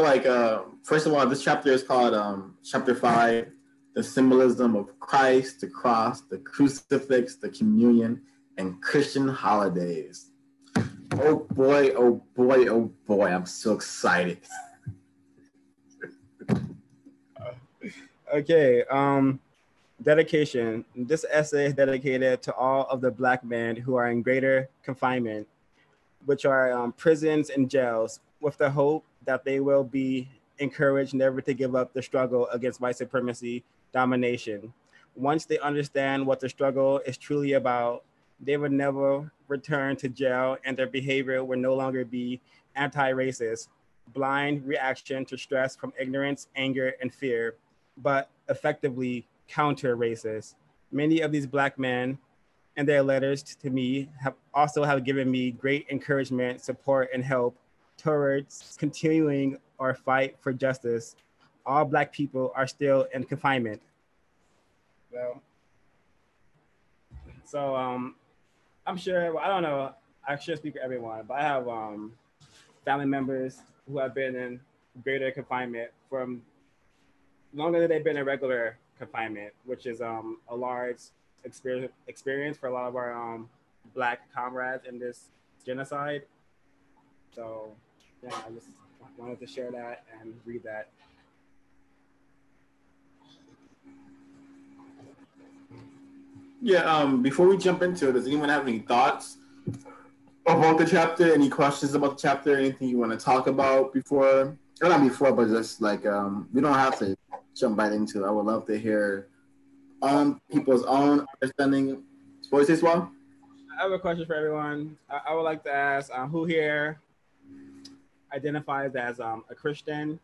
like uh, first of all, this chapter is called um, chapter five, the symbolism of Christ, the cross, the crucifix, the communion, and Christian holidays. Oh boy, oh boy, oh boy, I'm so excited. okay, um, dedication. This essay is dedicated to all of the black men who are in greater confinement, which are um, prisons and jails, with the hope that they will be encouraged never to give up the struggle against white supremacy domination. Once they understand what the struggle is truly about, they would never return to jail and their behavior would no longer be anti-racist, blind reaction to stress from ignorance, anger, and fear, but effectively counter-racist. Many of these black men and their letters to me have also have given me great encouragement, support, and help towards continuing our fight for justice, all Black people are still in confinement. Well, so um, I'm sure, well, I don't know, I should speak for everyone, but I have um, family members who have been in greater confinement from longer than they've been in regular confinement, which is um, a large experience, experience for a lot of our um, Black comrades in this genocide. So yeah, I just wanted to share that and read that. Yeah, um, before we jump into it, does anyone have any thoughts about the chapter? Any questions about the chapter? Anything you want to talk about before? Or not before, but just like um, we don't have to jump right into it. I would love to hear um people's own understanding voices. Well, I have a question for everyone. I, I would like to ask um, who here identifies as um, a Christian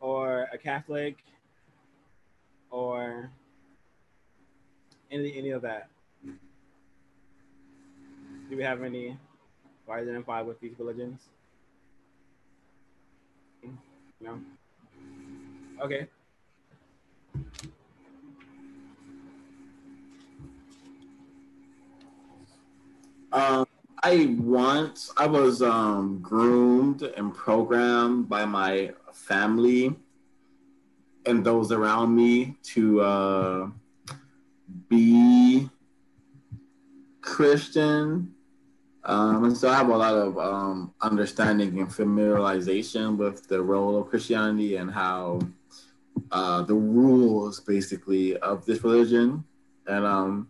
or a Catholic or any any of that? Do we have any who identify with these religions? No. Okay. Um, I once I was um, groomed and programmed by my family and those around me to uh, be Christian. Um, and so I have a lot of um, understanding and familiarization with the role of Christianity and how uh, the rules basically of this religion. And um,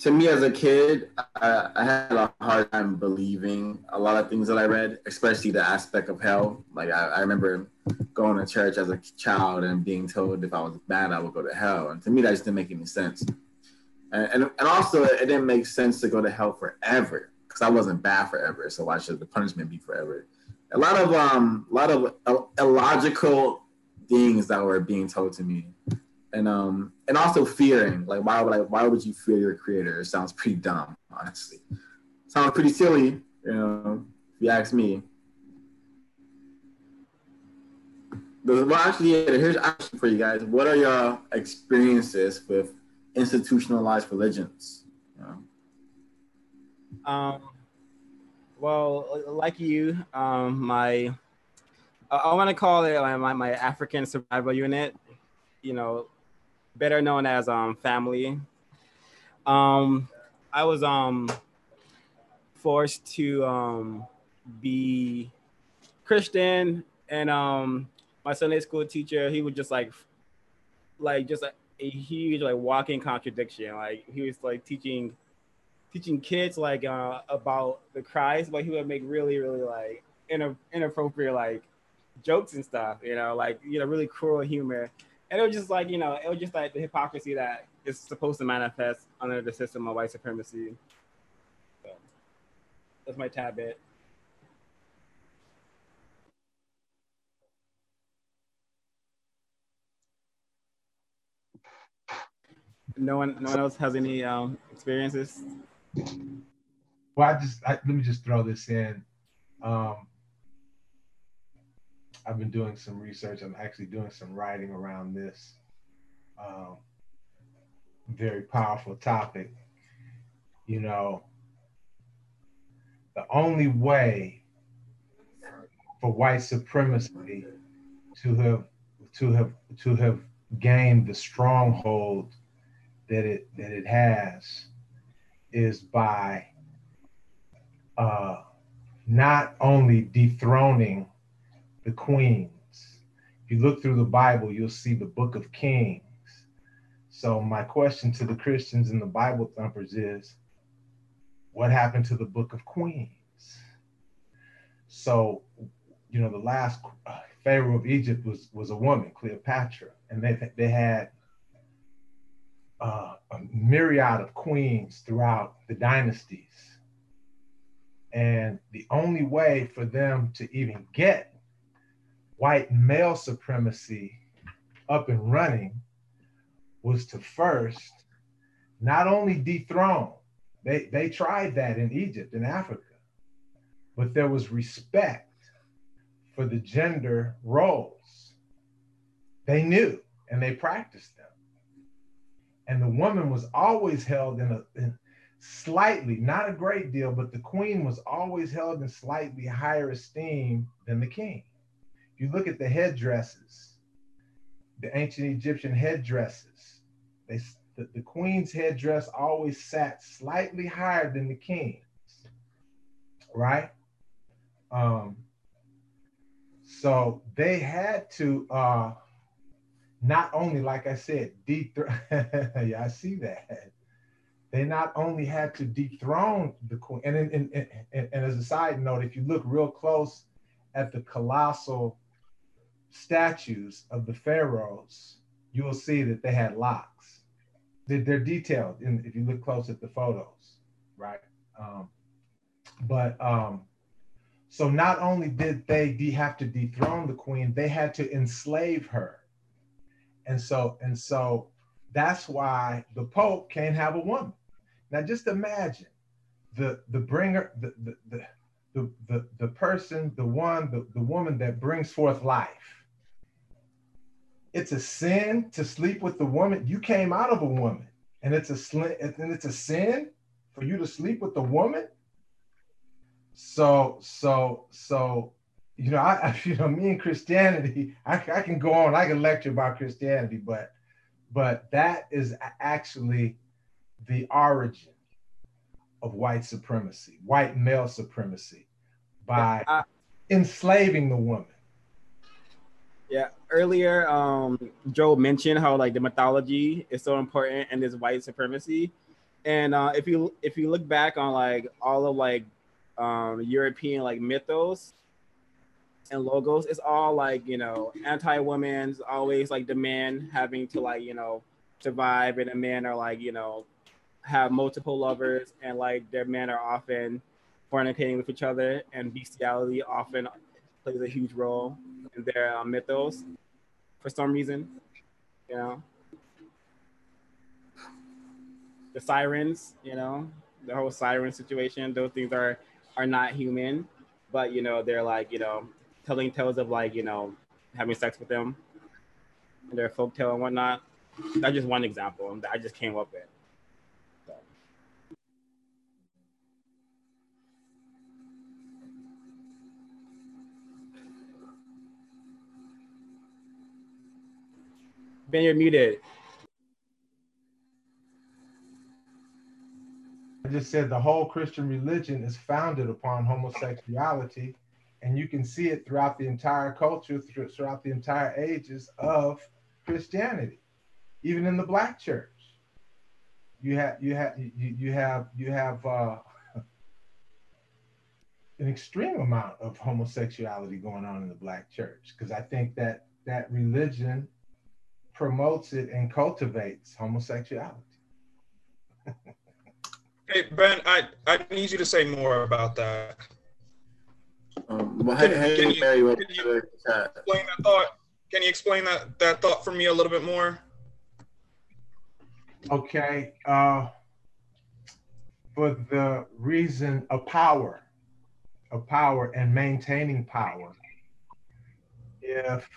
to me as a kid, I, I, had a hard time believing a lot of things that I read, especially the aspect of hell. Like I, I, remember going to church as a child and being told if I was bad, I would go to hell. And to me, that just didn't make any sense. And, and, and also, it didn't make sense to go to hell forever because I wasn't bad forever. So why should the punishment be forever? A lot of um, a lot of illogical things that were being told to me and um and also fearing like why would I why would you fear your creator? It sounds pretty dumb, honestly. Sounds pretty silly, you know, if you ask me. Well, actually, here's action for you guys. What are your experiences with institutionalized religions? Um, well, like you, um, my I, I want to call it my, my African survival unit. You know, better known as um, family. Um, I was um, forced to um, be Christian, and um, my Sunday school teacher, he was just like, like just a, a huge like walking contradiction. Like he was like teaching, teaching kids like uh, about the Christ, but he would make really, really like inappropriate like jokes and stuff. You know, like you know, really cruel humor it was just like you know it was just like the hypocrisy that is supposed to manifest under the system of white supremacy. So that's my tab bit. No one no one else has any um experiences? Well i just I, let me just throw this in. Um I've been doing some research. I'm actually doing some writing around this um, very powerful topic. You know, the only way for white supremacy to have to have to have gained the stronghold that it that it has is by uh, not only dethroning the queens. If you look through the Bible, you'll see the book of Kings. So my question to the Christians and the Bible thumpers is, what happened to the book of Queens? So, you know, the last uh, Pharaoh of Egypt was was a woman, Cleopatra, and they they had uh, a myriad of queens throughout the dynasties. And the only way for them to even get white male supremacy up and running was to first not only dethrone, they, they tried that in Egypt and Africa, but there was respect for the gender roles. They knew and they practiced them and the woman was always held in a in slightly, not a great deal, but the queen was always held in slightly higher esteem than the king. You look at the headdresses, the ancient Egyptian headdresses, they the, the queen's headdress always sat slightly higher than the king's, right? Um, so they had to uh, not only, like I said, dethrone, yeah, I see that. They not only had to dethrone the queen, and, and, and, and, and as a side note, if you look real close at the colossal statues of the pharaohs, you will see that they had locks. They're, they're detailed in, if you look close at the photos, right? Um, but um, so not only did they de- have to dethrone the queen, they had to enslave her and so, and so that's why the Pope can't have a woman. Now just imagine the the bringer, the the the the, the, the person, the one, the, the woman that brings forth life. It's a sin to sleep with the woman. You came out of a woman, and it's a sl- and it's a sin for you to sleep with the woman. So so so you know, I, you know, me and Christianity, I, I can go on, I can lecture about Christianity, but, but that is actually the origin of white supremacy, white male supremacy, by I, enslaving the woman. Yeah, earlier, um, Joe mentioned how like the mythology is so important and this white supremacy, and uh, if you if you look back on like all of like um, European like mythos, and logos. It's all like you know anti-women's, always like the man having to like you know survive, and the men are like you know have multiple lovers, and like their men are often fornicating with each other, and bestiality often plays a huge role in their uh, mythos for some reason. You know, the sirens. You know, the whole siren situation. Those things are are not human, but you know they're like you know telling tales of like you know having sex with them, and their folk tale and whatnot. That's just one example that I just came up with. Ben, you're muted. I just said the whole Christian religion is founded upon homosexuality and you can see it throughout the entire culture, throughout the entire ages of Christianity, even in the Black church. You have you have you, you have you have uh, an extreme amount of homosexuality going on in the Black church because I think that that religion promotes it and cultivates homosexuality. hey Ben, I I need you to say more about that. Um, well, can, hey, can, you, can you explain that thought? Can you explain that that thought for me a little bit more? Okay. Uh, for the reason of power, of power and maintaining power. If,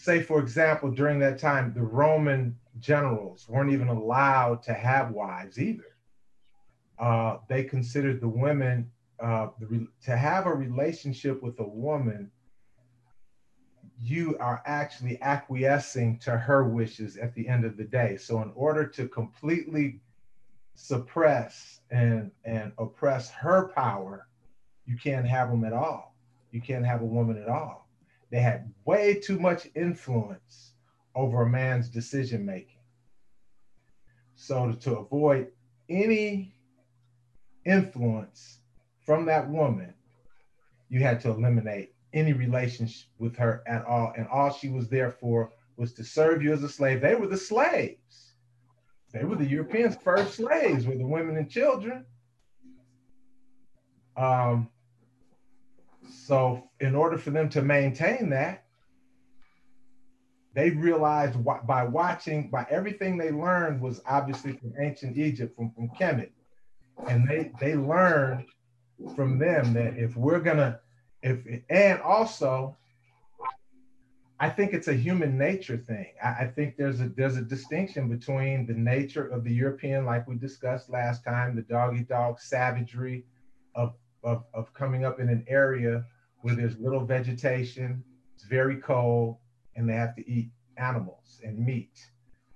say, for example, during that time, the Roman generals weren't even allowed to have wives either. Uh, they considered the women uh, the, to have a relationship with a woman, you are actually acquiescing to her wishes at the end of the day. So, in order to completely suppress and, and oppress her power, you can't have them at all. You can't have a woman at all. They had way too much influence over a man's decision making. So, to, avoid any influence from that woman, you had to eliminate any relationship with her at all. And all she was there for was to serve you as a slave. They were the slaves. They were the Europeans' first slaves, were the women and children. Um, so, in order for them to maintain that, they realized by watching, by everything they learned was obviously from ancient Egypt, from, from Kemet. And they, they learned from them that if we're gonna, if, and also, I think it's a human nature thing. I, I think there's a there's a distinction between the nature of the European, like we discussed last time, the doggy dog savagery of, of, of coming up in an area where there's little vegetation, it's very cold, and they have to eat animals and meat.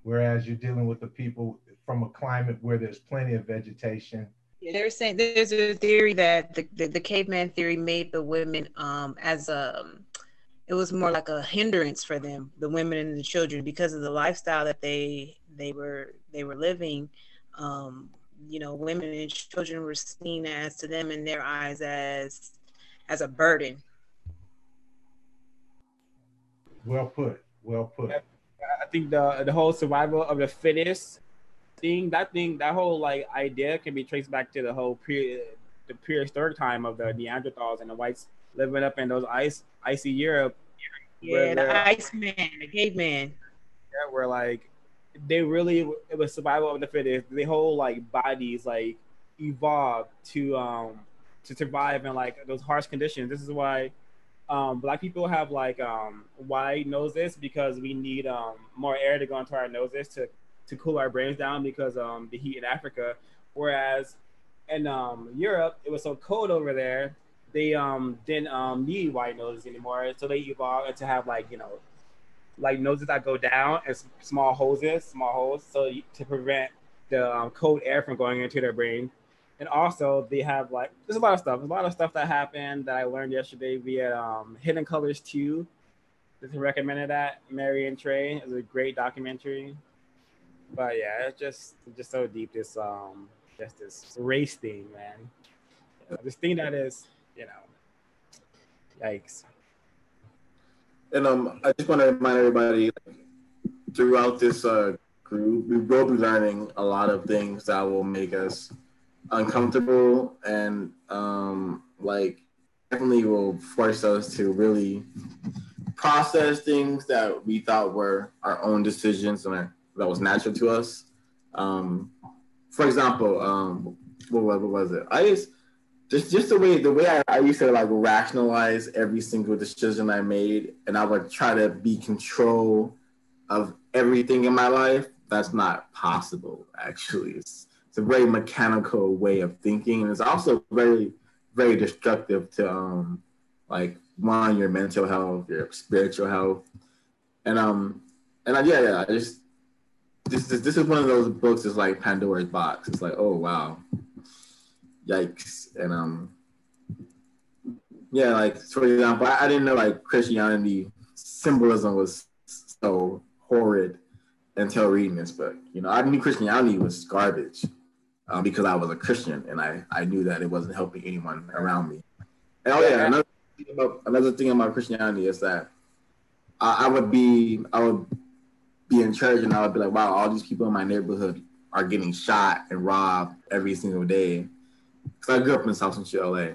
Whereas you're dealing with the people from a climate where there's plenty of vegetation. They're saying there's a theory that the, the, the caveman theory made the women um, as a, it was more like a hindrance for them, the women and the children, because of the lifestyle that they they were they were living. Um, you know, women and children were seen as to them in their eyes as as a burden. Well put. Well put. I think the the whole survival of the fittest thing, that thing, that whole like idea can be traced back to the whole pre the prehistoric time of the Neanderthals and the whites living up in those ice icy Europe. Yeah, the Iceman, the caveman. Yeah, where like they really it was survival of the fittest. The whole like bodies like evolved to um to survive in like those harsh conditions. This is why um, black people have like um, wide noses because we need um, more air to go into our noses to, to cool our brains down because um, the heat in Africa. Whereas in um, Europe, it was so cold over there, they um, didn't um, need wide noses anymore. So they evolved to have like, you know, like noses that go down and small hoses, small holes, so to prevent the um, cold air from going into their brain and also they have like there's a lot of stuff. There's a lot of stuff that happened that I learned yesterday via um, Hidden Colors 2. Just recommended that. Mary and Trey is a great documentary. But yeah, it's just just so deep. This um just this race thing, man. This thing that is, you know, yikes. And um, I just want to remind everybody throughout this uh, group, we will be learning a lot of things that will make us uncomfortable and um, like definitely will force us to really process things that we thought were our own decisions and that was natural to us. Um, for example, um, what, what, was it? I just just just the way the way I, I used to like rationalize every single decision I made, and I would try to be control of everything in my life. That's not possible. Actually, it's it's a very mechanical way of thinking, and it's also very, very destructive to um, like one your mental health, your spiritual health, and um, and I, yeah, yeah, I just this is this is one of those books. It's like Pandora's box. It's like, oh wow, yikes, and um, yeah, like for example, I, I didn't know like Christianity symbolism was so horrid until reading this book. You know, I knew Christianity was garbage um, because I was a Christian and I, I knew that it wasn't helping anyone around me. And oh yeah, another thing about, another thing about Christianity is that I, I would be I would be in church and I would be like, wow, all these people in my neighborhood are getting shot and robbed every single day. Because I grew up in South Central LA.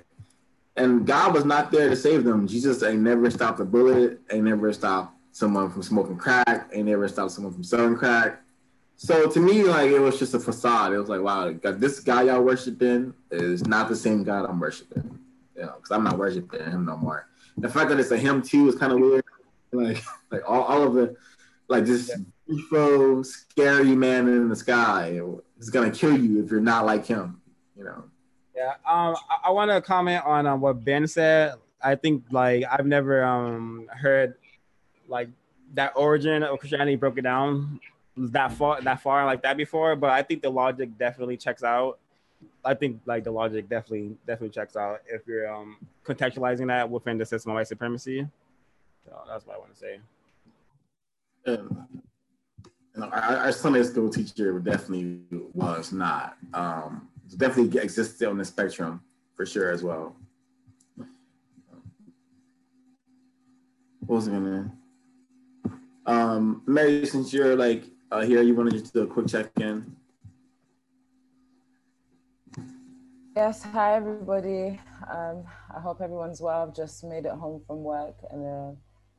And God was not there to save them. Jesus ain't never stopped a bullet, ain't never stopped someone from smoking crack, ain't never stopped someone from selling crack so to me, like it was just a facade. It was like, wow, this guy y'all worshiping is not the same God I'm worshiping. You know, because I'm not worshiping him no more. The fact that it's a him too is kind of weird. Like, like all, all of the, like this yeah. scary man in the sky is gonna kill you if you're not like him. You know. Yeah, um, I, I want to comment on uh, what Ben said. I think like I've never um heard like that origin of Christianity broken down that far that far like that before, but I think the logic definitely checks out. I think like the logic definitely definitely checks out if you're um contextualizing that within the system of white supremacy. So that's what I want to say. Um, you know, our, our Sunday school teacher definitely was not. Um, definitely existed on the spectrum for sure as well. What was I gonna? Um, Mary, since you're like uh, here, you want to just do a quick check in? Yes, hi everybody. Um, I hope everyone's well. I've just made it home from work, and uh,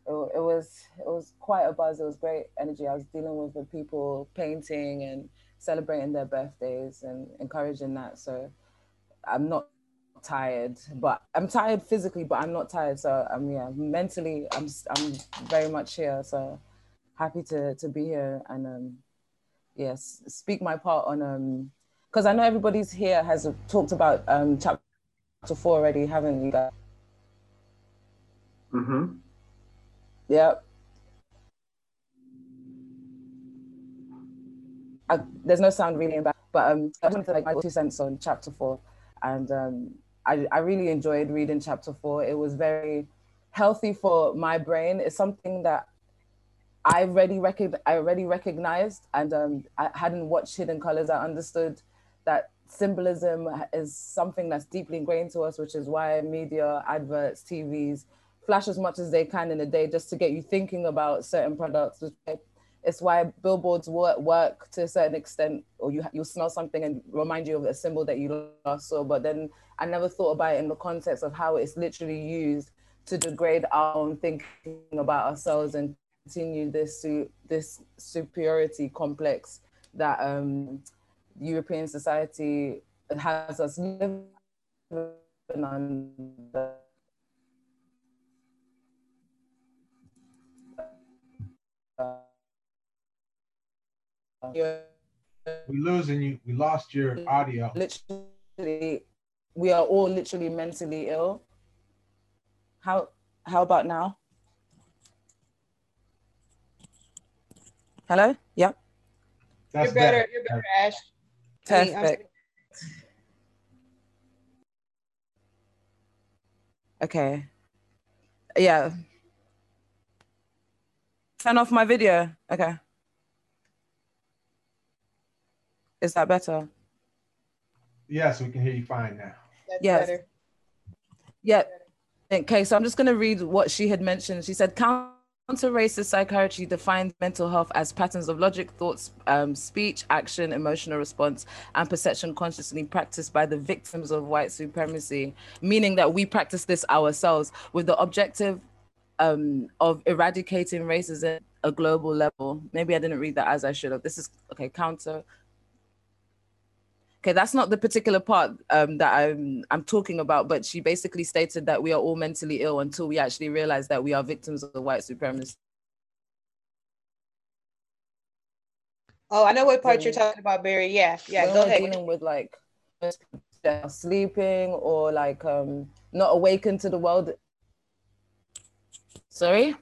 it, it, was it was quite a buzz. It was great energy. I was dealing with the people painting and celebrating their birthdays and encouraging that. So I'm not tired, but I'm tired physically, but I'm not tired. So I'm yeah, mentally I'm I'm very much here. So happy to to be here and um yes, speak my part on um because I know everybody's here has talked about um chapter four already, haven't you guys? Mm-hmm. Yep. I, there's no sound really in back, but um, I wanted to like my two cents on chapter four, and um, I, I really enjoyed reading chapter four. It was very healthy for my brain. It's something that I already rec- I already recognized, and um, I hadn't watched Hidden Colors. I understood that symbolism is something that's deeply ingrained to us, which is why media, adverts, TVs flash as much as they can in a day just to get you thinking about certain products. It's why billboards work, work to a certain extent, or you you smell something and remind you of a symbol that you last saw. But then I never thought about it in the context of how it's literally used to degrade our own thinking about ourselves and continue this this superiority complex that um, European society has us living under. We're losing you. We lost your audio. Literally, we are all literally mentally ill. How how about now? Hello? Yep. That's you're better. You're better, Ash. Perfect. Okay. Yeah. Turn off my video. Okay. Is that better? Yes, we can hear you fine now. That's yes. better. Yeah. Okay, so I'm just going to read what she had mentioned. She said, Counter-racist psychiatry defines mental health as patterns of logic, thoughts, um, speech, action, emotional response, and perception consciously practiced by the victims of white supremacy, meaning that we practice this ourselves with the objective um, of eradicating racism at a global level. Maybe I didn't read that as I should have. This is okay. Counter okay that's not the particular part um, that i'm i'm talking about but she basically stated that we are all mentally ill until we actually realize that we are victims of the white supremacy. Oh i know what part you're talking about barry. Yeah yeah go ahead. dealing with like sleeping or like um not awakened to the world. Sorry?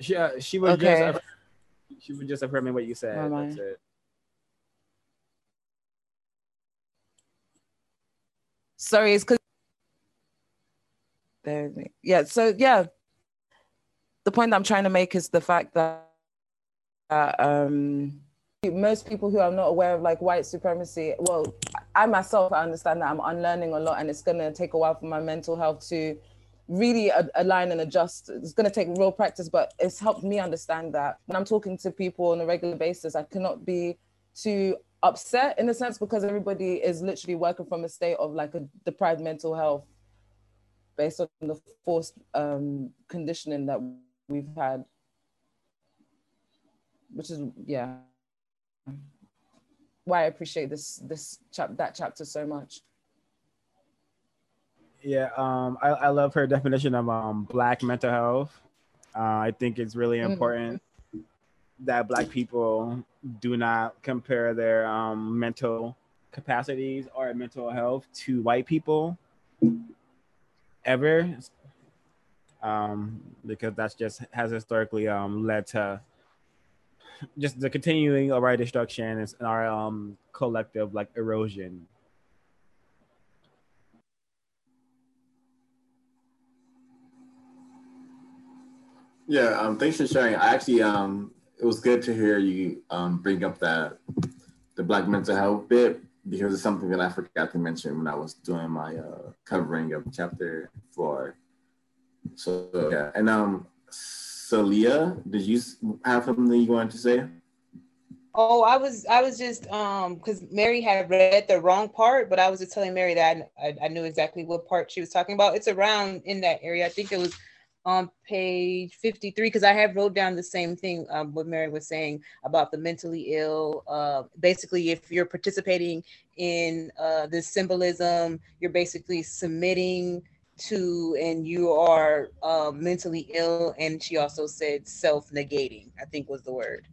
She, uh, she was okay. just she would just affirming what you said. That's it. Sorry, it's because yeah. So yeah, the point that I'm trying to make is the fact that uh, um, most people who are not aware of like white supremacy, well, I myself I understand that I'm unlearning a lot, and it's gonna take a while for my mental health to really align and adjust. It's going to take real practice, but it's helped me understand that when I'm talking to people on a regular basis, I cannot be too upset in a sense because everybody is literally working from a state of like a deprived mental health based on the forced um, conditioning that we've had, which is yeah, why I appreciate this this chap that chapter so much. Yeah, um, I, I love her definition of um black mental health. Uh, I think it's really mm-hmm. important. Mm-hmm. that black people do not compare their um, mental capacities or mental health to white people ever um, because that's just has historically um, led to just the continuing of our destruction and our um, collective like erosion Yeah, um, thanks for sharing. I actually, um, it was good to hear you um, bring up that the Black mental health bit because it's something that I forgot to mention when I was doing my uh, covering of chapter four. So yeah, and um, Celia, did you have something you wanted to say? Oh, I was I was just um because Mary had read the wrong part, but I was just telling Mary that I, I knew exactly what part she was talking about. It's around in that area. I think it was on page 53 because I have wrote down the same thing um, what Mary was saying about the mentally ill. Uh, basically, if you're participating in uh, this symbolism, you're basically submitting to and you are uh, mentally ill. And she also said self-negating, I think was the word.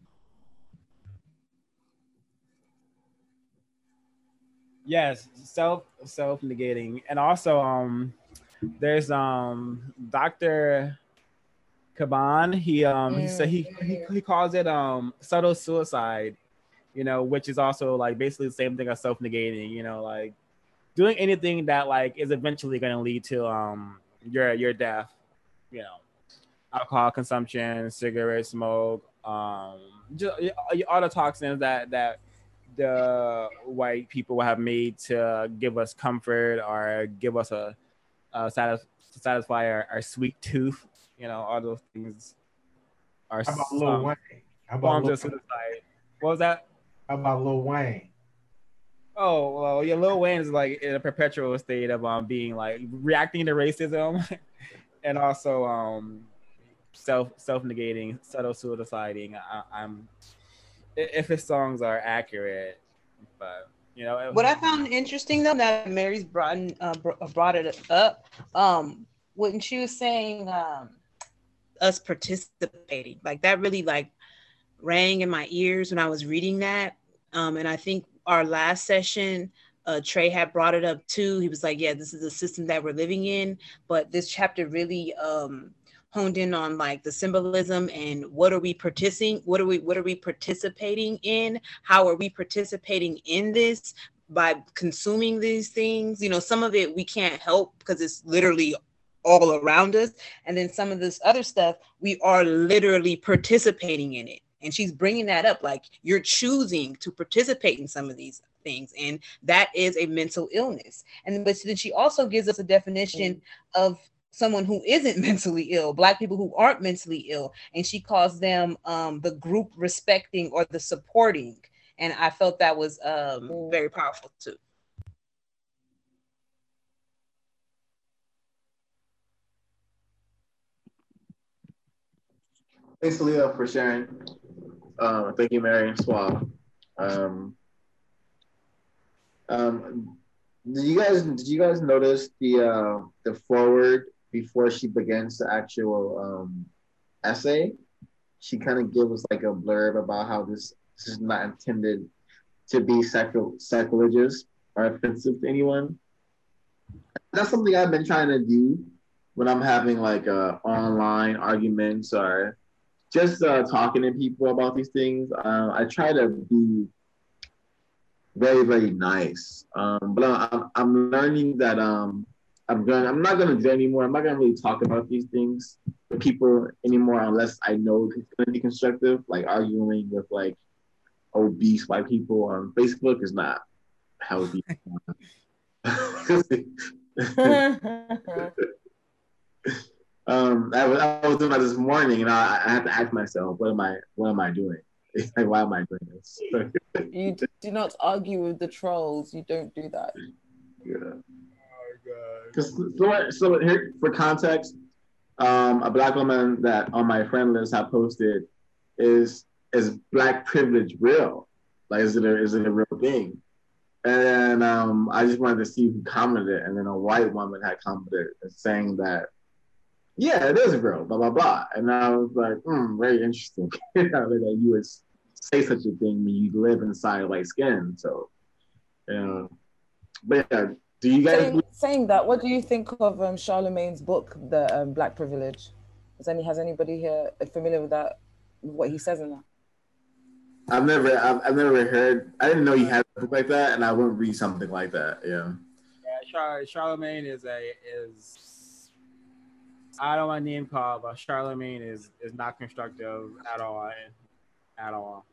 Yes, self self negating, and also um there's um Dr. Caban. He um mm. he said he, he he calls it um subtle suicide, you know, which is also like basically the same thing as self-negating, you know, like doing anything that like is eventually gonna lead to um your your death, you know, alcohol consumption, cigarette smoke, um just all the toxins that that the white people have made to give us comfort or give us a uh, satis- satisfy our, our sweet tooth. You know, all those things are How about Lil Wayne? How about Lil suicide. What was that? How about Lil Wayne? Oh well, yeah, Lil Wayne is like in a perpetual state of um being like reacting to racism, and also um self self negating, subtle suiciding. I, am if his songs are accurate, but you know, what I found interesting though that Mary's brought uh, uh, brought it up um, when she was saying um, us participating, like that really like rang in my ears when I was reading that. Um, and I think our last session, uh, Trey had brought it up too. He was like, "Yeah, this is the system that we're living in," but this chapter really um, honed in on like the symbolism and what are we participating what are we what are we participating in? How are we participating in this by consuming these things? You know some of it we can't help because it's literally all around us. And then some of this other stuff we are literally participating in it. And she's bringing that up like you're choosing to participate in some of these things and that is a mental illness. And but then she also gives us a definition mm. of someone who isn't mentally ill, black people who aren't mentally ill, and she calls them um, the group respecting or the supporting. And I felt that was um, very powerful too. Thanks, Leah, for sharing. Uh, thank you, Mary Swab. Um, um, did you guys did you guys notice the uh, the forward before she begins the actual um, essay, she kind of gives like a blurb about how this, this is not intended to be sacri- sacrilegious or offensive to anyone. That's something I've been trying to do when I'm having like uh, online arguments or just uh, talking to people about these things. Uh, I try to be very, very nice. Um, but I'm, I'm learning that um, I'm going. I'm not going to do anymore. I'm not going to really talk about these things with people anymore unless I know it's going to be constructive. Like arguing with like obese white people on Facebook is not healthy. um, I was, I was doing that this morning, and I, I had to ask myself, what am I, what am I doing? like, why am I doing this? you do not argue with the trolls. You don't do that. Yeah. Because so, so here for context, um, a black woman that on my friend list I posted is is black privilege real? Like is it a, is it a real thing? And um, I just wanted to see who commented, and then a white woman had commented saying that yeah, it is real, blah blah blah. And I was like, hmm, very interesting that you would say such a thing when you live inside light skin. So, yeah, but yeah, do you guys saying, saying that? What do you think of um, Charlamagne's book, The um, Black Privilege? Has any has anybody here familiar with that? What he says in that? I've never, I've, I've never heard. I didn't know he had a book like that, and I wouldn't read something like that. Yeah. Yeah, Char- Charlamagne is a is. I don't want to name call, but Charlamagne is is not constructive at all, at all.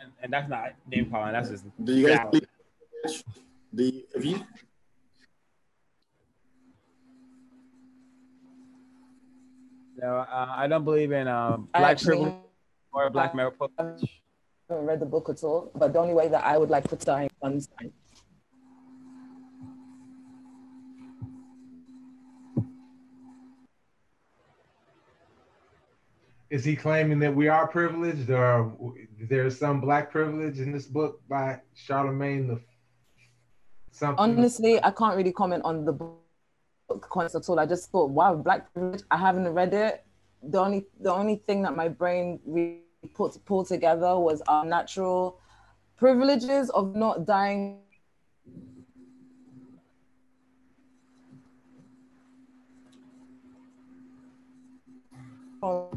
And, and that's not name calling. That's just. Do you guys? Do you, if you No, uh, I don't believe in um, black privilege or black male privilege. I haven't read the book at all, but the only way that I would like to die on Is he claiming that we are privileged, or there's some black privilege in this book by Charlamagne the something? Honestly, I can't really comment on the book concept at all. I just thought, wow, black privilege. I haven't read it. The only the only thing that my brain really put pulled together was our natural privileges of not dying.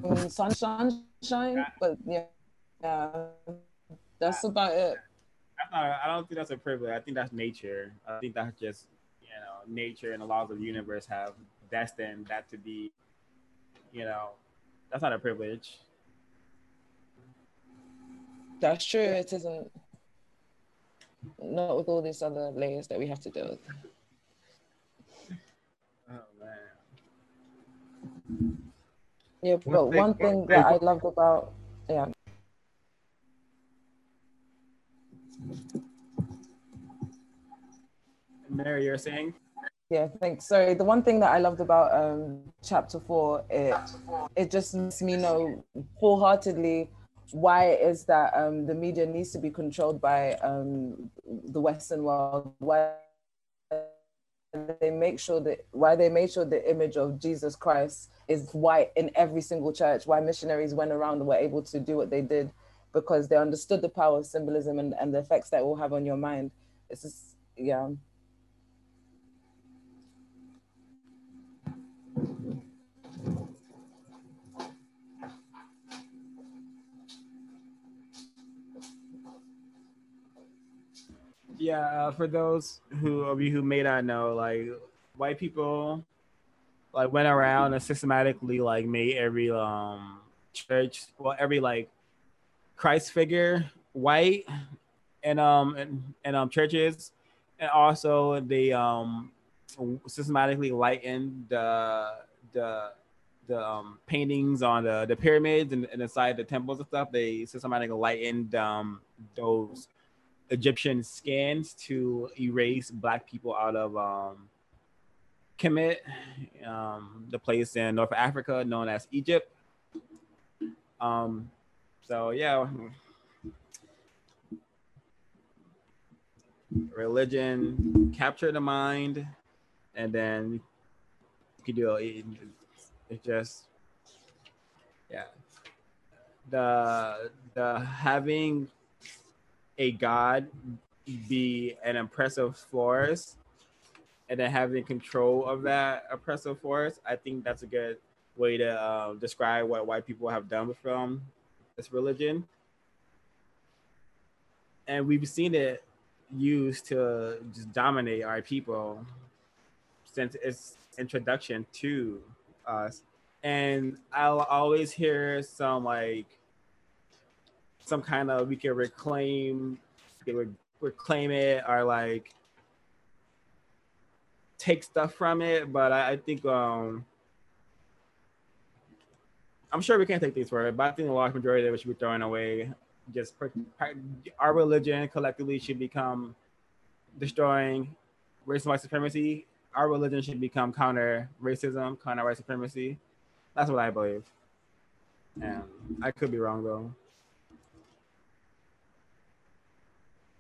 From mm, sunshine, shine, but yeah, yeah, that's about it. I don't think that's a privilege. I think that's nature. I think that's just you know nature and the laws of the universe have destined that to be you know that's not a privilege that's true it isn't not with all these other layers that we have to deal with oh man yeah but one thing that i loved about yeah Mary, you're saying? Yeah, thanks. Sorry, the one thing that I loved about um, chapter four, it it just makes me know full-heartedly why it is that um, the media needs to be controlled by um, the Western world. Why they make sure that why they made sure the image of Jesus Christ is white in every single church. Why missionaries went around and were able to do what they did because they understood the power of symbolism and, and the effects that will have on your mind. It's just yeah. Yeah, uh, for those who of you who may not know, like white people like went around and systematically like made every um church, well every like Christ figure white and um and, and um churches, and also they um systematically lightened the the the um, paintings on the, the pyramids and, and inside the temples and stuff. They systematically lightened um, those Egyptian scans to erase black people out of um, Kemet, um, the place in North Africa known as Egypt. Um, so yeah, religion capture the mind, and then you can do it. It just yeah, the the having a god be an oppressive force and then having control of that oppressive force, I think that's a good way to uh, describe what white people have done from this religion. And we've seen it used to just dominate our people since its introduction to us. And I'll always hear some like some kind of we can reclaim they reclaim it or like take stuff from it but i, I think um i'm sure we can't take things for it but i think the large majority of it should be thrown away. Just our religion collectively should become destroying race and white supremacy. Our religion should become counter racism counter white supremacy. That's what i believe. And i could be wrong though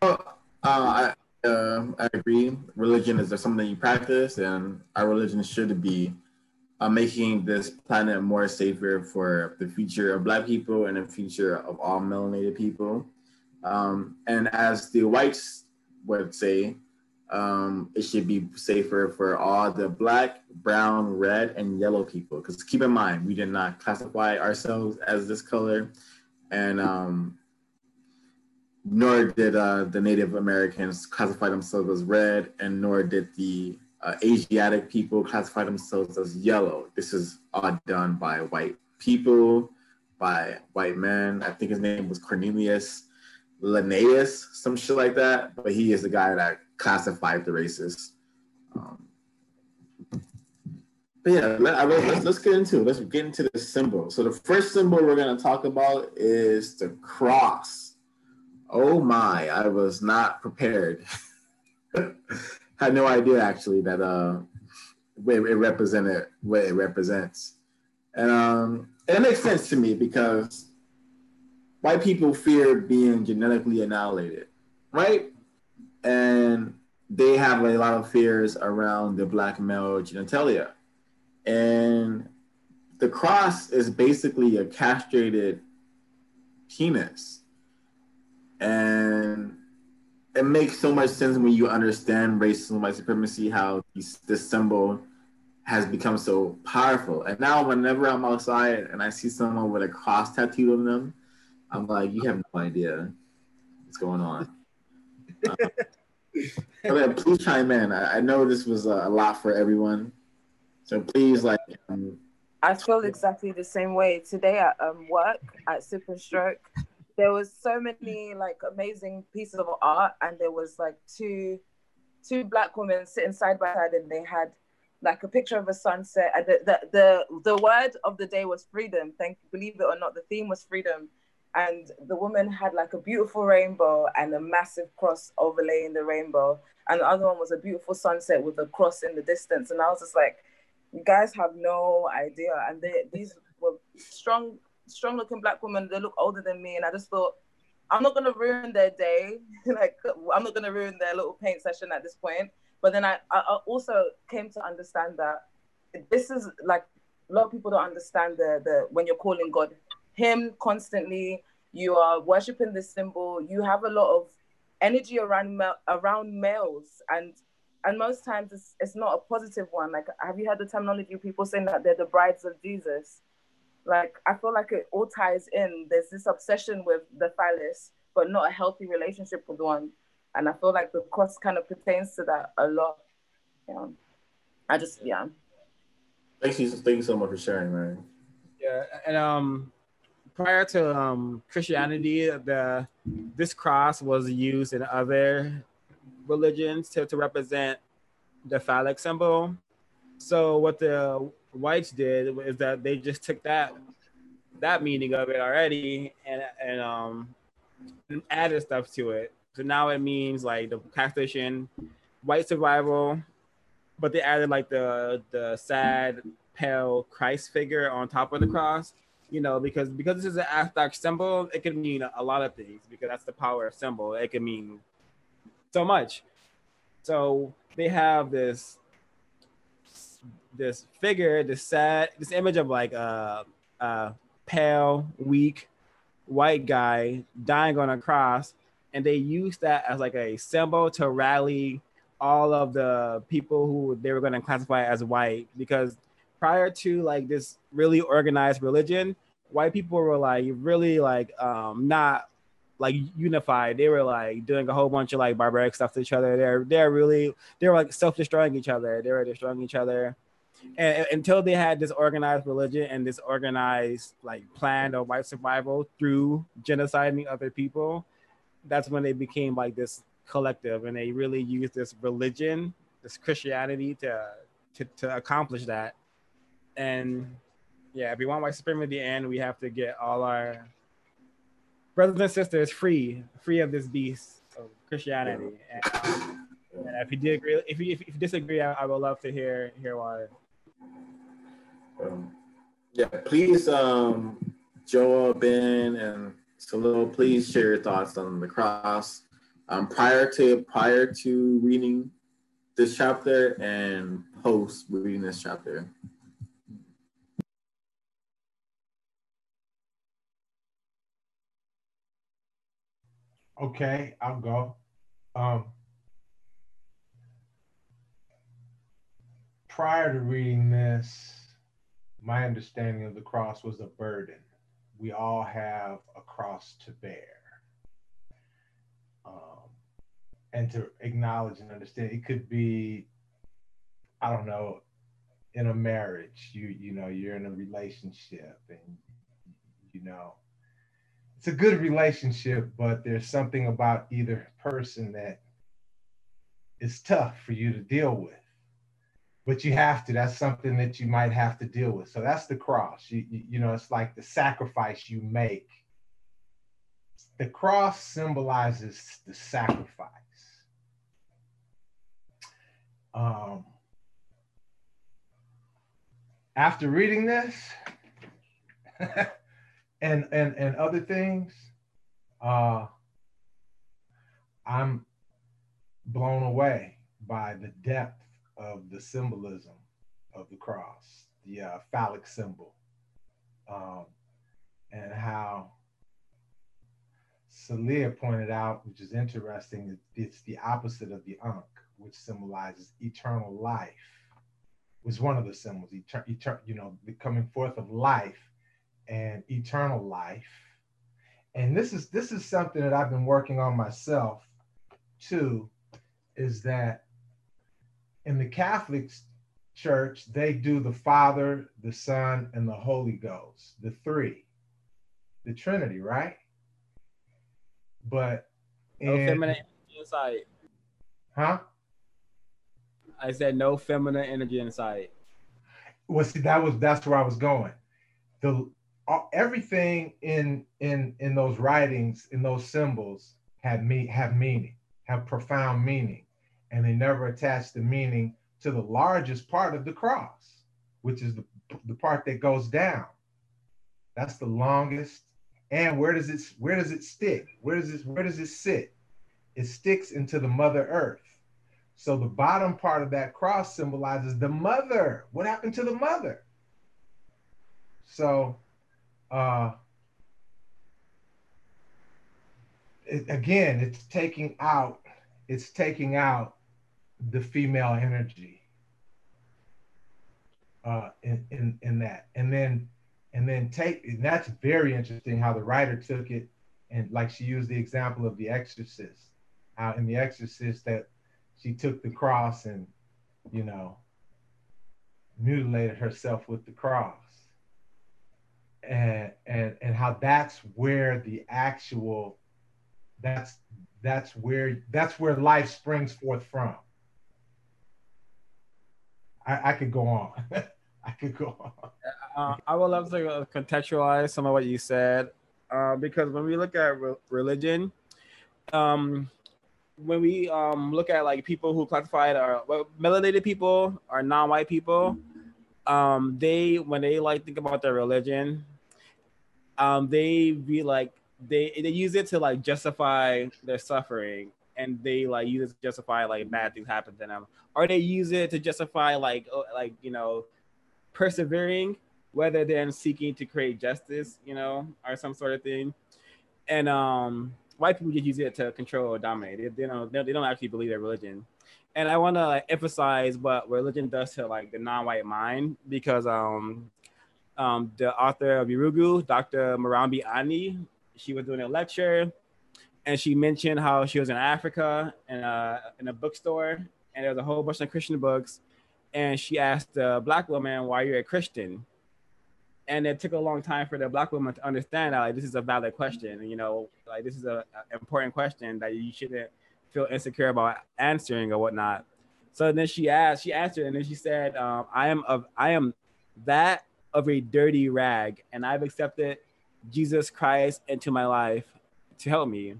uh, I, uh, I agree. Religion is something you practice, and our religion should be uh, making this planet more safer for the future of Black people and the future of all melanated people. Um, and as the whites would say, um, it should be safer for all the black, brown, red, and yellow people. Because keep in mind, we did not classify ourselves as this color, and um, nor did uh, the Native Americans classify themselves as red, and nor did the uh, Asiatic people classify themselves as yellow. This is all done by white people, by white men. I think his name was Cornelius Linnaeus, some shit like that. But he is the guy that classified the races. Um, but yeah, let, us let's get into it. Let's get into the symbol. So the first symbol we're gonna talk about is the cross. Oh my, I was not prepared. Had no idea actually that uh, it, it represented what it represents, and um, it makes sense to me because white people fear being genetically annihilated, right? And they have a lot of fears around the black male genitalia. And the cross is basically a castrated penis. And it makes so much sense when you understand racism, white supremacy, how this, this symbol has become so powerful. And now, whenever I'm outside and I see someone with a cross tattooed on them, I'm like, you have no idea what's going on. Um, please chime in. I, I, know this was a, lot for everyone, so please, like. Um, I feel exactly the same way today at um, work at Sip and Stroke. There was so many like amazing pieces of art, and there was like two two black women sitting side by side, and they had like a picture of a sunset. And the, the the the word of the day was freedom. Thank believe it or not, the theme was freedom and the woman had like a beautiful rainbow and a massive cross overlaying the rainbow and the other one was a beautiful sunset with a cross in the distance and i was just like you guys have no idea and they, these were strong strong looking black women they look older than me and i just thought i'm not to ruin their day like i'm not to ruin their little paint session at this point but then I, I also came to understand that this is like a lot of people don't understand the the when you're calling god him constantly. You are worshiping this symbol. You have a lot of energy around around males, and and most times it's, it's not a positive one. Like, have you heard the terminology people saying that they're the brides of Jesus? Like, I feel like it all ties in. There's this obsession with the phallus, but not a healthy relationship with one. And I feel like the cross kind of pertains to that a lot. Yeah. I just, yeah. Thank you, thank you so much for sharing, man. Yeah, and um, prior to um, Christianity, the this cross was used in other religions to, to represent the phallic symbol. So what the whites did is that they just took that that meaning of it already and and um and added stuff to it. So now it means like the castration, white survival, but they added like the the sad pale Christ figure on top of the cross you know, because because this is an abstract symbol, it can mean a lot of things because that's the power of symbol. It can mean so much. So they have this this figure, this sad, this image of like a, a pale, weak, white guy dying on a cross, and they use that as like a symbol to rally all of the people who they were going to classify as white because prior to like this really organized religion, white people were like really like um not like unified. They were like doing a whole bunch of like barbaric stuff to each other. They're they're really they were like self-destroying each other. They were destroying each other. And, until they had this organized religion and this organized like plan of white survival through genociding other people, that's when they became like this collective and they really used this religion, this Christianity to to, to accomplish that. And yeah, if we want white supremacy and we have to get all our brothers and sisters free, free of this beast of Christianity. And, um, and if you did agree, if you, if you disagree, I, I, would love to hear hear why. Um, yeah, please, um, Joel, Ben, and Salil, please share your thoughts on the cross. um, prior to prior to reading this chapter and post reading this chapter. Okay, I'll go. Um, prior to reading this, my understanding of the cross was a burden. We all have a cross to bear. Um, and to acknowledge and understand it could be, I don't know, in a marriage, you you know, you're in a relationship and you know, it's a good relationship, but there's something about either person that is tough for you to deal with but you have to that's something that you might have to deal with. So that's the cross. You, you, you, know it's like the sacrifice you make. The cross symbolizes the sacrifice. Um, after reading this and and and other things uh i'm blown away by the depth of the symbolism of the cross, the uh, phallic symbol, um, and how Celia pointed out, which is interesting, it's the opposite of the Ankh, which symbolizes eternal life. Was one of the symbols, etern- etern- you know, the coming forth of life and eternal life. And this is this is something that I've been working on myself too, is that in the Catholic Church, they do the Father, the Son, and the Holy Ghost, the three, the Trinity, right? But no feminine energy inside. Huh? I said no feminine energy inside. Well, see, that was that's where I was going. The uh, everything in in in those writings, in those symbols, had me have meaning, have profound meaning and they never attach the meaning to the largest part of the cross, which is the, the part that goes down. That's the longest. And where does it where does it stick? Where does it where does it sit? It sticks into the mother earth. So the bottom part of that cross symbolizes the mother. What happened to the mother? So uh it, again, it's taking out, it's taking out the female energy uh, in, in, in that. And then, and then take, and that's very interesting how the writer took it. And like she used the example of the exorcist, how in the exorcist that she took the cross and, you know, mutilated herself with the cross. And, and, and how that's where the actual, that's, that's where, that's where life springs forth from I, I could go on. I could go on. Uh, I would love to contextualize some of what you said, uh, because when we look at re- religion, um, when we um, look at like people who classified are well, melanated people or non-white people, um, they when they like think about their religion, um, they be like they they use it to like justify their suffering and they like use it to justify like bad things happen to them, or they use it to justify like oh, like you know persevering, whether they're seeking to create justice, you know, or some sort of thing. And um, white people just use it to control or dominate. They, they don't they don't actually believe their religion. And I want to like, emphasize what religion does to like the non-white mind because um um the author of Yurugu, Dr. Marimba Ani, she was doing a lecture and she mentioned how she was in Africa and uh, in a bookstore, and there was a whole bunch of Christian books, and she asked the black woman, "Why are you're a Christian?" And it took a long time for the black woman to understand that like this is a valid question, you know, like this is a, a important question that you shouldn't feel insecure about answering or whatnot. So then she asked, she answered, and then she said, um, "I am of, I am that of a dirty rag, and I've accepted Jesus Christ into my life to help me."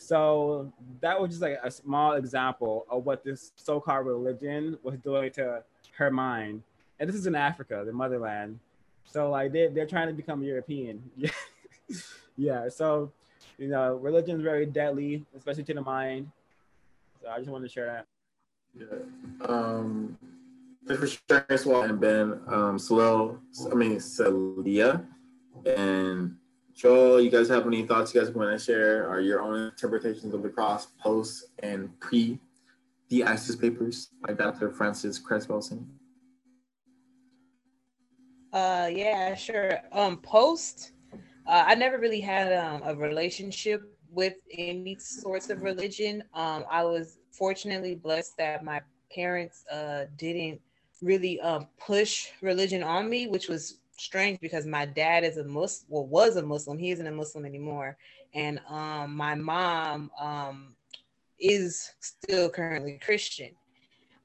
So that was just like a small example of what this so-called religion was doing to her mind. And this is in Africa, the motherland. So like they they're trying to become European. yeah. So you know, religion is very deadly, especially to the mind. So I just wanted to share that. Yeah. Um, thanks for sharing this one, and Ben. Um, Slow, I mean, Celia, and Joel, you guys have any thoughts you guys want to share or your own interpretations of the cross post and pre the ISIS papers by Dr. Frances Cress Welsing? Uh, yeah, sure. Um, post, uh, I never really had um, a relationship with any sorts of religion. Um, I was fortunately blessed that my parents uh, didn't really um, push religion on me, which was strange because my dad is a Muslim, well, was a Muslim. He isn't a Muslim anymore. And um, my mom um, is still currently Christian.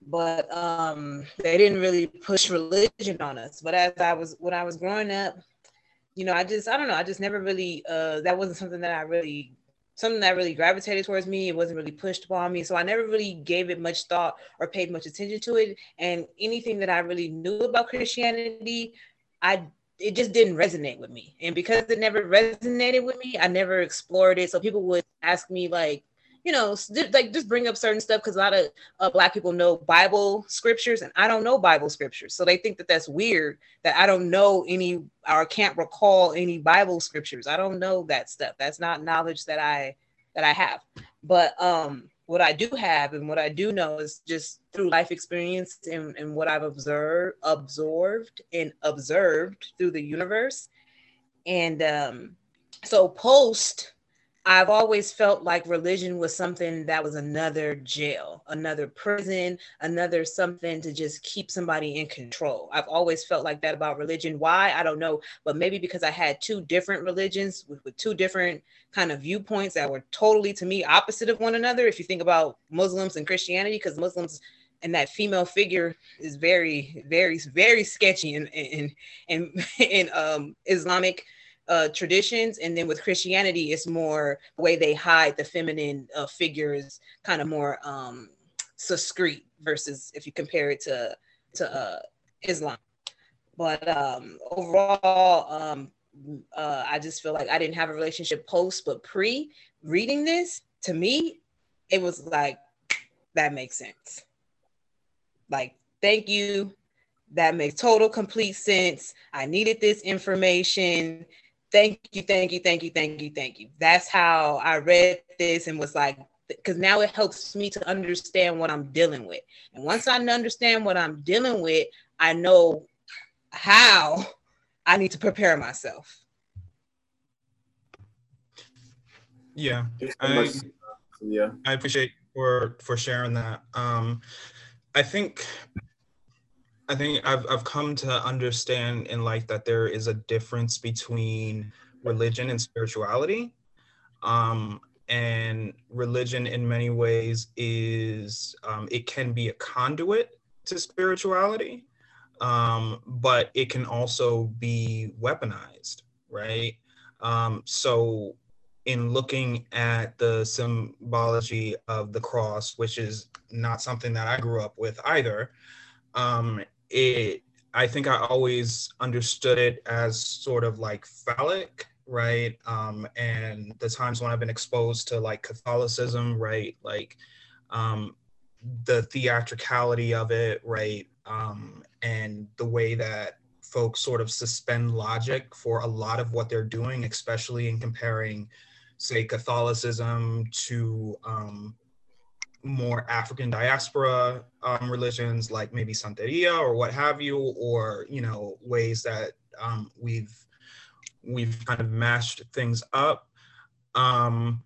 But um, they didn't really push religion on us. But as I was, when I was growing up, you know, I just, I don't know, I just never really, uh, that wasn't something that I really something that really gravitated towards me. It wasn't really pushed upon me. So I never really gave it much thought or paid much attention to it. And anything that I really knew about Christianity, I it just didn't resonate with me. And because it never resonated with me, I never explored it. So people would ask me like, you know, like just bring up certain stuff because a lot of uh, Black people know Bible scriptures and I don't know Bible scriptures. So they think that that's weird that I don't know any or can't recall any Bible scriptures. I don't know that stuff. That's not knowledge that I that I have. But um what I do have and what I do know is just through life experience and, and what I've observed, absorbed and observed through the universe. And um, so post I've always felt like religion was something that was another jail, another prison, another something to just keep somebody in control. I've always felt like that about religion. Why? I don't know, but maybe because I had two different religions with, with two different kind of viewpoints that were totally to me opposite of one another. If you think about Muslims and Christianity, because Muslims and that female figure is very, very, very sketchy in in in, um, Islamic uh, traditions, and then with Christianity, it's more the way they hide the feminine uh, figures, kind of more um, discreet versus if you compare it to to uh, Islam. But um, overall, um, uh, I just feel like I didn't have a relationship post, but pre reading this, to me, it was like that makes sense. Like, thank you. That makes total complete sense. I needed this information thank you, thank you, thank you, thank you, thank you. That's how I read this and was like, because now it helps me to understand what I'm dealing with. And once I understand what I'm dealing with, I know how I need to prepare myself. Yeah, I, yeah. I appreciate for for sharing that. Um, I think I think I've I've come to understand in life that there is a difference between religion and spirituality. Um, and religion in many ways is um, it can be a conduit to spirituality um, but it can also be weaponized right um, so in looking at the symbology of the cross which is not something that i grew up with either um, it I think I always understood it as sort of like phallic, right? Um, and the times when I've been exposed to like Catholicism, right? Like um, the theatricality of it, right? Um, and the way that folks sort of suspend logic for a lot of what they're doing, especially in comparing, say, Catholicism to um, more African diaspora um, religions, like maybe Santeria or what have you, or you know ways that um, we've we've kind of mashed things up. Um,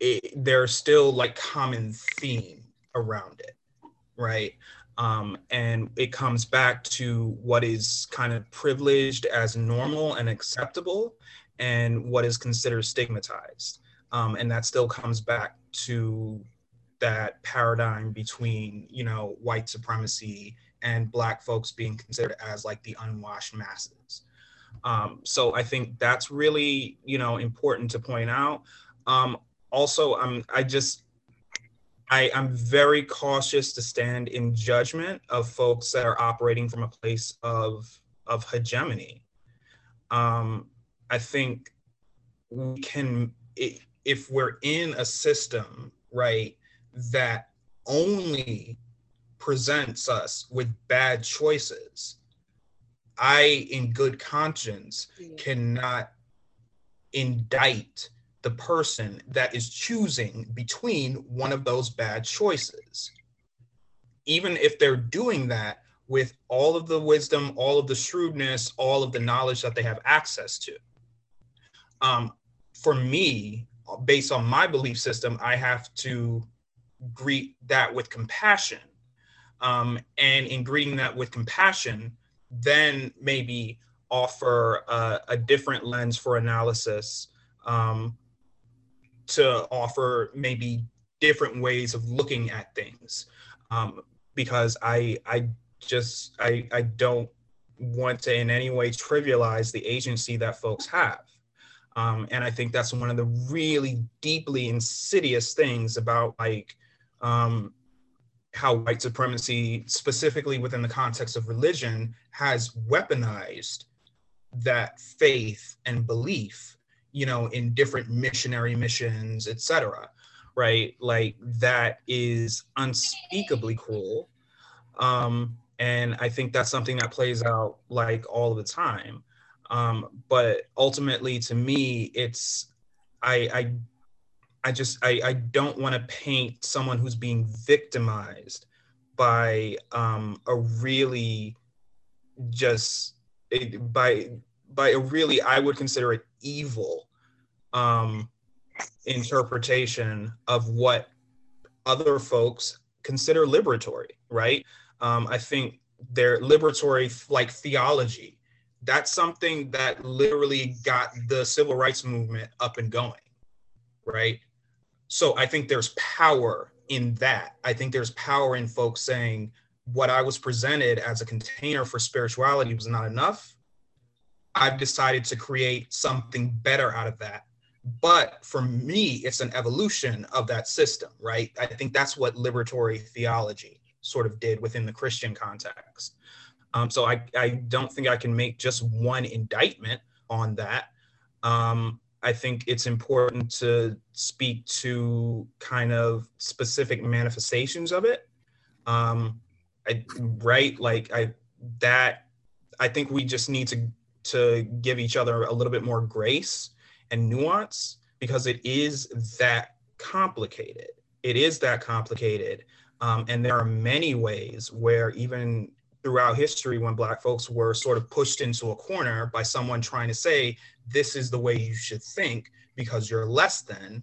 it, there's still like common theme around it, right? Um, and it comes back to what is kind of privileged as normal and acceptable, and what is considered stigmatized. Um, and that still comes back to that paradigm between you know white supremacy and black folks being considered as like the unwashed masses um, so i think that's really you know important to point out um, also i'm i just I, I'm very cautious to stand in judgment of folks that are operating from a place of of hegemony. Um, I think we can if we're in a system, right, that only presents us with bad choices, I, in good conscience, cannot indict the person that is choosing between one of those bad choices. Even if they're doing that with all of the wisdom, all of the shrewdness, all of the knowledge that they have access to. Um, for me, based on my belief system, I have to greet that with compassion. Um, and in greeting that with compassion, then maybe offer a, a different lens for analysis um, to offer maybe different ways of looking at things. Um, because I, I just, I, I don't want to in any way trivialize the agency that folks have. Um, and I think that's one of the really deeply insidious things about like um, how white supremacy, specifically within the context of religion, has weaponized that faith and belief, you know, in different missionary missions, etc. Right? Like that is unspeakably cruel. Um, and I think that's something that plays out like all the time. Um, but ultimately, to me, it's I I I just I, I don't want to paint someone who's being victimized by um, a really just by by a really I would consider it evil um, interpretation of what other folks consider liberatory, right? Um, I think their liberatory like theology that's something that literally got the civil rights movement up and going, right? So I think there's power in that. I think there's power in folks saying what I was presented as a container for spirituality was not enough. I've decided to create something better out of that. But for me, it's an evolution of that system, right? I think that's what liberatory theology sort of did within the Christian context. Um, so I, I don't think I can make just one indictment on that. Um, I think it's important to speak to kind of specific manifestations of it. Um, I, right, like I that I think we just need to to give each other a little bit more grace and nuance because it is that complicated. It is that complicated, um, and there are many ways where even throughout history when black folks were sort of pushed into a corner by someone trying to say this is the way you should think because you're less than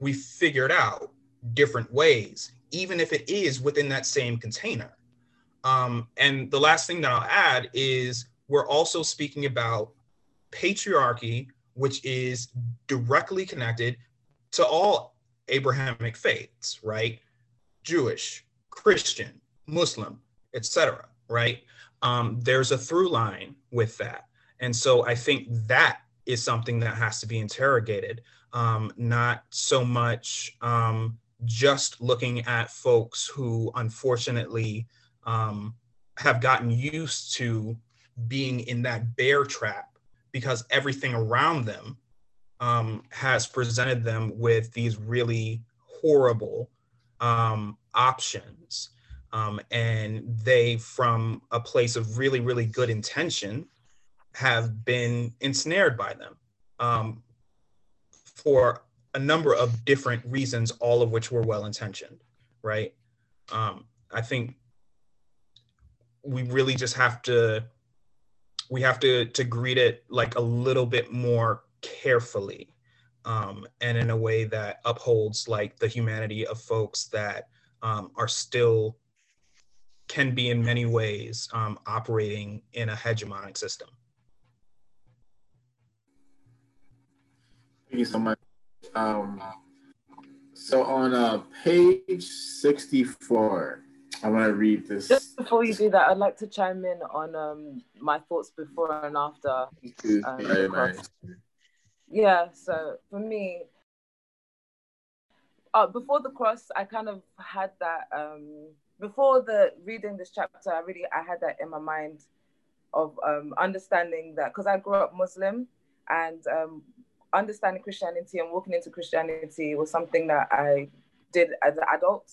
we figured out different ways even if it is within that same container. Um, and the last thing that i'll add is we're also speaking about patriarchy which is directly connected to all abrahamic faiths right? Jewish christian muslim etc right? Um, there's a through line with that. And so I think that is something that has to be interrogated, um, not so much um, just looking at folks who unfortunately um, have gotten used to being in that bear trap because everything around them um, has presented them with these really horrible um, options um, and they, from a place of really, really good intention, have been ensnared by them um, for a number of different reasons, all of which were well intentioned, right? Um, I think we really just have to we have to to greet it like a little bit more carefully um, and in a way that upholds like the humanity of folks that um, are still can be in many ways um, operating in a hegemonic system. Thank you so much. Um, so on uh, page 64, I want to read this. Just before you do that, I'd like to chime in on um, my thoughts before and after. Um, yeah, so for me, uh, before the cross, I kind of had that um, before the reading this chapter, I really I had that in my mind of um, understanding that because I grew up Muslim and um, understanding Christianity and walking into Christianity was something that I did as an adult.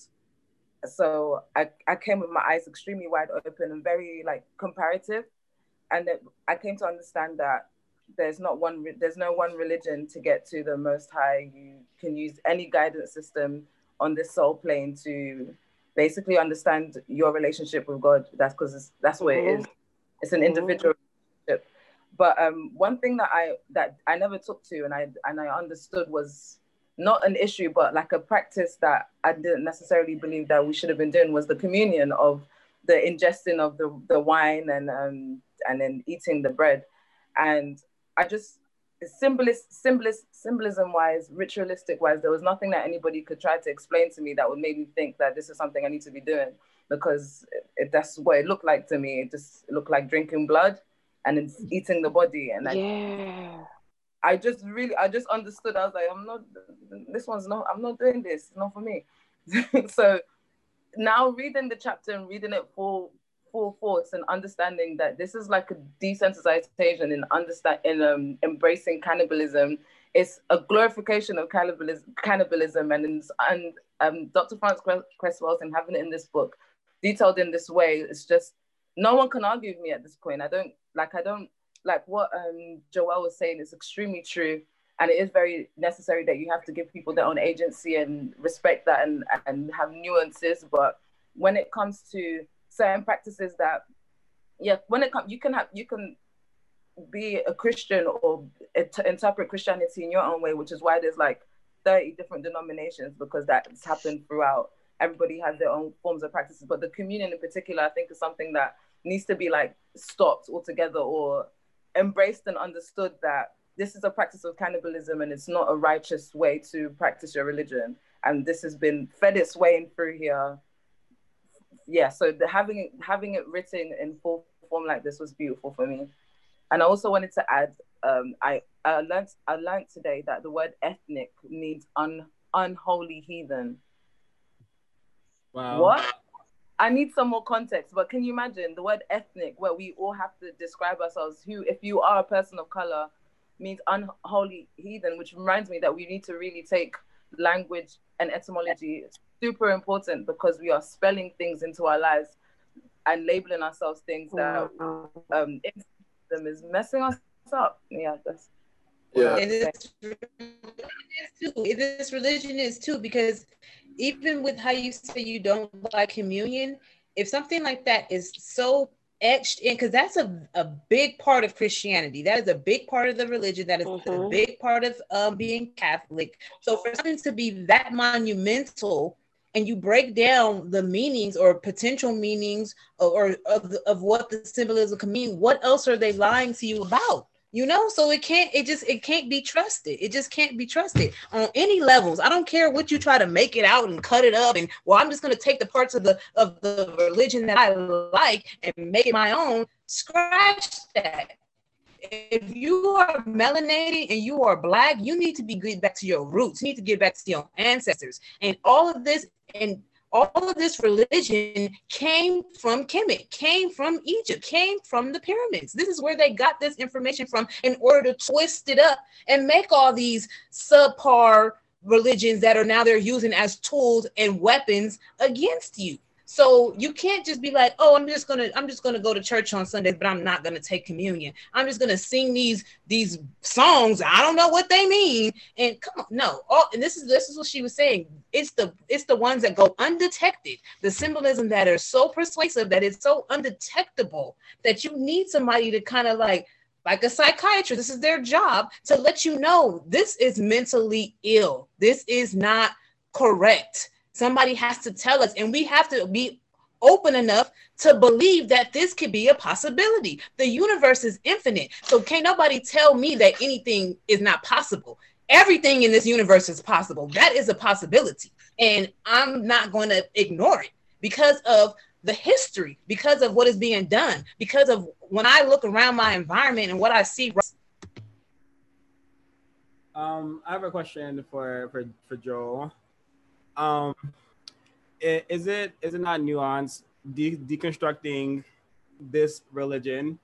So I, I came with my eyes extremely wide open and very like comparative. And I came to understand that there's not one there's no one religion to get to the most high. You can use any guidance system on this soul plane to basically understand your relationship with God. That's because that's what mm-hmm. it is. It's an individual relationship. But um, one thing that I that I never took to and I and I understood was not an issue, but like a practice that I didn't necessarily believe that we should have been doing was the communion of the ingesting of the, the wine and um, and then eating the bread. And I just symbolist, symbolist, symbolism wise, ritualistic wise, there was nothing that anybody could try to explain to me that would make me think that this is something I need to be doing because it, it, that's what it looked like to me. It just looked like drinking blood and it's eating the body. And I, yeah. I just really, I just understood. I was like, I'm not, this one's not, I'm not doing this. It's not for me. so now reading the chapter and reading it full, full force and understanding that this is like a desensitization in understand in um, embracing cannibalism. It's a glorification of cannibalism, cannibalism, and and um, Dr. Frances Cress Welsing having it in this book, detailed in this way. It's just no one can argue with me at this point. I don't like. I don't like what um, Joelle was saying is extremely true. And it is very necessary that you have to give people their own agency and respect that and, and have nuances. But when it comes to certain practices that, yeah, when it comes, you can have, you can be a Christian or interpret Christianity in your own way, which is why there's like 30 different denominations because that's happened throughout. Everybody has their own forms of practices, but the communion in particular, I think, is something that needs to be like stopped altogether or embraced and understood that this is a practice of cannibalism and it's not a righteous way to practice your religion. And this has been fed its way in through here. Yeah, so the, having having it written in full form like this was beautiful for me. And I also wanted to add, um, I I learned I learned today that the word ethnic means un, unholy heathen. Wow. What? I need some more context, but can you imagine the word ethnic, where we all have to describe ourselves? Who, if you are a person of color, means unholy heathen, which reminds me that we need to really take language and etymology it's super important because we are spelling things into our lives and labeling ourselves things that um them is messing us up. Yeah, that's yeah. And this, this religion is too because even with how you say you don't like communion, if something like that is so etched in, because that's a, a big part of Christianity, that is a big part of the religion, that is mm-hmm. a big part of um, being Catholic. So for something to be that monumental, and you break down the meanings or potential meanings or, or of, of what the symbolism can mean, what else are they lying to you about? You know so it can't it just it can't be trusted. It just can't be trusted on any levels. I don't care what you try to make it out and cut it up and well i'm just going to take the parts of the of the religion that i like and make it my own. Scratch that. If you are melanated and you are black you need to be get back to your roots. You need to get back to your ancestors. And all of this and all of this religion came from Kemet, came from Egypt, came from the pyramids. This is where they got this information from in order to twist it up and make all these subpar religions that are now they're using as tools and weapons against you. So you can't just be like, oh, I'm just gonna, I'm just gonna go to church on Sundays, but I'm not gonna take communion. I'm just gonna sing these these songs. I don't know what they mean. And come on, no. All and this is this is what she was saying. It's the it's the ones that go undetected, the symbolism that are so persuasive that it's so undetectable that you need somebody to kind of like like a psychiatrist, this is their job to let you know this is mentally ill. This is not correct. Somebody has to tell us, and we have to be open enough to believe that this could be a possibility. The universe is infinite. So can't nobody tell me that anything is not possible. Everything in this universe is possible. That is a possibility. And I'm not going to ignore it because of the history, because of what is being done, because of when I look around my environment and what I see. Um, I have a question for for for Joel um, is it is it not nuanced de- deconstructing this religion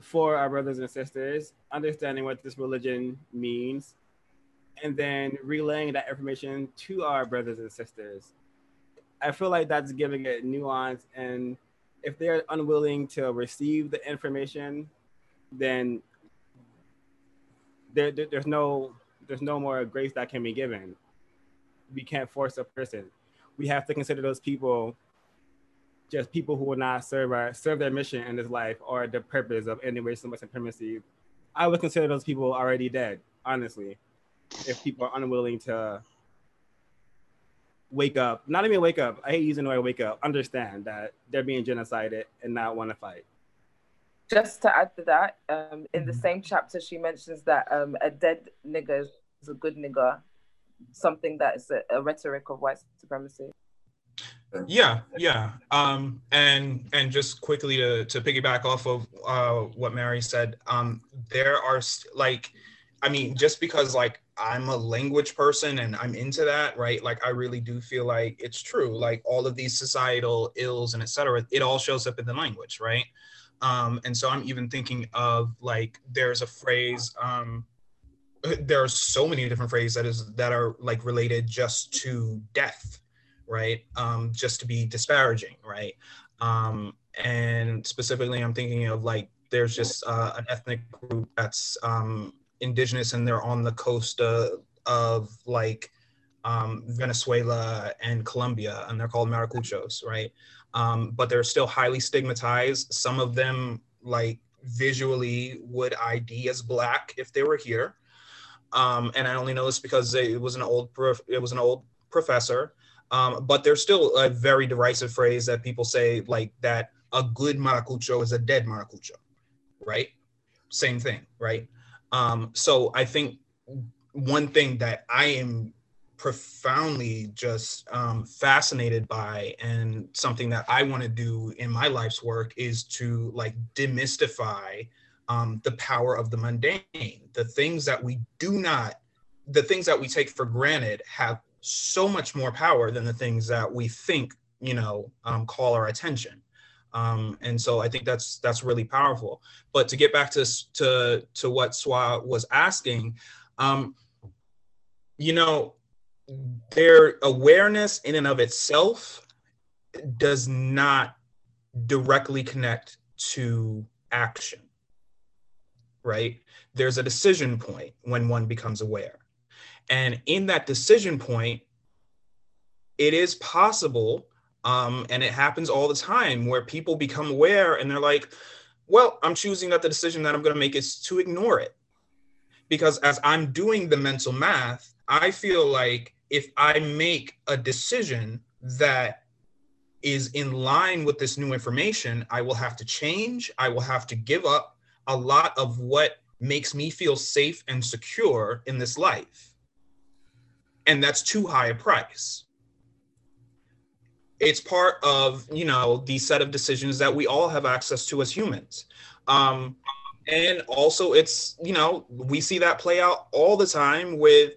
for our brothers and sisters, understanding what this religion means, and then relaying that information to our brothers and sisters. I feel like that's giving it nuance. And if they're unwilling to receive the information, then there, there, there's no there's no more grace that can be given. We can't force a person. We have to consider those people just people who will not serve our serve their mission in this life or the purpose of ending racism and supremacy. I would consider those people already dead, honestly, if people are unwilling to wake up, not even wake up. I hate using the word wake up. Understand that they're being genocided and not want to fight. Just to add to that, um, in the same chapter, she mentions that um, a dead nigger is a good nigger, something that is a, a rhetoric of white supremacy. Yeah, yeah. Um, and and just quickly to to piggyback off of uh, what Mary said, um, there are like, I mean, just because like I'm a language person and I'm into that, right? Like I really do feel like it's true. Like all of these societal ills and etc. It all shows up in the language, right? Um, and so I'm even thinking of like there's a phrase. Um, there are so many different phrases that is that are like related just to death right? Um, just to be disparaging, right? Um, and specifically, I'm thinking of like there's just uh, an ethnic group that's um, indigenous and they're on the coast uh, of like um, Venezuela and Colombia, and they're called maracuchos, right? Um, but they're still highly stigmatized. Some of them, like visually, would ID as black if they were here. Um, and I only know this because it was an old prof- it was an old professor um, but there's still a very derisive phrase that people say like that a good maracucho is a dead maracucho, right? Same thing, right? Um, so I think one thing that I am profoundly just um, fascinated by and something that I want to do in my life's work is to like demystify um, the power of the mundane. The things that we do not, the things that we take for granted have so much more power than the things that we think you know um, call our attention. Um, and so i think that's that's really powerful. But to get back to to to what swa was asking um, you know their awareness in and of itself does not directly connect to action right there's a decision point when one becomes aware and in that decision point, it is possible, um, and it happens all the time, where people become aware and they're like, well, I'm choosing that the decision that I'm going to make is to ignore it. Because as I'm doing the mental math, I feel like if I make a decision that is in line with this new information, I will have to change. I will have to give up a lot of what makes me feel safe and secure in this life. And that's too high a price. It's part of you know the set of decisions that we all have access to as humans. Um, and also it's you know we see that play out all the time with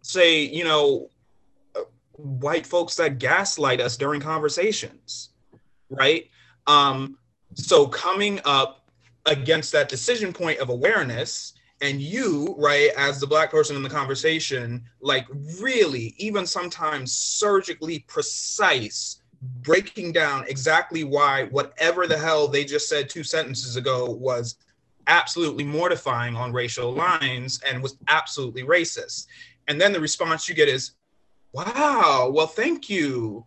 say you know white folks that gaslight us during conversations right? Um, so coming up against that decision point of awareness and you right as the black person in the conversation like really even sometimes surgically precise breaking down exactly why whatever the hell they just said two sentences ago was absolutely mortifying on racial lines and was absolutely racist. And then the response you get is wow well thank you.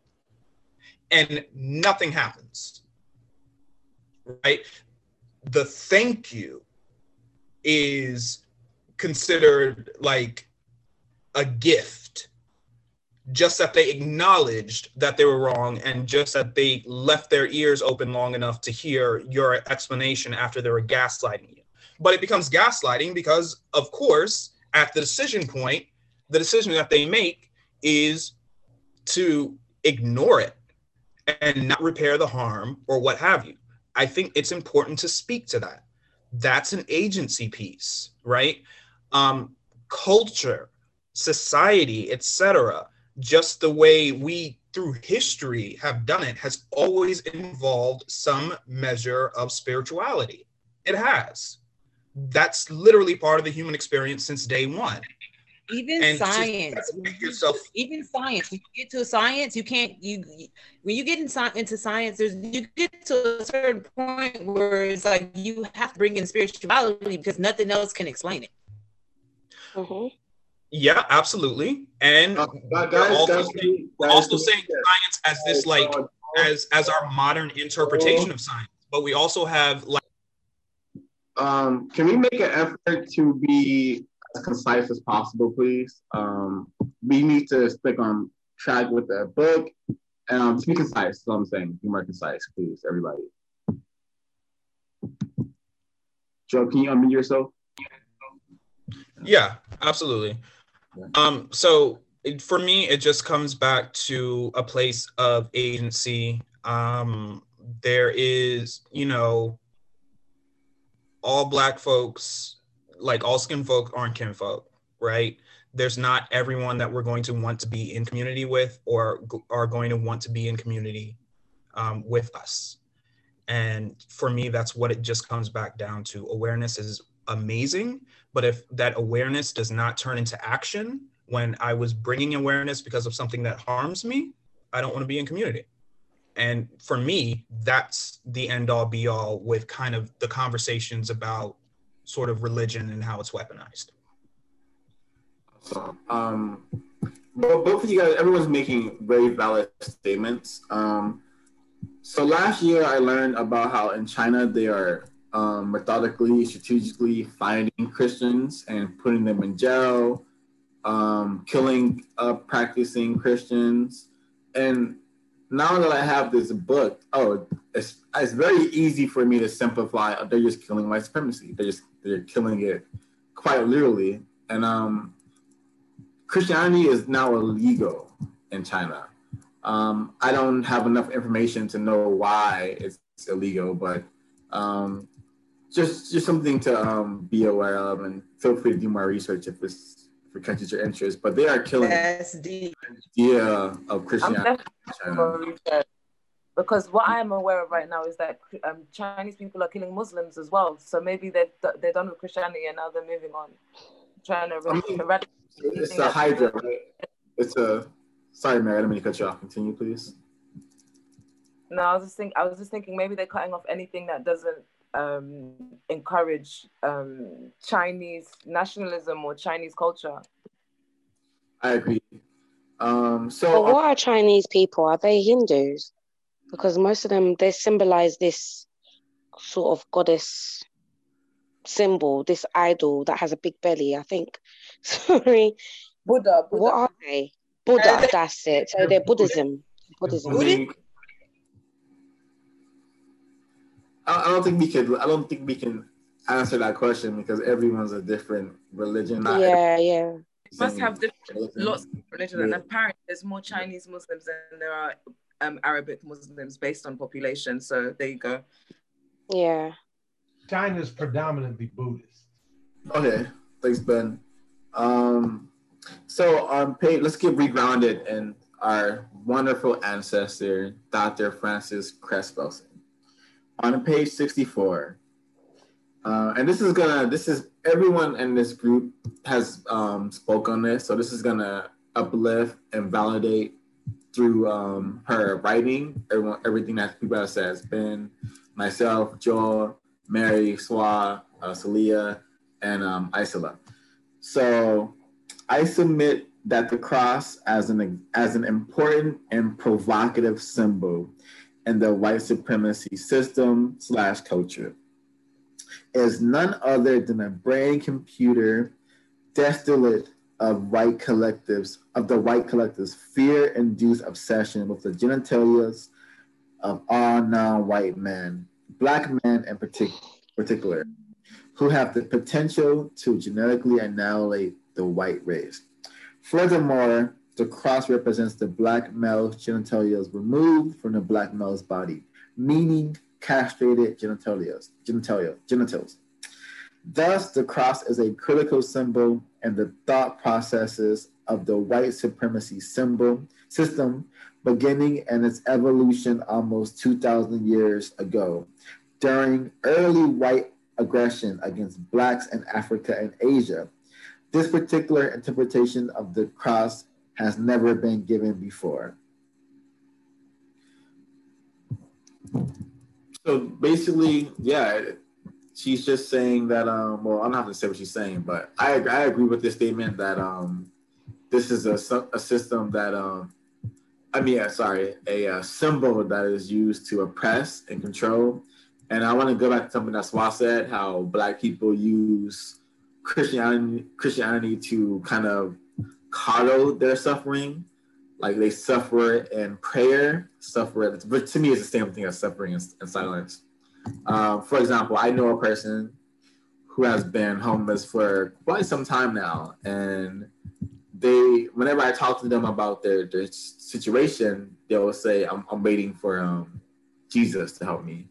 And nothing happens. Right the thank you is considered like a gift just that they acknowledged that they were wrong and just that they left their ears open long enough to hear your explanation after they were gaslighting you. But it becomes gaslighting because, of course, at the decision point, the decision that they make is to ignore it and not repair the harm or what have you. I think it's important to speak to that that's an agency piece, right? Um, culture, society, etc. Just the way we through history have done it has always involved some measure of spirituality, It has. That's literally part of the human experience since day one. Even And science make yourself- even science when you get to science you can't you when you get in, into science there's you get to a certain point where it's like you have to bring in spirituality because nothing else can explain it Mhm. Yeah, absolutely. And Uh, we're also, guys, saying, we're also saying science as this like as as our modern interpretation of science, but we also have like Um, can we make an effort to be as concise as possible, please? Um, we need to stick on track with the book. Um, to be concise, that's what I'm saying. Be more concise, please, everybody. Joe, can you unmute yourself? Yeah, absolutely. Yeah. Um, so it, for me, it just comes back to a place of agency. Um, there is, you know, all black folks, like all skin folk, aren't kinfolk, right? There's not everyone that we're going to want to be in community with or are going to want to be in community um, with us. And for me, that's what it just comes back down to. Awareness is amazing, but if that awareness does not turn into action, when I was bringing awareness because of something that harms me, I don't want to be in community. And for me, that's the end all be all with kind of the conversations about sort of religion and how it's weaponized. So, um, well, both of you guys, everyone's making very valid statements. Um, so last year, I learned about how in China they are um, methodically, strategically finding Christians and putting them in jail, um, killing uh, practicing Christians. And now that I have this book, oh, it's, it's very easy for me to simplify. They're just killing white supremacy. They're just they're killing it quite literally. And um, Christianity is now illegal in China. Um, I don't have enough information to know why it's illegal, but um, just just something to um, be aware of, and feel free to do more research if it's if it catches your interest. But they are killing that's deep the idea of I'm Christianity Because what I'm aware of right now is that um, Chinese people are killing Muslims as well. So maybe they're, they're done with Christianity and now they're moving on, trying to I mean, eradicate. It's a hydra, right? It's a. Sorry, Mary. I didn't to cut you off. Continue, please. No, I was just think I was just thinking maybe they're cutting off anything that doesn't um, encourage um, Chinese nationalism or Chinese culture. I agree. Um, But so what are Chinese people? Are they Hindus? Because most of them they symbolize this sort of goddess symbol, this idol that has a big belly. I think. Sorry, Buddha, Buddha. what are they? Buddha. That's it. So they're Buddhism. Buddhism. I think- I I don't think we could. I don't think we can answer that question because everyone's a different religion. Not Yeah, yeah. must have different lots of religion, and apparently there's more Chinese Muslims than there are um, Arabic Muslims based on population. So there you go. Yeah. China's predominantly Buddhist. Okay, thanks, Ben. Um, so on page, let's get regrounded in our wonderful ancestor, Dr. Frances Cress-Welsing. On page 64, uh, and this is gonna, this is everyone in this group has um, spoke on this, so this is gonna uplift and validate through um, her writing, everyone, everything that people have said, Ben, myself, Joel, Mary, Swa, uh, and um, Isola. So I submit that the cross as an as an important and provocative symbol in the white supremacy system slash culture is none other than a brain computer distillate of white collectives of the white collectives fear-induced obsession with the genitalias of all non-white men, black men in partic- particular, who have the potential to genetically annihilate the white race. Furthermore, the cross represents the black male's genitalia removed from the black male's body, meaning castrated genitalia, genitalia, genitals. Thus, the cross is a critical symbol in the thought processes of the white supremacy symbol system, beginning and its evolution almost 2,000 years ago. During early white aggression against Blacks in Africa and Asia. This particular interpretation of the cross has never been given before. So basically, yeah, she's just saying that. Um, well, I'm not going to say what she's saying, but I I agree with this statement that um, this is a a system that um, I mean, uh, sorry, a, a, symbol that is used to oppress and control. And I want to go back to something that Swa said, how Black people use Christianity, Christianity to kind of coddle their suffering. Like they suffer in prayer, suffer, but to me, it's the same thing as suffering in, in silence. Uh, for example, I know a person who has been homeless for quite some time now, and they whenever I talk to them about their their situation, they'll say, "I'm, I'm waiting for um, Jesus to help me,"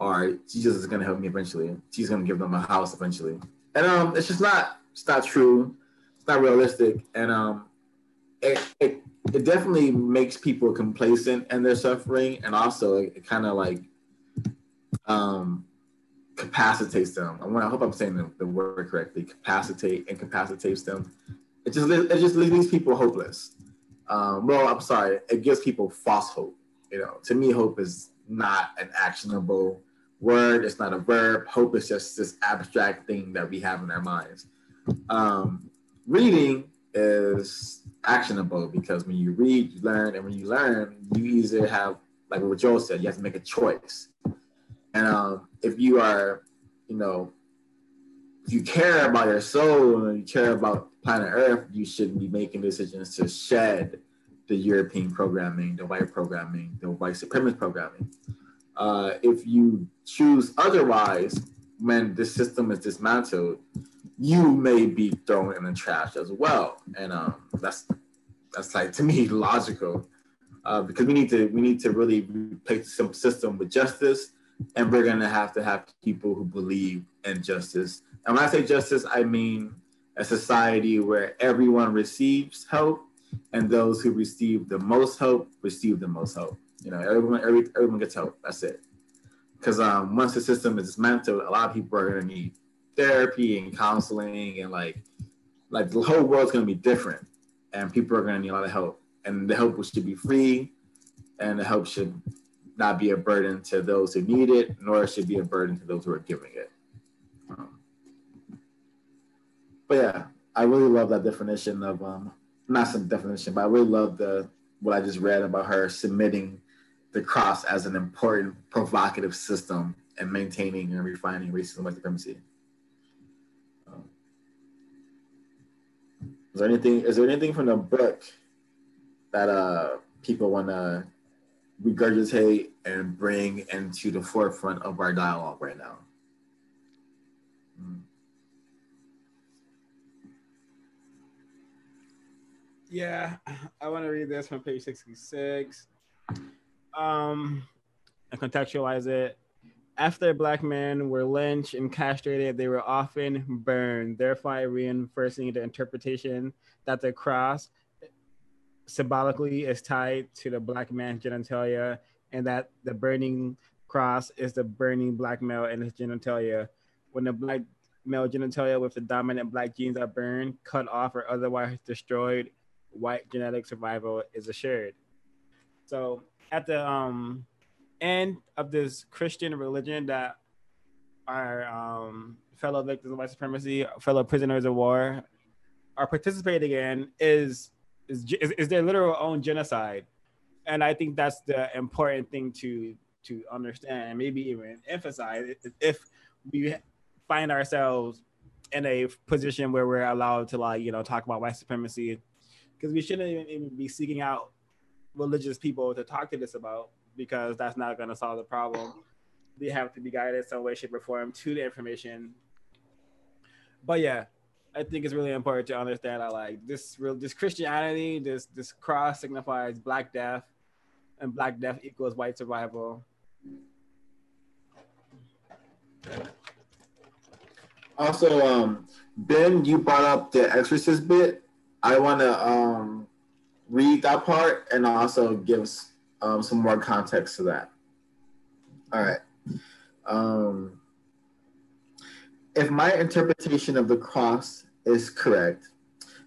or Jesus is gonna help me eventually. He's gonna give them a house eventually, and um, it's just not it's not true. It's not realistic, and um, it, it it definitely makes people complacent in their suffering, and also it, it kind of like um capacitates them. I, want, I hope I'm saying the, the word correctly. Capacitate, and capacitates them it just it just leaves people hopeless. Um, well, I'm sorry, it gives people false hope. You know, to me, hope is not an actionable word. It's not a verb. Hope is just this abstract thing that we have in our minds. Um, reading is actionable because when you read, you learn, and when you learn, you either have, like what Joel said, you have to make a choice. And um, if you are, you know, if you care about your soul and you care about planet Earth, you shouldn't be making decisions to shed the European programming, the white programming, the white supremacist programming. Uh, if you choose otherwise, when the system is dismantled, you may be thrown in the trash as well, and um, that's that's like to me logical, uh, because we need to we need to really replace some system with justice, and we're gonna have to have people who believe in justice. And when I say justice, I mean a society where everyone receives help and those who receive the most help receive the most help. You know, everyone every, everyone gets help. That's it. Because um, once the system is dismantled, a lot of people are going to need therapy and counseling and like like the whole world's going to be different, and people are going to need a lot of help. And the help should be free, and the help should not be a burden to those who need it, nor should be a burden to those who are giving it. Um, but yeah, I really love that definition of um, not some definition, but I really love the what I just read about her submitting the cross as an important provocative system and maintaining and refining racism white supremacy. Um, is there anything? Is there anything from the book that uh, people want to regurgitate and bring into the forefront of our dialogue right now? Mm. Yeah, I want to read this from page 66 um, and contextualize it. After black men were lynched and castrated, they were often burned, thereby reinforcing the interpretation that the cross symbolically is tied to the black man's genitalia and that the burning cross is the burning black male and his genitalia. When the black male genitalia with the dominant black genes are burned, cut off, or otherwise destroyed, white genetic survival is assured. So at the um, end of this Christian religion that our um, fellow victims of white supremacy, fellow prisoners of war, are participating in is is, is their literal own genocide, and I think that's the important thing to to understand and maybe even emphasize if we find ourselves in a position where we're allowed to like you know talk about white supremacy because we shouldn't even be seeking out religious people to talk to this about because that's not going to solve the problem. We have to be guided some way, shape, or form to the information. But yeah, I think it's really important to understand that like this real this Christianity, this this cross signifies black death, and black death equals white survival. Also, um, Ben, you brought up the exorcist bit. I want to um, read that part and also give um, some more context to that. All right. Um, if my interpretation of the cross is correct,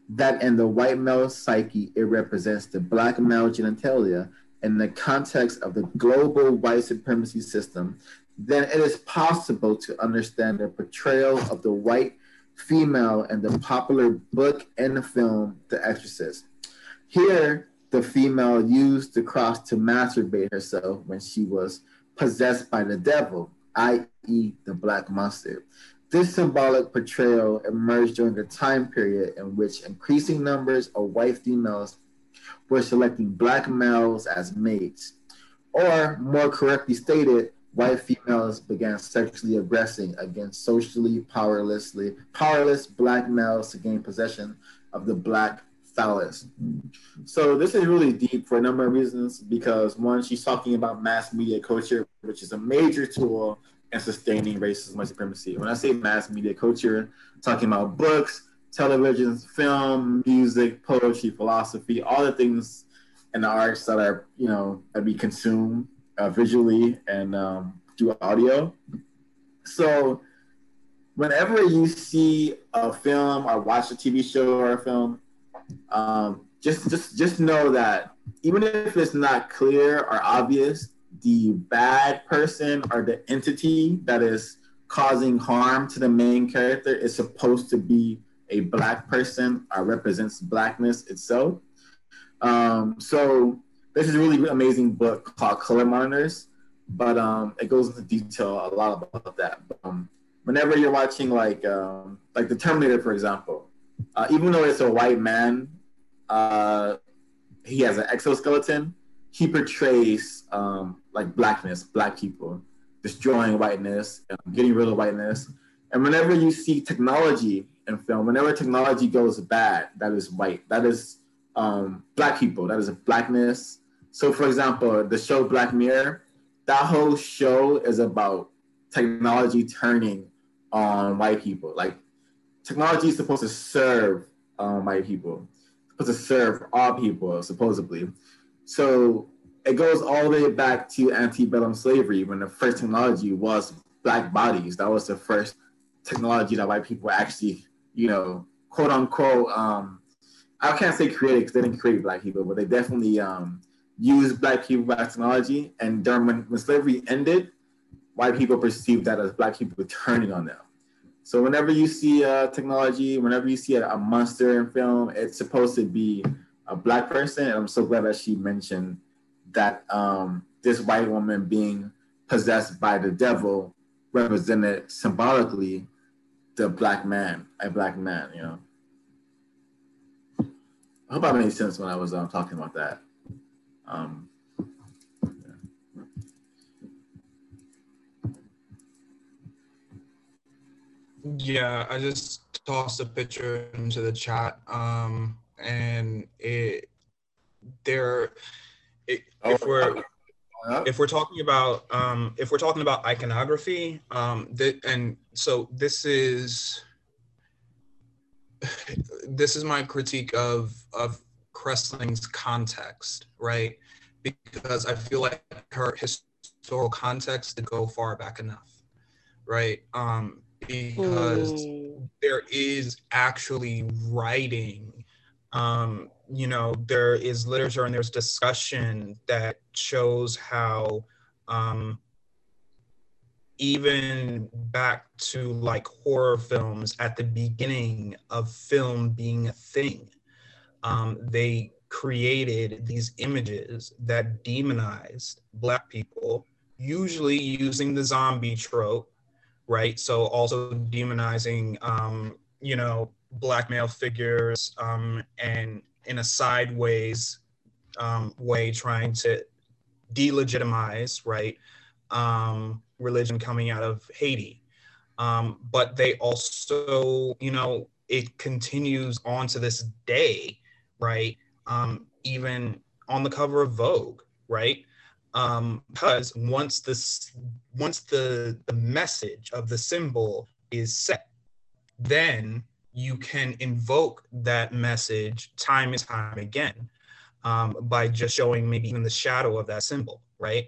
that in the white male psyche, it represents the black male genitalia in the context of the global white supremacy system, then it is possible to understand the portrayal of the white female in the popular book and the film The Exorcist. Here, the female used the cross to masturbate herself when she was possessed by the devil, i.e., the black monster. This symbolic portrayal emerged during a time period in which increasing numbers of white females were selecting black males as mates. Or, more correctly stated, white females began sexually aggressing against socially powerlessly powerless black males to gain possession of the black phallus. So this is really deep for a number of reasons because one, she's talking about mass media culture, which is a major tool in sustaining racism and supremacy. When I say mass media culture, I'm talking about books, television, film, music, poetry, philosophy, all the things and the arts that are, you know, that we consume uh, visually and um, through audio. So whenever you see a film or watch a TV show or a film, um, just just just know that even if it's not clear or obvious, the bad person or the entity that is causing harm to the main character is supposed to be a black person or represents blackness itself. Um, so this is a really amazing book called Color Monitors, but um, it goes into detail a lot about that. Um, whenever you're watching like um, like the Terminator, for example, uh, even though it's a white man, uh, he has an exoskeleton. He portrays um, like blackness, black people, destroying whiteness, getting rid of whiteness. And whenever you see technology in film, whenever technology goes bad, that is white. That is um, black people. That is blackness. So, for example, the show Black Mirror, that whole show is about technology turning on white people. Like, technology is supposed to serve um, white people, supposed to serve all people, supposedly. So, it goes all the way back to antebellum slavery when the first technology was black bodies. That was the first technology that white people actually, you know, quote unquote, um, I can't say created because they didn't create black people, but they definitely um, use black people by technology. And during when, when slavery ended, white people perceived that as black people turning on them. So whenever you see uh, technology, whenever you see a, a, monster in film, it's supposed to be a black person. And I'm so glad that she mentioned that um, this white woman being possessed by the devil represented symbolically the black man, a black man, you know. I hope I made sense when I was um, talking about that. Um, yeah. I just tossed a picture into the chat, um, and it there. It, oh, if we're if we're talking about um, if we're talking about iconography, um, th- and so this is this is my critique of of Cress Welsing's context, right? Because I feel like her historical context didn't go far back enough, right? Um, because mm. there is actually writing, um, you know, there is literature and there's discussion that shows how um, even back to like horror films at the beginning of film being a thing um, they created these images that demonized Black people, usually using the zombie trope, right? So also demonizing, um, you know, Black male figures um, and in a sideways um, way trying to delegitimize, right, um, religion coming out of Haiti. Um, but they also, you know, it continues on to this day right? Um, even on the cover of Vogue, right? Um, because once this, once the the message of the symbol is set, then you can invoke that message time and time again um, by just showing maybe even the shadow of that symbol, right?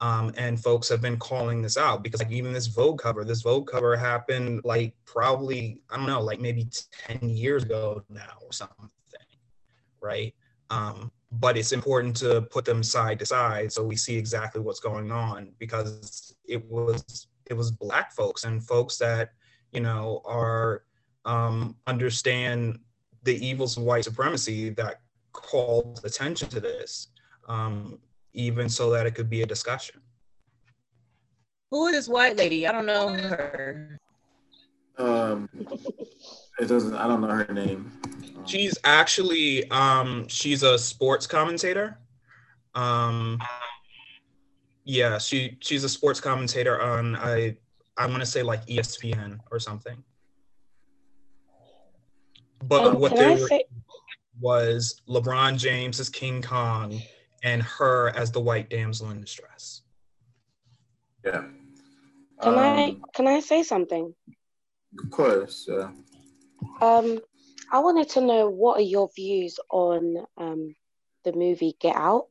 Um, and folks have been calling this out because like even this Vogue cover, this Vogue cover happened like probably, I don't know, like maybe 10 years ago now or something, right? Um, but it's important to put them side to side so we see exactly what's going on because it was it was black folks and folks that you know are um, understand the evils of white supremacy that called attention to this um, even so that it could be a discussion who is this white lady i don't know her um it doesn't i don't know her name She's actually um she's a sports commentator. Um yeah, she she's a sports commentator on I I want to say like ESPN or something. But Um, what can they I were say was LeBron James as King Kong and her as the white damsel in distress. yeah can I Um, can I say something? of course yeah Um, I wanted to know what are your views on um, the movie Get Out?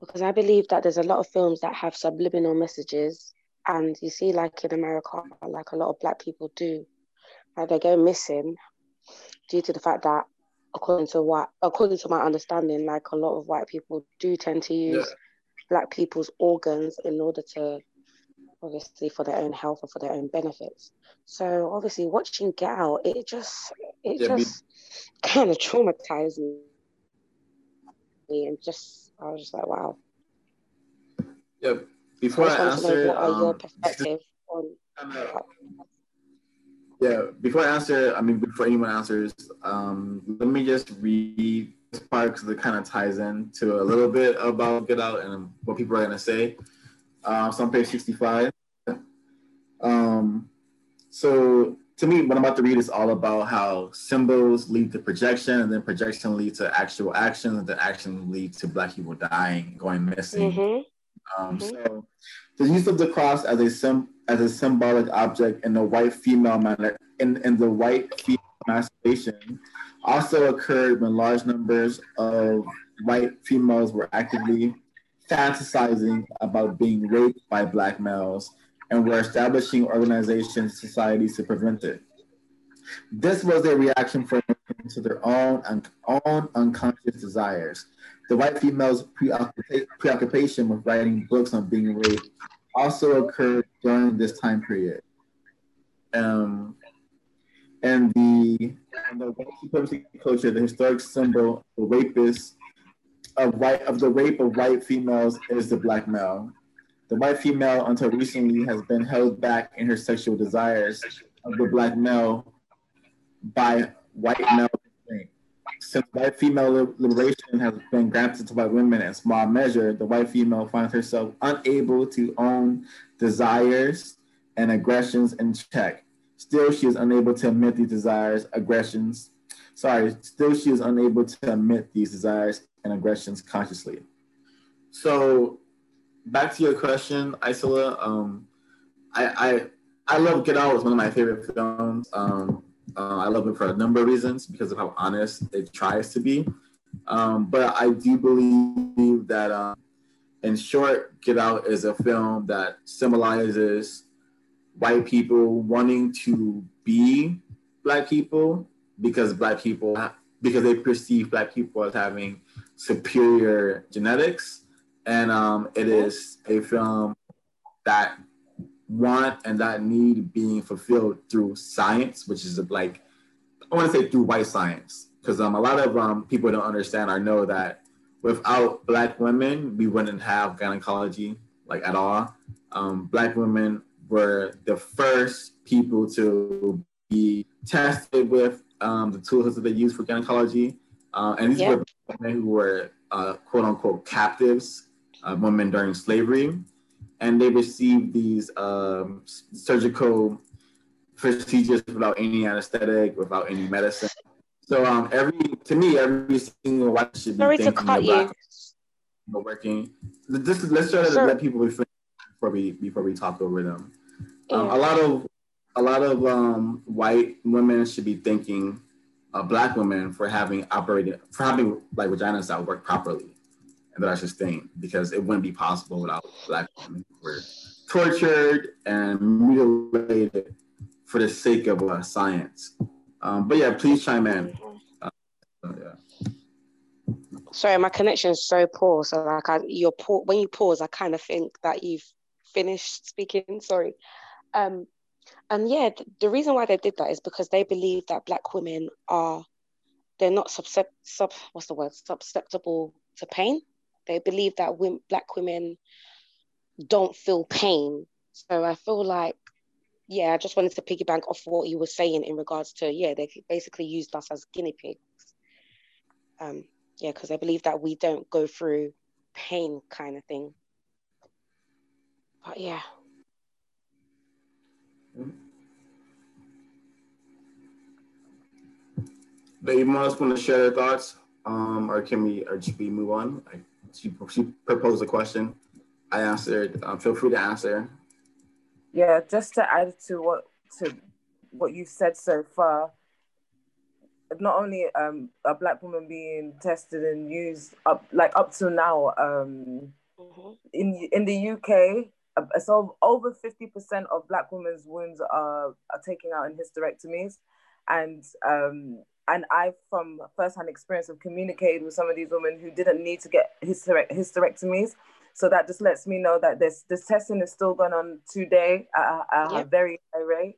Because I believe that there's a lot of films that have subliminal messages, and you see, like in America, like a lot of Black people do, like they go missing due to the fact that, according to what, according to my understanding, like a lot of white people do tend to use Yeah. Black people's organs in order to, obviously, for their own health or for their own benefits. So obviously, watching Get Out, it just it Yeah, be- just kind of traumatized me, and just I was just like, wow. yeah before I i just wanted to answer know what are your um, perspective on Out? Yeah, before I answer, I mean, before anyone answers, um, let me just read this part because it kind of ties in to a little bit about Get Out and what people are going to say. Uh, so on page 65. Um, so to me, what I'm about to read is all about how symbols lead to projection, and then projection leads to actual action, and then action lead to Black people dying, going missing. Mm-hmm. Um, Mhm. So, the use of the cross as a sim- as a symbolic object in the white female manner in, in the white female masturbation also occurred when large numbers of white females were actively fantasizing about being raped by black males and were establishing organizations, societies to prevent it. This was their reaction for to their own un- own unconscious desires. The white females' preoccupa- preoccupation with writing books on being raped also occurred during this time period. Um, and the, in the white supremacy culture, the historic symbol, the rapist of white of the rape of white females is the black male. The white female, until recently, has been held back in her sexual desires of the black male by white male. Since white female liberation has been granted to white women in small measure, the white female finds herself unable to own desires and aggressions in check. Still, she is unable to admit these desires, aggressions. Sorry, still she is unable to admit these desires and aggressions consciously. So, back to your question, Isola. Um, I, I I love Get Out. It's one of my favorite films. Um, uh, I love it for a number of reasons because of how honest it tries to be. Um, but I do believe that, um, in short, Get Out is a film that symbolizes white people wanting to be black people because black people because they perceive black people as having superior genetics, and um, it is a film that want and that need being fulfilled through science, which is like I want to say through white science, because um, a lot of um, people don't understand or know that without black women, we wouldn't have gynecology like at all. Um, black women were the first people to be tested with um, the tools that they use for gynecology, uh, and these Yeah. were women who were uh, quote unquote captives, uh, women during slavery and they received these um, surgical procedures without any anesthetic, without any medicine. So um, every to me, every single white should be Sorry to thinking cut about you. working. This is, let's try to Sure. let people finish before we before we talk over them. Um, Yeah. a lot of a lot of um, white women should be thanking uh, black women for having operated for having like vaginas that work properly. That are sustained because it wouldn't be possible without black women who were tortured and mutilated for the sake of uh, science. Um, but yeah, please chime in. Uh, yeah. Sorry, my connection is so poor. So like, I, you're poor, when you pause, I kind of think that you've finished speaking. Sorry. Um, and yeah, th- the reason why they did that is because they believe that black women are they're not sub sub what's the word susceptible to pain. They believe that women, black women don't feel pain. So I feel like, yeah, I just wanted to piggyback off what you were saying in regards to, yeah, they basically used us as guinea pigs. Um, yeah, because I believe that we don't go through pain kind of thing. But yeah. Do you else want to share their thoughts? Um, or can we, or should we move on? I, she, she proposed a question. I answered. Um, feel free to answer. Yeah, just to add to what to what you've said so far. Not only um, a black woman being tested and used up like up to now um, mm-hmm. in in the UK, uh, so over fifty percent of black women's wounds are are taken out in hysterectomies, and um, and I, from firsthand experience, have communicated with some of these women who didn't need to get hysterectomies. So that just lets me know that this this testing is still going on today at, at yep. a very high rate,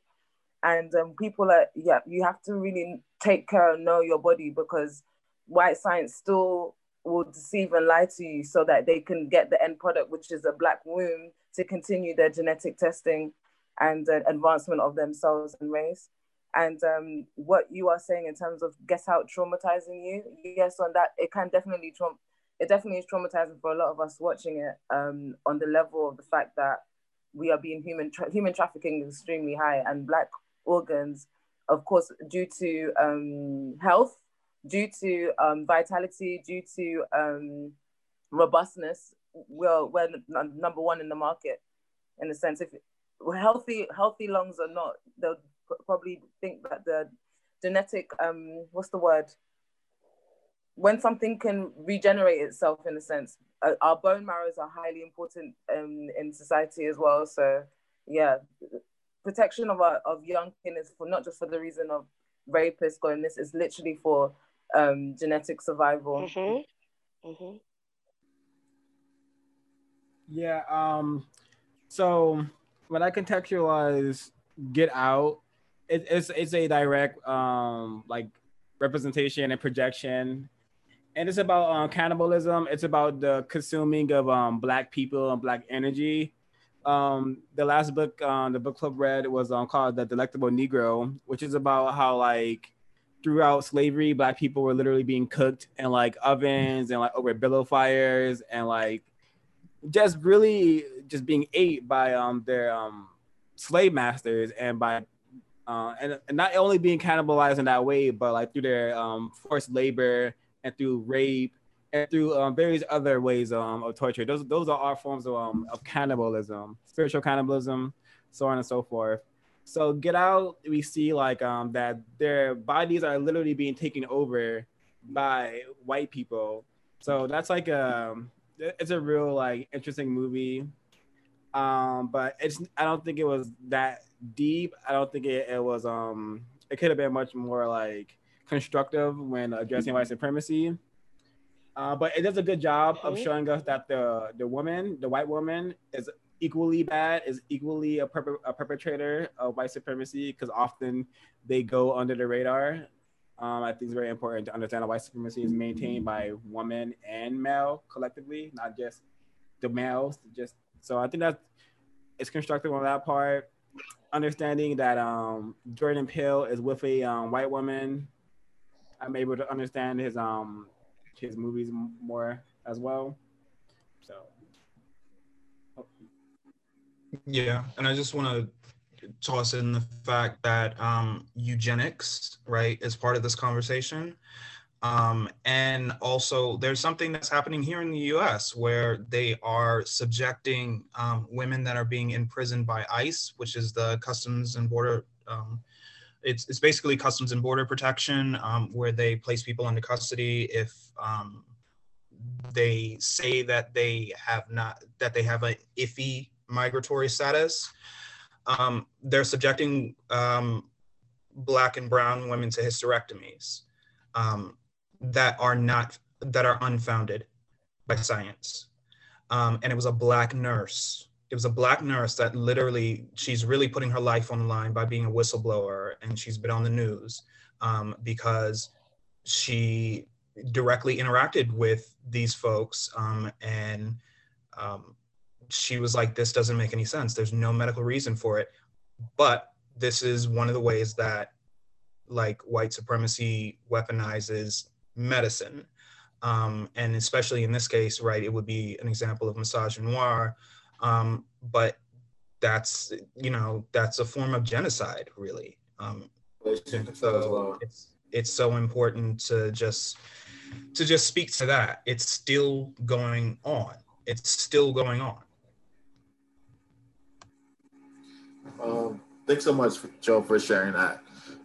and um, people are yeah. You have to really take care and know your body because white science still will deceive and lie to you so that they can get the end product, which is a black womb, to continue their genetic testing and uh, advancement of themselves and race and um, what you are saying in terms of get out traumatizing you yes on that it can definitely traum- it definitely is traumatizing for a lot of us watching it um, on the level of the fact that we are being human tra- human trafficking is extremely high and black organs of course due to um, health due to um, vitality due to um, robustness we're, we're n- number one in the market in the sense. If healthy healthy lungs are not they'll probably think that the genetic um what's the word when something can regenerate itself in a sense uh, our bone marrows are highly important um, in society as well so yeah protection of our of young kin is for not just for the reason of rapists going this is literally for um, genetic survival mm-hmm. Mm-hmm. yeah um so when i contextualize get out it, it's it's a direct um like representation and projection. And it's about um, cannibalism. It's about the consuming of um black people and black energy. Um the last book um the book club read was um, called the delectable negro which is about how like throughout slavery black people were literally being cooked in like ovens and like over billow fires and like just really just being ate by um their um slave masters and by uh, and, and not only being cannibalized in that way, but like through their um, forced labor and through rape and through um, various other ways um, of torture. Those those are all forms of, um, of cannibalism, spiritual cannibalism, so on and so forth. So get out, we see like um, that their bodies are literally being taken over by white people. So that's like a um, it's a real like interesting movie. Um, but it's I don't think it was that deep. I don't think it, it was um it could have been much more like constructive when addressing white supremacy. Uh, but it does a good job of showing us that the the woman, the white woman, is equally bad, is equally a, perp- a perpetrator of white supremacy because often they go under the radar. Um, I think it's very important to understand that white supremacy is maintained by women and male collectively, not just the males. Just so I think that it's constructive on that part understanding that um, Jordan Peele is with a um, white woman, I'm able to understand his um his movies more as well. So. Yeah, and I just want to toss in the fact that um, eugenics, right, is part of this conversation. Um, and also, there's something that's happening here in the US where they are subjecting um, women that are being imprisoned by ICE, which is the Customs and Border. Um, it's, it's basically Customs and Border Protection, um, where they place people into custody if um, they say that they have not that they have an iffy migratory status. Um, they're subjecting black and brown women to hysterectomies um, that are not that are unfounded by science. Um, and it was a black nurse. It was a black nurse that literally she's really putting her life on the line by being a whistleblower, and she's been on the news um, because she directly interacted with these folks um, and um, she was like this doesn't make any sense there's no medical reason for it but this is one of the ways that like white supremacy weaponizes medicine um, and especially in this case right it would be an example of misogynoir um, but that's you know that's a form of genocide really um, so it's it's so important to just to just speak to that. It's still going on. It's still going on. Um, thanks so much, Joe, for sharing that.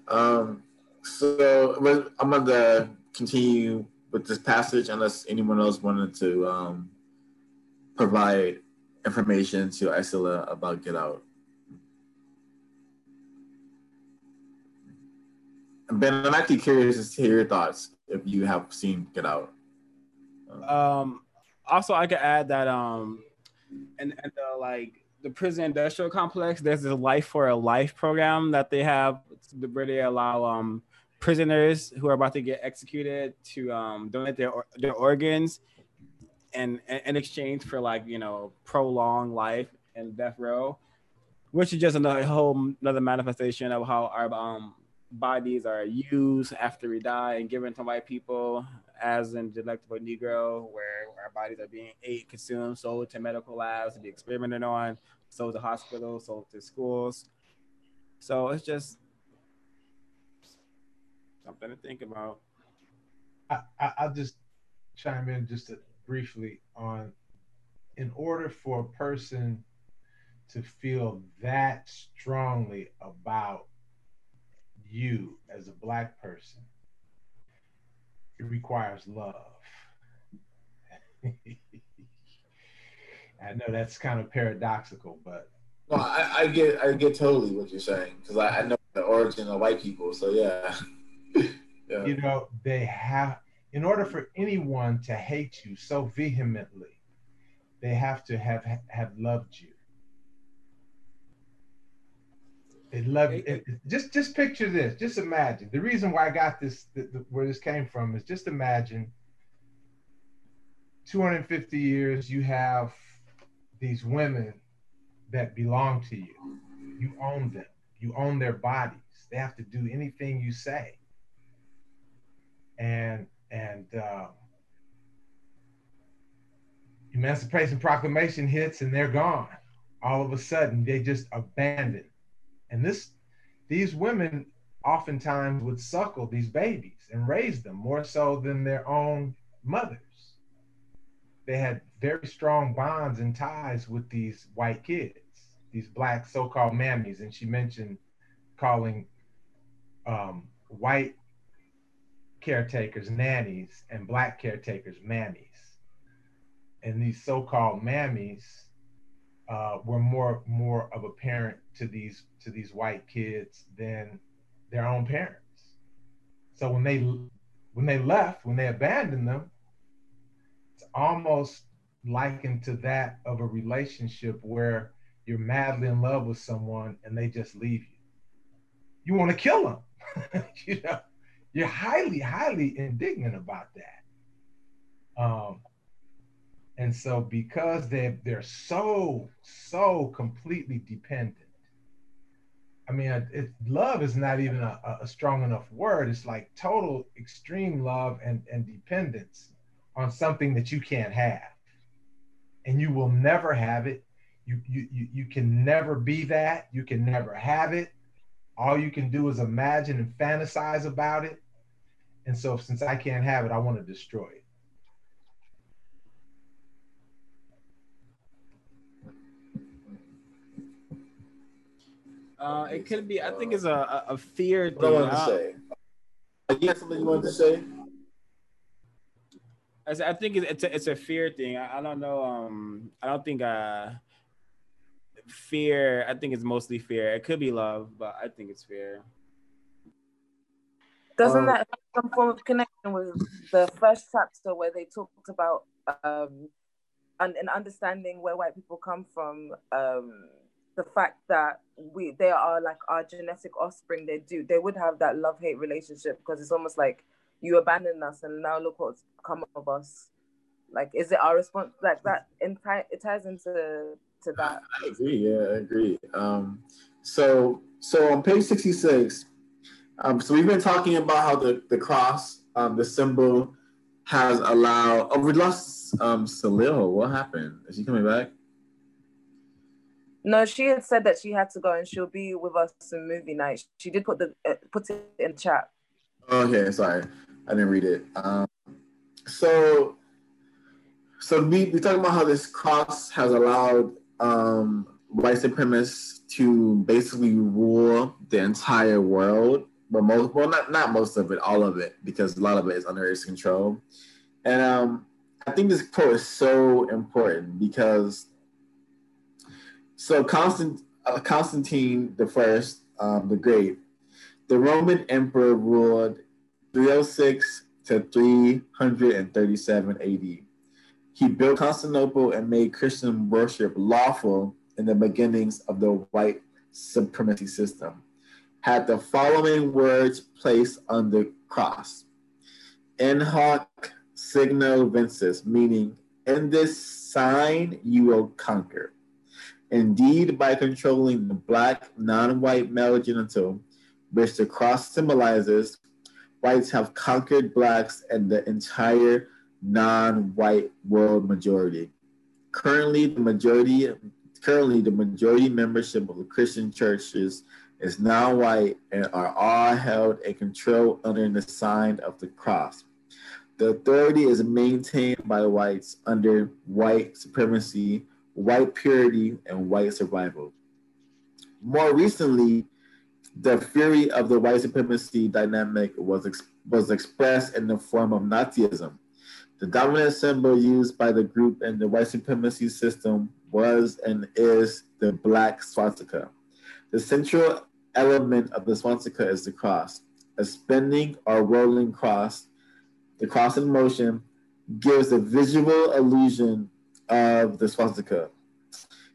Um, so I'm going to continue with this passage unless anyone else wanted to um, provide information to Isola about Get Out. Ben, I'm actually curious to hear your thoughts if you have seen Get Out. Um, also, I could add that um, and like the prison industrial complex, there's a Life for a Life program that they have where they allow um prisoners who are about to get executed to um donate their their organs and in exchange for like you know prolonged life and death row which is just another whole another manifestation of how our um bodies are used after we die and given to white people as in delectable negro where our bodies are being ate consumed sold to medical labs to be experimented on sold to hospitals sold to schools. So it's just something to think about I, I, i'll just chime in just to, briefly on in order for a person to feel that strongly about you as a black person, it requires love. I know that's kind of paradoxical, but no, I, I get I get totally what you're saying because I, I, know the origin of white people. So yeah. yeah, you know they have in order for anyone to hate you so vehemently, they have to have have loved you. They love it, it, just just picture this. Just imagine. The reason why I got this, the, the, where this came from, is just imagine. 250 years, you have these women that belong to you. You own them. You own their bodies. They have to do anything you say. And and uh, Emancipation Proclamation hits, and they're gone. All of a sudden, they just abandon and this, these women oftentimes would suckle these babies and raise them more so than their own mothers. They had very strong bonds and ties with these white kids, these black so-called mammies. And she mentioned calling um, white caretakers nannies and black caretakers mammies. And these so-called mammies uh, were more more of a parent to these to these white kids than their own parents. So when they when they left, when they abandoned them, it's almost likened to that of a relationship where you're madly in love with someone and they just leave you. You want to kill them. you know, you're highly, highly indignant about that. Um, and so because they they're so so completely dependent. I mean, it, love is not even a, a strong enough word. It's like total extreme love and, and dependence on something that you can't have. And you will never have it. You, you, you, you can never be that. You can never have it. All you can do is imagine and fantasize about it. And so, since I can't have it, I want to destroy it. Uh, it could be. I think it's a a, fear. What I wanted to say. You have something you wanted to say? I, I think it's a, it's a fear thing. I, I don't know. Um, I don't think uh, fear. I think it's mostly fear. It could be love, but I think it's fear. Doesn't um, that have some form of connection with the first chapter where they talked about um, and, and understanding where white people come from? Um, the fact that we they are like our genetic offspring. They do they would have that love hate relationship because it's almost like you abandoned us and now look what's come of us. Like, is it our response? Like that, enti- it ties into to that. I agree. Yeah, I agree. Um, so so on page sixty six um, so we've been talking about how the, the cross, um, the symbol, has allowed. Oh, we lost um, Salil. What happened? Is she coming back? No, she had said that she had to go and she'll be with us in movie night. She did put the uh, put it in chat. Okay, sorry, I didn't read it. Um, so, so we we talking about how this cross has allowed um, white supremacists to basically rule the entire world but most well not not most of it, all of it, because a lot of it is under his control. And um, I think this quote is so important because so Constant, uh, Constantine the First, um, the Great, the Roman Emperor ruled 306 to 337 AD. He built Constantinople and made Christian worship lawful in the beginnings of the white supremacy system had the following words placed on the cross In hoc signo vinces, meaning, in this sign you will conquer. Indeed, by controlling the black, non white male genital, which the cross symbolizes, whites have conquered blacks and the entire non white world majority. Currently, the majority currently the majority membership of the Christian churches is now white and are all held and controlled under the sign of the cross. The authority is maintained by whites under white supremacy, white purity, and white survival. More recently, the fury of the white supremacy dynamic was, ex- was expressed in the form of Nazism. The dominant symbol used by the group in the white supremacy system was and is the black swastika. The central element of the swastika is the cross. A spinning or rolling cross, the cross in motion, gives a visual illusion of the swastika.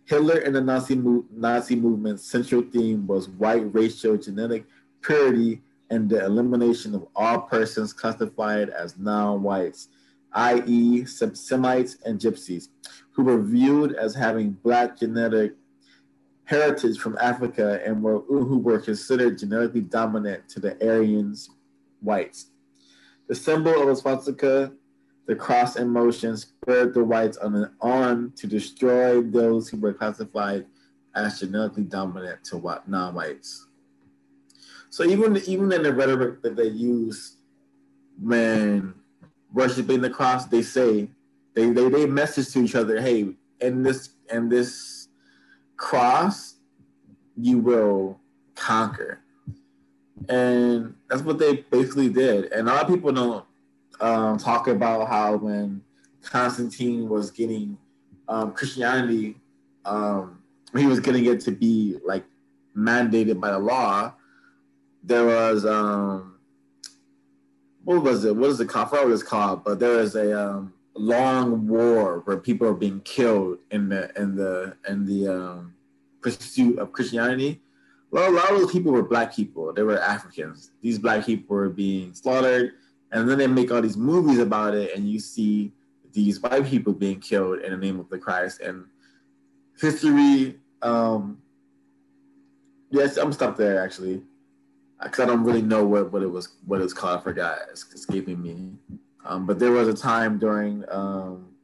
Hitler and the Nazi, mo- Nazi movement's central theme was white racial genetic purity and the elimination of all persons classified as non-whites, i.e., Semites and Gypsies, who were viewed as having black genetic heritage from Africa and were, who were considered genetically dominant to the Aryans whites. The symbol of the swastika, the cross in motion, spurred the whites on, on to destroy those who were classified as genetically dominant to non-whites. So even even in the rhetoric that they use when worshiping the cross, they say they they, they message to each other, hey, in this in this cross, you will conquer. And that's what they basically did. And a lot of people don't um, talk about how when Constantine was getting um, Christianity, um, he was getting it to be like mandated by the law. There was um, what was it? What is it called? I forgot called, but there is a um, long war where people are being killed in the in the in the um, pursuit of Christianity. Well, a lot of those people were black people. They were Africans. These black people were being slaughtered, and then they make all these movies about it, and you see these white people being killed in the name of the Christ. And history, um, yes, I'm stop there actually, because I don't really know what, what it was what it was called. I forgot. It's escaping me. Um, but there was a time during um,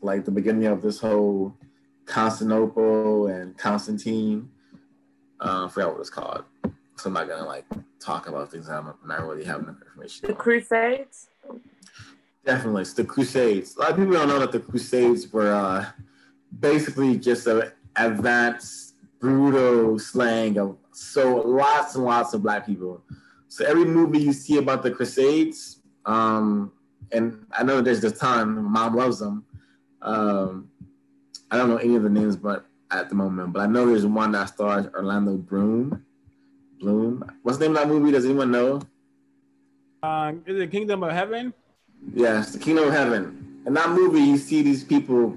like the beginning of this whole Constantinople and Constantine. Uh, I forgot what it's called. So I'm not gonna like talk about things I'm not really having information. The on. Crusades. Definitely, it's the Crusades. A lot of people don't know that the Crusades were uh, basically just an advanced, brutal slang of so lots and lots of black people. So every movie you see about the Crusades, um, and I know there's a ton. Mom loves them. Um, I don't know any of the names, but at the moment, but I know there's one that stars Orlando Bloom. Bloom. What's the name of that movie? Does anyone know? Um, is it Kingdom of Heaven? Yes, the Kingdom of Heaven. In that movie, you see these people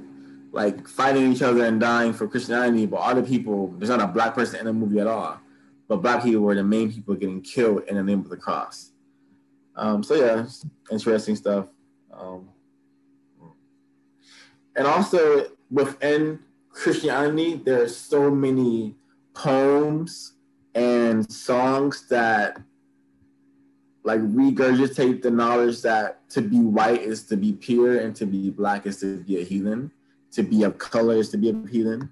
like fighting each other and dying for Christianity, but other people, there's not a black person in the movie at all. But black people were the main people getting killed in the name of the cross. Um, so yeah, interesting stuff. Um, and also within Christianity, there are so many poems and songs that like regurgitate the knowledge that to be white is to be pure and to be black is to be a heathen to be of color is to be a heathen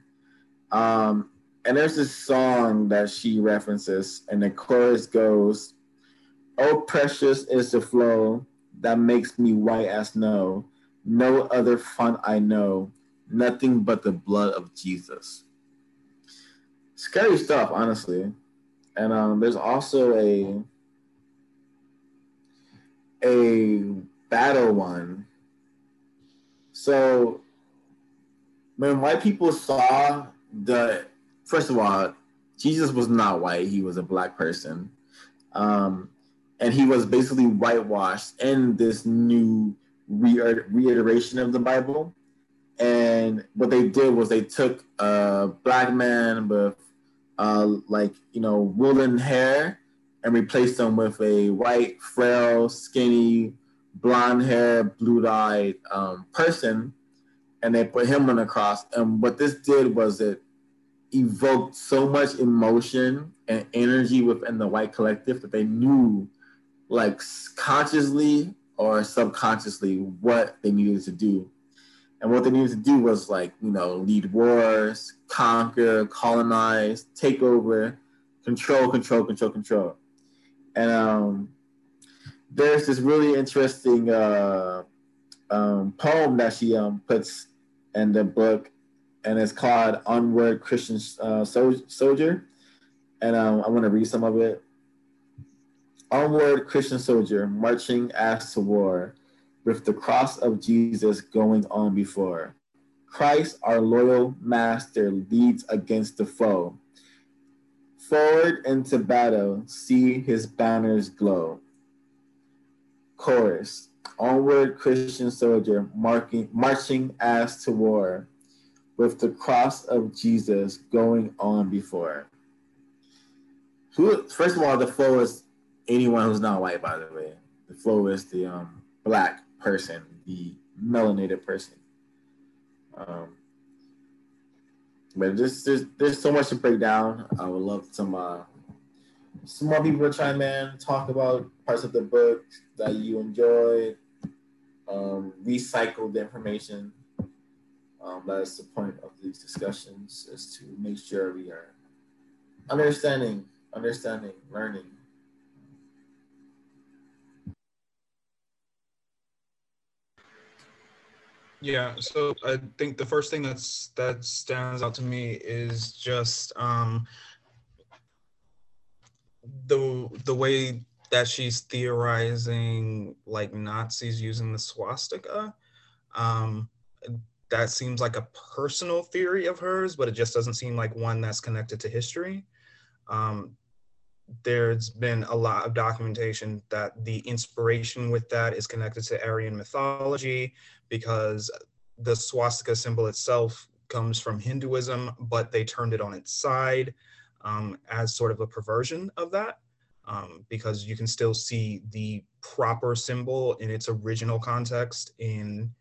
um, and there's this song that she references and the chorus goes oh precious is the flow that makes me white as snow. No other fun i know nothing but the blood of jesus. Scary stuff honestly. And um, there's also a a battle one. So when white people saw the first of all, Jesus was not white; he was a black person, um, and he was basically whitewashed in this new re- reiteration of the Bible. And what they did was they took a black man with uh, like you know woolen hair and replaced them with a white, frail, skinny, blonde hair, blue eyed um, person, and they put him on the cross. And what this did was it evoked so much emotion and energy within the white collective that they knew, like consciously or subconsciously, what they needed to do. And what they needed to do was like, you know, lead wars, conquer, colonize, take over, control, control, control, control. And um, there's this really interesting uh, um, poem that she um, puts in the book, and it's called Onward Christian uh, Soldier. And um, I want to read some of it. Onward Christian soldier, marching as to war with the cross of Jesus going on before. Christ, our loyal master, leads against the foe. Forward into battle, see his banners glow. Chorus, onward Christian soldier, marking, marching as to war, with the cross of Jesus going on before. Who, first of all, the flow is anyone who's not white, by the way. The flow is the um, black person, the melanated person. Um, but just there's there's so much to break down. I would love some uh, some more people to chime in, talk about parts of the book that you enjoyed, um, recycle the information. Um, that's the point of these discussions is to make sure we are understanding, understanding, learning, Yeah, so I think the first thing that's that stands out to me is just um, the the way that she's theorizing like Nazis using the swastika. Um, that seems like a personal theory of hers, but it just doesn't seem like one that's connected to history. Um, there's been a lot of documentation that the inspiration with that is connected to Aryan mythology because the swastika symbol itself comes from Hinduism, but they turned it on its side um, as sort of a perversion of that. Um, because you can still see the proper symbol in its original context in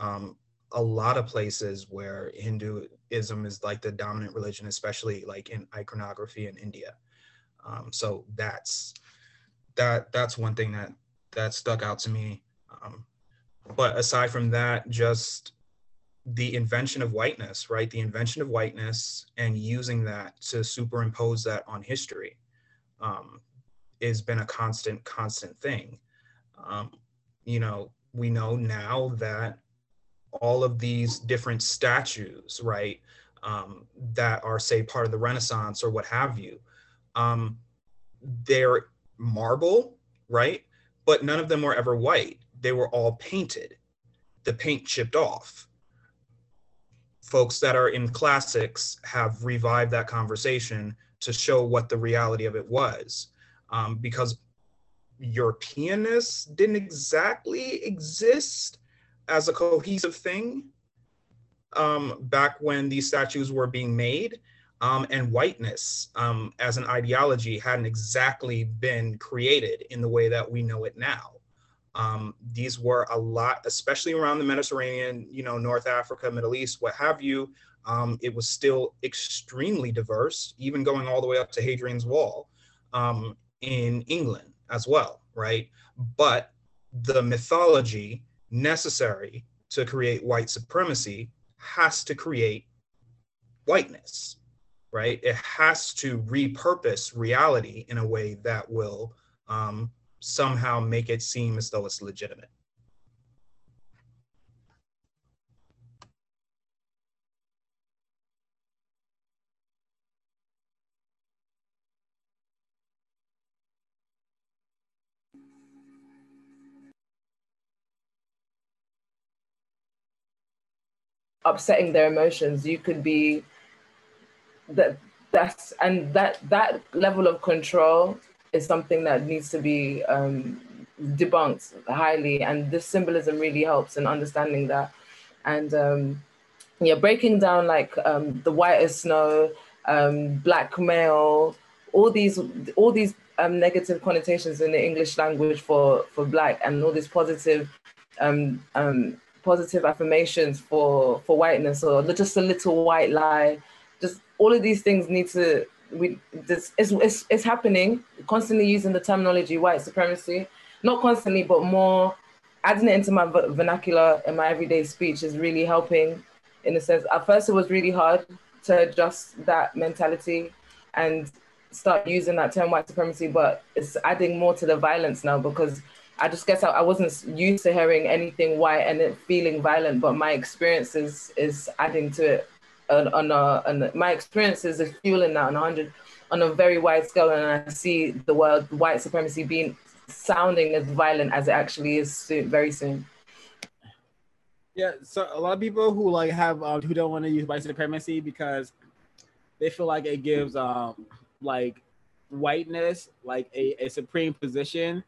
um, a lot of places where Hinduism is like the dominant religion, especially like in iconography in India. Um, so that's that that's one thing that that stuck out to me. Um, but aside from that, just the invention of whiteness, right? The invention of whiteness and using that to superimpose that on history um, has been a constant, constant thing. Um, you know, we know now that all of these different statues, right, um, that are, say, part of the Renaissance or what have you, um, they're marble, right? But none of them were ever white they were all painted. The paint chipped off. Folks that are in classics have revived that conversation to show what the reality of it was. Um, because Europeanness didn't exactly exist as a cohesive thing um, back when these statues were being made. Um, and whiteness um, as an ideology hadn't exactly been created in the way that we know it now. Um, these were a lot, especially around the Mediterranean, you know, North Africa, Middle East, what have you. Um, it was still extremely diverse, even going all the way up to Hadrian's Wall um, in England as well, right? But the mythology necessary to create white supremacy has to create whiteness, right? It has to repurpose reality in a way that will um, somehow make it seem as though it's legitimate. Upsetting their emotions you could be that that's and that that level of control is something that needs to be um, debunked highly. And this symbolism really helps in understanding that. And um, yeah breaking down like um, the white as snow um, black male all these all these um, negative connotations in the english language for for black and all these positive um, um, positive affirmations for for whiteness or just a little white lie. Just all of these things need to we this it's, it's, it's happening. Constantly using the terminology white supremacy. Not constantly but more adding it into my vernacular in my everyday speech is really helping in a sense. At first it was really hard to adjust that mentality and start using that term white supremacy but it's adding more to the violence now because I just guess I, I, wasn't used to hearing anything white and it feeling violent, but my experiences is adding to it on, on, a, on my experiences is fueling that on a hundred on a very wide scale, and I see the word white supremacy being sounding as violent as it actually is soon, very soon. Yeah, so a lot of people who like have um, who don't want to use white supremacy because they feel like it gives um like whiteness like a, a supreme position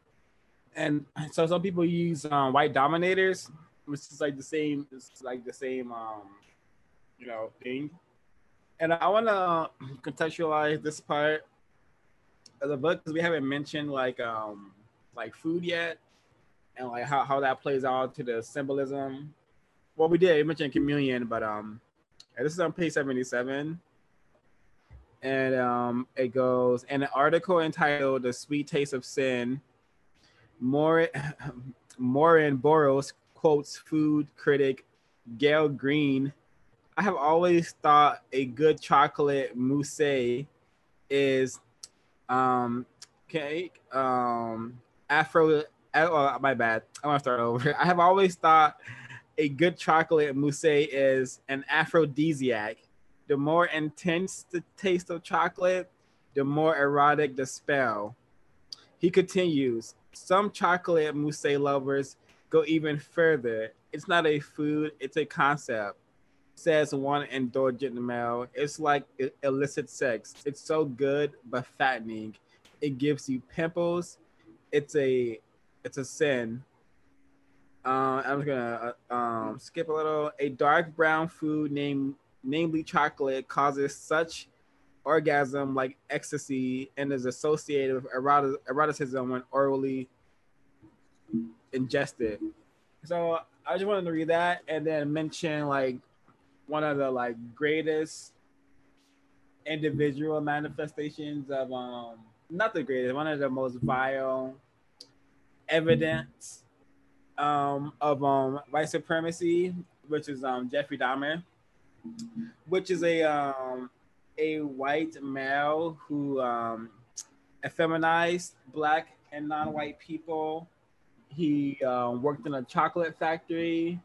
and so some people use um, white dominators, which is like the same, it's like the same, um, you know, thing. And I want to contextualize this part of the book because we haven't mentioned like um like food yet, and like how, how that plays out to the symbolism. Well, we did we mentioned communion, but um, this is on page seventy seven and um, it goes and an article entitled "The Sweet Taste of Sin." More, Marian Burros quotes food critic Gael Greene. I have always thought a good chocolate mousse is um cake um afro oh my bad. I want to start over. I have always thought a good chocolate mousse is an aphrodisiac. The more intense the taste of chocolate the more erotic the spell. He continues some chocolate mousse lovers go even further. It's not a food, it's a concept. Says one indulgent male. It's like illicit sex. It's so good but fattening. It gives you pimples. It's a it's a sin. Uh, I'm just gonna uh, um, skip a little. A dark brown food named namely chocolate causes such orgasm like ecstasy and is associated with eroticism when orally ingested. So I just wanted to read that and then mention like one of the like greatest individual manifestations of um not the greatest, one of the most vile evidence um of um white supremacy, which is um Jeffrey Dahmer, which is a um a white male who um, effeminized black and non-white people. He um, worked in a chocolate factory.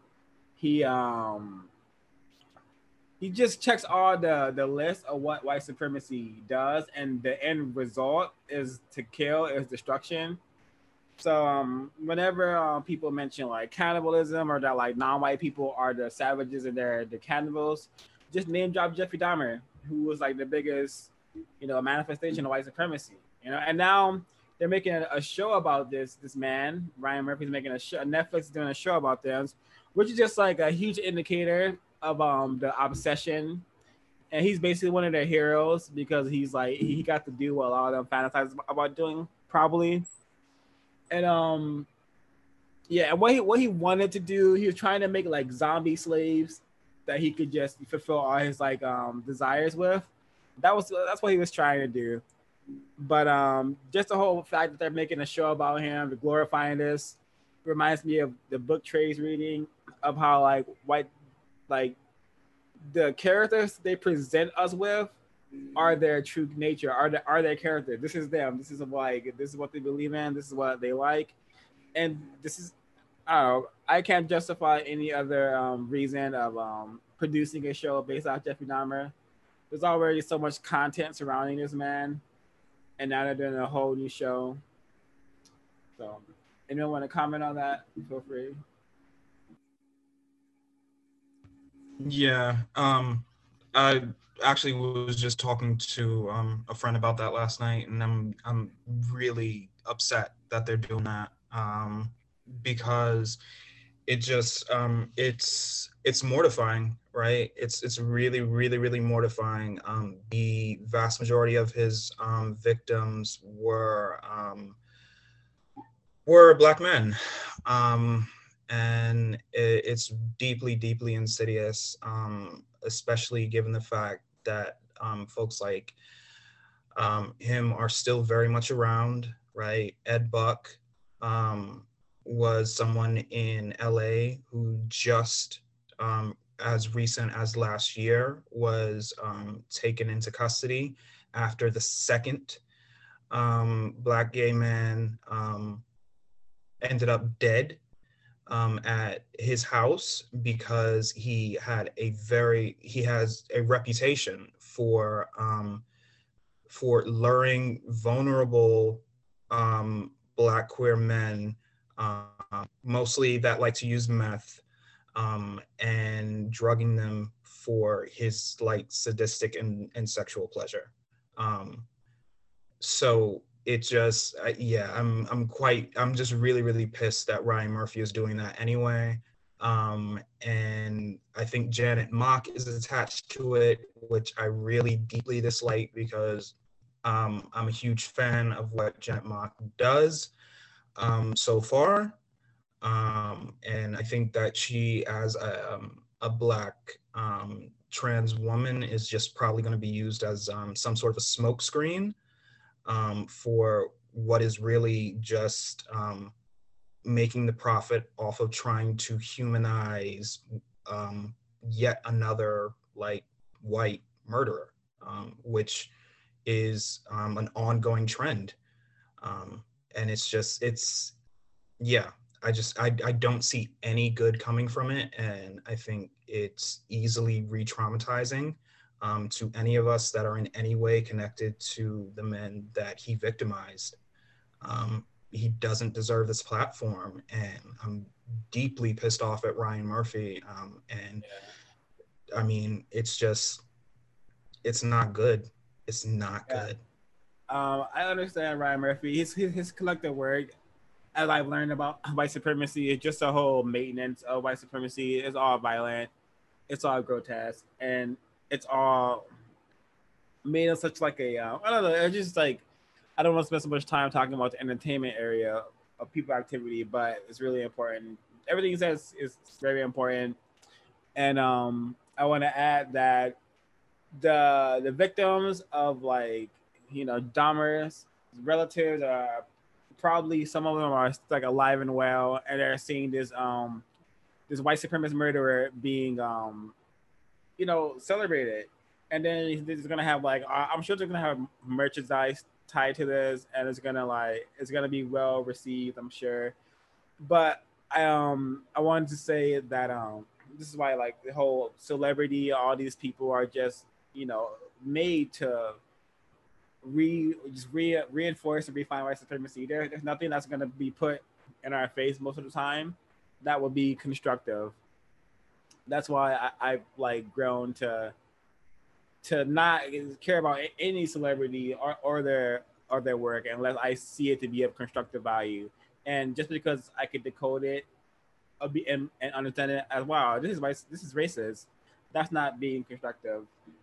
He um, he just checks all the the list of what white supremacy does, and the end result is to kill, is destruction. So um, whenever uh, people mention like cannibalism or that like non-white people are the savages and they're the cannibals, just name drop Jeffrey Dahmer, who was like the biggest, you know, manifestation of white supremacy. You know, and now they're making a, show about this. This man, Ryan Murphy's making a show. Netflix is doing a show about this, which is just like a huge indicator of um the obsession. And he's basically one of their heroes because he's like he got to do what a lot of them fantasize about doing, probably and um yeah what he what he wanted to do he was trying to make like zombie slaves that he could just fulfill all his like um desires with that was that's what he was trying to do but um just the whole fact that they're making a show about him glorifying this reminds me of the book Trey's reading of how like white like the characters they present us with are their true nature, are the, are their character. This is them. This is like this is what they believe in. This is what they like, and this is I don't know. I can't justify any other um, reason of um, producing a show based off Jeffrey Dahmer. There's already so much content surrounding this man, and now they're doing a whole new show. So, anyone want to comment on that? Feel free. Yeah. Um. I actually was just talking to um, a friend about that last night, and I'm I'm really upset that they're doing that um, because it just um, it's it's mortifying, right? It's it's really really really mortifying. Um, the vast majority of his um, victims were um, were black men. Um, and it, it's deeply, deeply insidious, um, especially given the fact that folks like him are still very much around, right? Ed Buck um, was someone in LA who just, um, as recent as last year, was um, taken into custody after the second um, Black gay man ended up dead um, at his house because he had a very he has a reputation for um, for luring vulnerable um, black queer men uh, mostly that like to use meth um, and drugging them for his like sadistic and, and sexual pleasure. Um, so it just uh, yeah i'm i'm quite i'm just really really pissed that ryan murphy is doing that anyway. Um and i think janet mock is attached to it which i really deeply dislike because um i'm a huge fan of what janet mock does um so far um and i think that she as a, um, a black um trans woman is just probably going to be used as um, some sort of a smokescreen um, for what is really just making the profit off of trying to humanize um, yet another like white murderer, which is an ongoing trend. Um, and it's just, it's, yeah, I just, I, I don't see any good coming from it. And I think it's easily re traumatizing um, to any of us that are in any way connected to the men that he victimized. Um, he doesn't deserve this platform, and I'm deeply pissed off at Ryan Murphy. Um, and yeah. I mean, it's just, it's not good. It's not yeah. good. Um, I understand Ryan Murphy. His, his his collective work, as I've learned about white supremacy, is just a whole maintenance of white supremacy. It's all violent. It's all grotesque, and it's all made of such like a uh, I don't know. It's just like I don't want to spend so much time talking about the entertainment area of people activity, but it's really important. Everything he says is very important, and um, I want to add that the the victims of like you know Dahmer's relatives are probably some of them are like alive and well, and they're seeing this um this white supremacist murderer being um you know, celebrated. And then he's gonna have like I'm sure they're gonna have merchandise tied to this, and it's gonna like it's gonna be well received. I'm sure. But I um I wanted to say that um this is why like the whole celebrity, all these people are just you know made to re just re reinforce and refine white supremacy. There, there's nothing that's gonna be put in our face most of the time that will be constructive. That's why I, I've like grown to to not care about any celebrity or, or their or their work unless I see it to be of constructive value. And just because I could decode it uh, and, and understand it as wow, this is this is racist. That's not being constructive.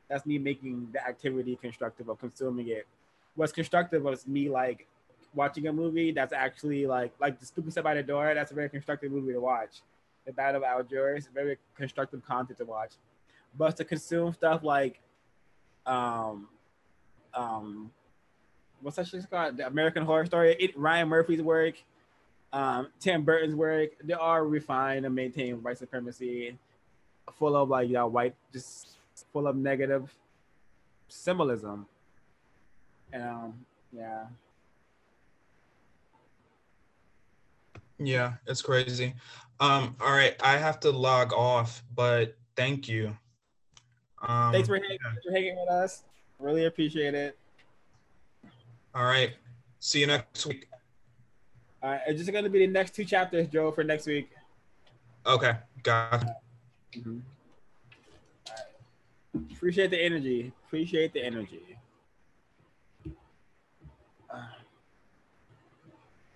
That's me making the activity constructive of consuming it. What's constructive was me like watching a movie that's actually like like the Spook Who Sat by the Door. That's a very constructive movie to watch. The Battle of Algiers, very constructive content to watch. But to consume stuff like um um what's that shit called? The American Horror Story. It, Ryan Murphy's work, um, Tim Burton's work. They are refined and maintain white supremacy, full of like you know white, just full of negative symbolism. Um, yeah. Yeah, it's crazy. Um, all right, I have to log off, but thank you. Um, Thanks for hanging, for hanging with us. Really appreciate it. All right. See you next week. All right. It's just going to be the next two chapters, Joe, for next week. Okay. Got mm-hmm. Appreciate the energy. Appreciate the energy.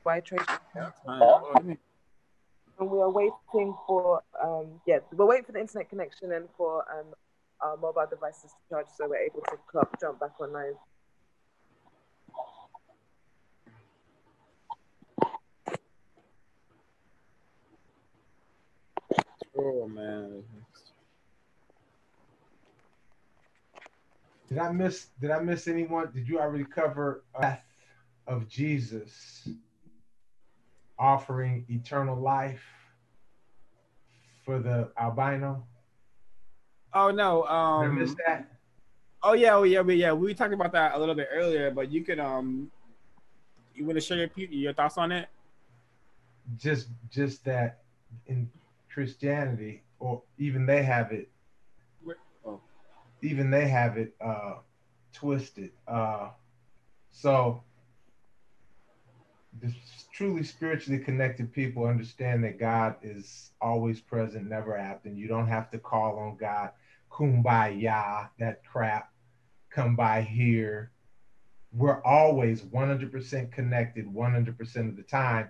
White Trace. And we are waiting for, um, yeah, we're waiting for the internet connection and for um, our mobile devices to charge so we're able to jump back online. Oh man. Did I miss? Did I miss anyone? Did you already cover death of Jesus offering eternal life for the albino? Oh no. Um, Did I miss that? Oh yeah, oh yeah, but yeah, we talked about that a little bit earlier. But you could um, you want to share your your thoughts on it? Just just that in Christianity, or even they have it. Even they have it uh, twisted. Uh, so, the truly spiritually connected people understand that God is always present, never absent. You don't have to call on God, kumbaya, that crap, come by here. We're always 100% connected 100% of the time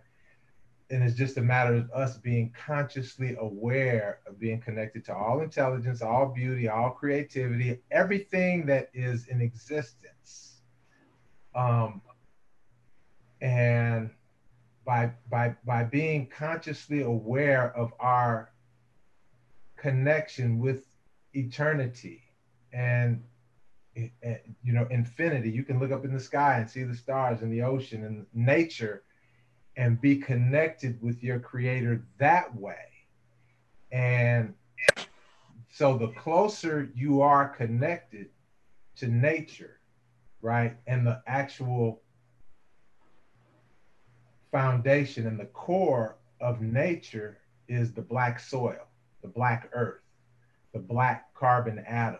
and it's just a matter of us being consciously aware of being connected to all intelligence, all beauty, all creativity, everything that is in existence. Um, and by by by being consciously aware of our connection with eternity and, and you know infinity, you can look up in the sky and see the stars and the ocean and nature and be connected with your creator that way. And so the closer you are connected to nature, right, and the actual foundation and the core of nature is the black soil, the black earth, the black carbon atom.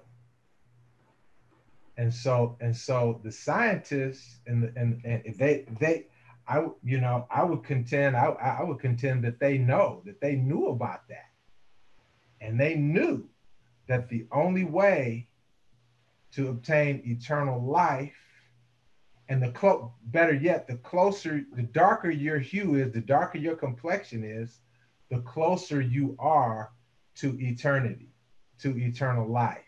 And so, and so the scientists and the, and, and they they I you know I would contend I, I would contend that they know that they knew about that, and they knew that the only way to obtain eternal life, and the clo- better yet, the closer, the darker your hue is, the darker your complexion is, the closer you are to eternity, to eternal life.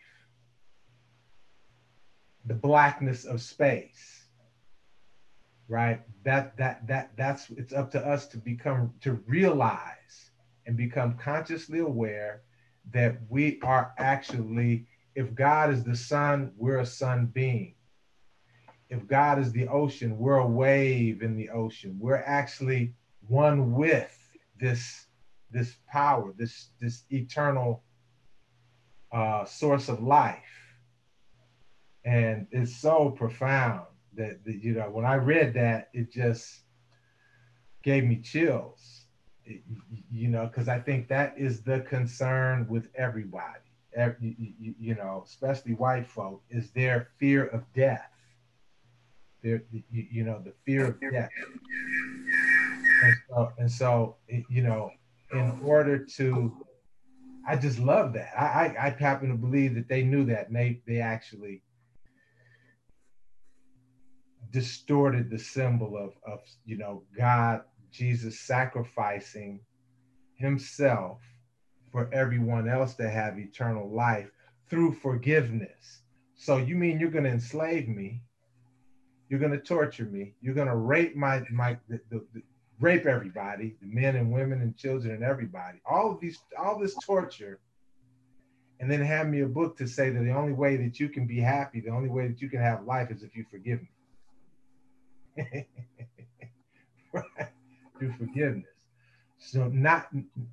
The blackness of space right? That that that that's it's up to us to become to realize and become consciously aware that we are actually if god is the sun we're a sun being. If god is the ocean we're a wave in the ocean. We're actually one with this this power this this eternal uh, source of life. And it's so profound that, that you know when I read that it just gave me chills. It, you know, because I think that is the concern with everybody. Every, you, you know, especially white folk, is their fear of death. There, you, you know, the fear of death. And so, and so, you know, in order to, I just love that. I, I, I happen to believe that they knew that, and they, they actually distorted the symbol of, of, you know, God, Jesus sacrificing Himself for everyone else to have eternal life through forgiveness. So you mean you're going to enslave me? You're going to torture me. You're going to rape my my the, the, the, rape everybody, the men and women and children and everybody. All of these all this torture and then hand me a book to say that the only way that you can be happy, the only way that you can have life is if you forgive me. Right? Through forgiveness. So not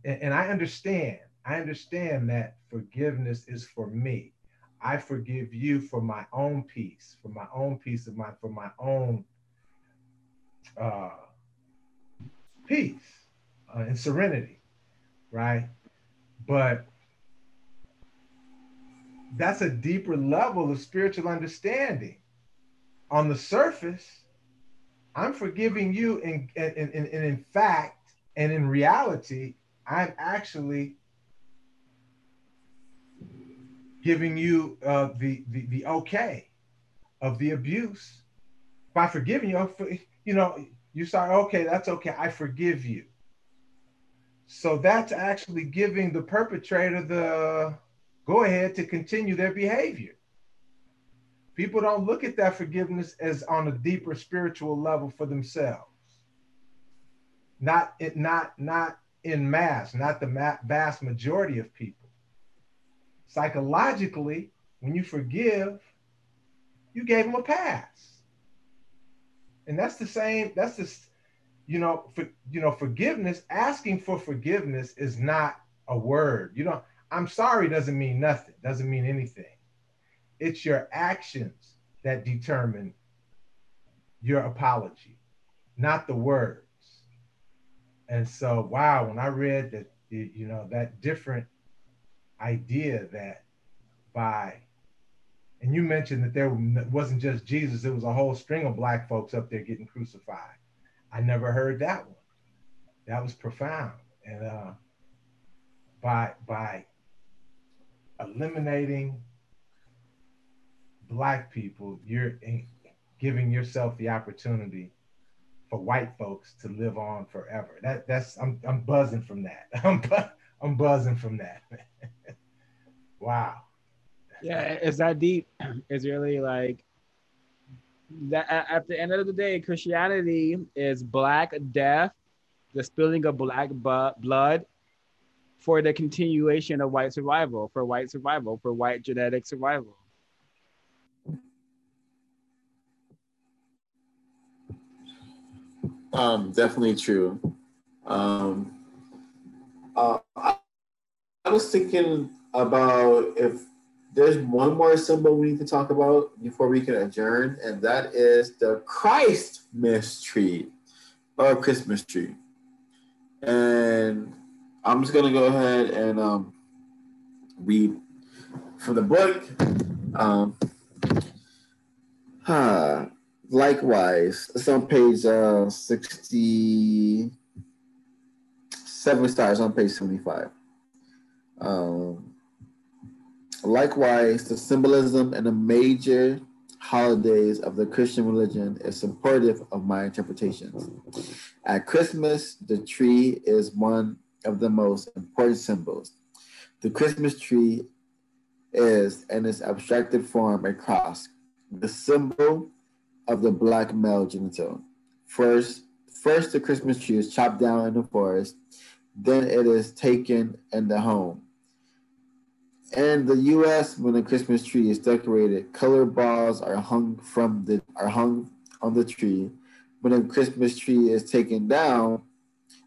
and I understand I understand that forgiveness is for me. I forgive you for my own peace, for my own peace of mind, for my own uh, peace uh, and serenity, right? But that's a deeper level of spiritual understanding. On the surface, I'm forgiving you, and in, fact, and in reality, I'm actually giving you uh, the, the the okay of the abuse by forgiving you. You know, you start okay. That's okay. I forgive you. So that's actually giving the perpetrator the go ahead to continue their behavior. People don't look at that forgiveness as on a deeper spiritual level for themselves. Not it not not in mass, not the vast majority of people psychologically, when you forgive, you gave them a pass. And that's the same, that's the, you know, for, you know, forgiveness, asking for forgiveness is not a word. You know, I'm sorry doesn't mean nothing, doesn't mean anything. It's your actions that determine your apology, not the words. And so, wow, when I read that, you know, that different idea that by and you mentioned that there wasn't just Jesus, it was a whole string of black folks up there getting crucified. I never heard that one. That was profound. And uh, by by eliminating black people, you're giving yourself the opportunity for white folks to live on forever. That that's I'm I'm buzzing from that. I'm I'm buzzing from that. wow. Yeah, it's that deep. It's really like that. At the end of the day, Christianity is black death, the spilling of black bu- blood, for the continuation of white survival, for white survival, for white genetic survival. Um, definitely true. Um, uh, I, I was thinking about if there's one more symbol we need to talk about before we can adjourn, and that is the Christ tree or Christmas tree. And I'm just gonna go ahead and um, read from the book. Um, huh. Likewise, it's on page uh, 60 seven stars on page 75. Um, likewise, the symbolism and the major holidays of the Christian religion is supportive of my interpretations. At Christmas, the tree is one of the most important symbols. The Christmas tree is, in its abstracted form, a cross, the symbol of the black male genital. First, first the Christmas tree is chopped down in the forest then it is taken in the home. In the U.S., when the Christmas tree is decorated, colored balls are hung from the are hung on the tree. When the Christmas tree is taken down,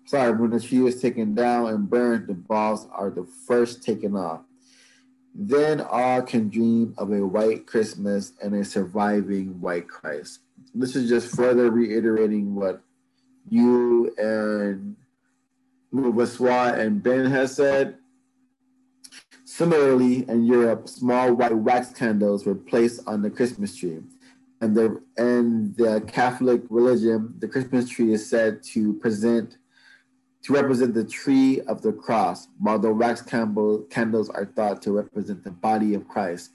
sorry, when the tree is taken down and burned, the balls are the first taken off. Then all can dream of a white Christmas and a surviving white Christ. This is just further reiterating what you and Waswa and Ben has said. Similarly, in Europe, small white wax candles were placed on the Christmas tree. and the and the Catholic religion, the Christmas tree is said to present to represent the tree of the cross, while the wax candle, candles are thought to represent the body of Christ.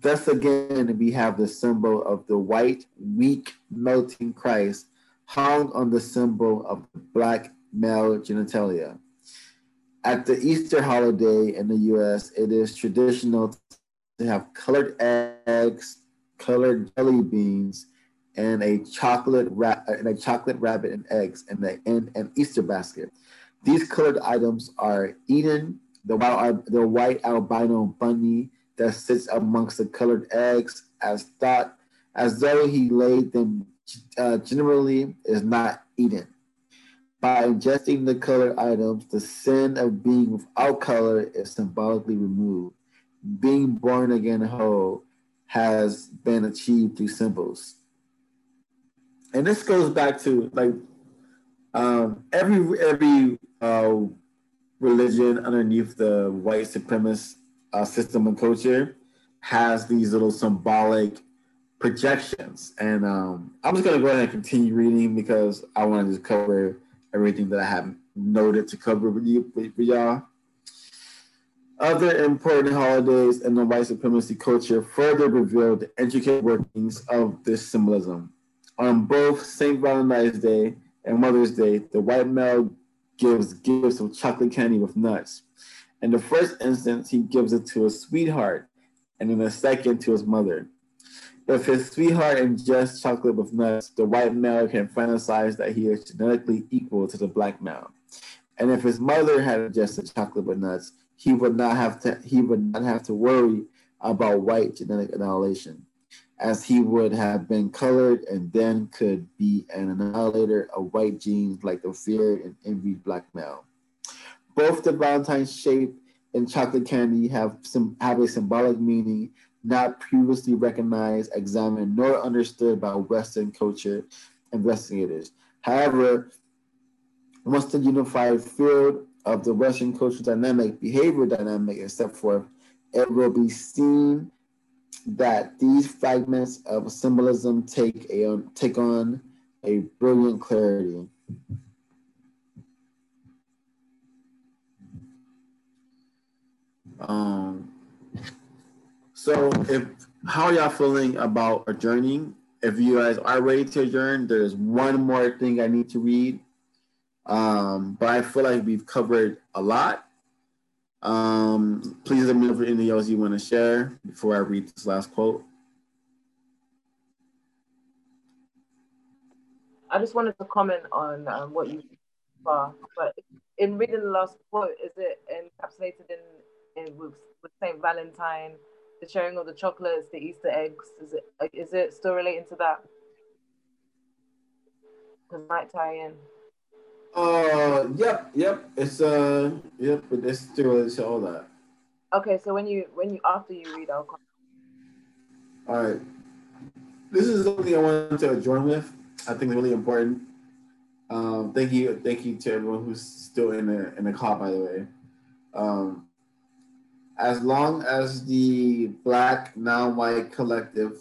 Thus again, we have the symbol of the white, weak, melting Christ hung on the symbol of the black male genitalia. At the Easter holiday in the US, it is traditional to have colored eggs, colored jelly beans, and a chocolate ra- and a chocolate rabbit and eggs and the in an Easter basket. These colored items are Eden, the white, the white albino bunny that sits amongst the colored eggs, as thought as though he laid them. Uh, generally, is not Eden. By ingesting the colored items, the sin of being without color is symbolically removed. Being born again whole has been achieved through symbols. And this goes back to like um, every every uh, religion underneath the white supremacist uh, system and culture has these little symbolic projections. And um, I'm just going to go ahead and continue reading because I want to just cover everything that I have noted to cover with you, with, with y'all. Other important holidays in the white supremacy culture further reveal the intricate workings of this symbolism. On both St. Valentine's Day and Mother's Day, the white male gives gifts of chocolate candy with nuts. In the first instance, he gives it to his sweetheart, and in the second, to his mother. If his sweetheart ingests chocolate with nuts, the white male can fantasize that he is genetically equal to the black male. And if his mother had ingested chocolate with nuts, he would not have to he would not have to worry about white genetic annihilation, as he would have been colored and then could be an annihilator of white genes like the feared and envied black male. Both the Valentine shape and chocolate candy have some have a symbolic meaning not previously recognized, examined, nor understood by Western culture investigators. However, once the unified field of the Western cultural dynamic, behavior dynamic is set forth, it will be seen that these fragments of symbolism take a take on a brilliant clarity. Um, so if how y'all feeling about adjourning? If you guys are ready to adjourn, there's one more thing I need to read. Um, but I feel like we've covered a lot. Um, please let me know if anything else you want to share before I read this last quote. I just wanted to comment on um, what you saw, but in reading the last quote, is it encapsulated in, in with, with Saint Valentine, the sharing of the chocolates, the Easter eggs? Is it is it still relating to that? Because might tie in. Uh, yep, yep. It's uh, yep. But it's still it's all that. Okay, so when you when you after you read, I'll. Come. All right. This is something I wanted to join with. I think it's really important. Um, thank you, thank you to everyone who's still in the in the call. By the way, um, as long as the Black non-white collective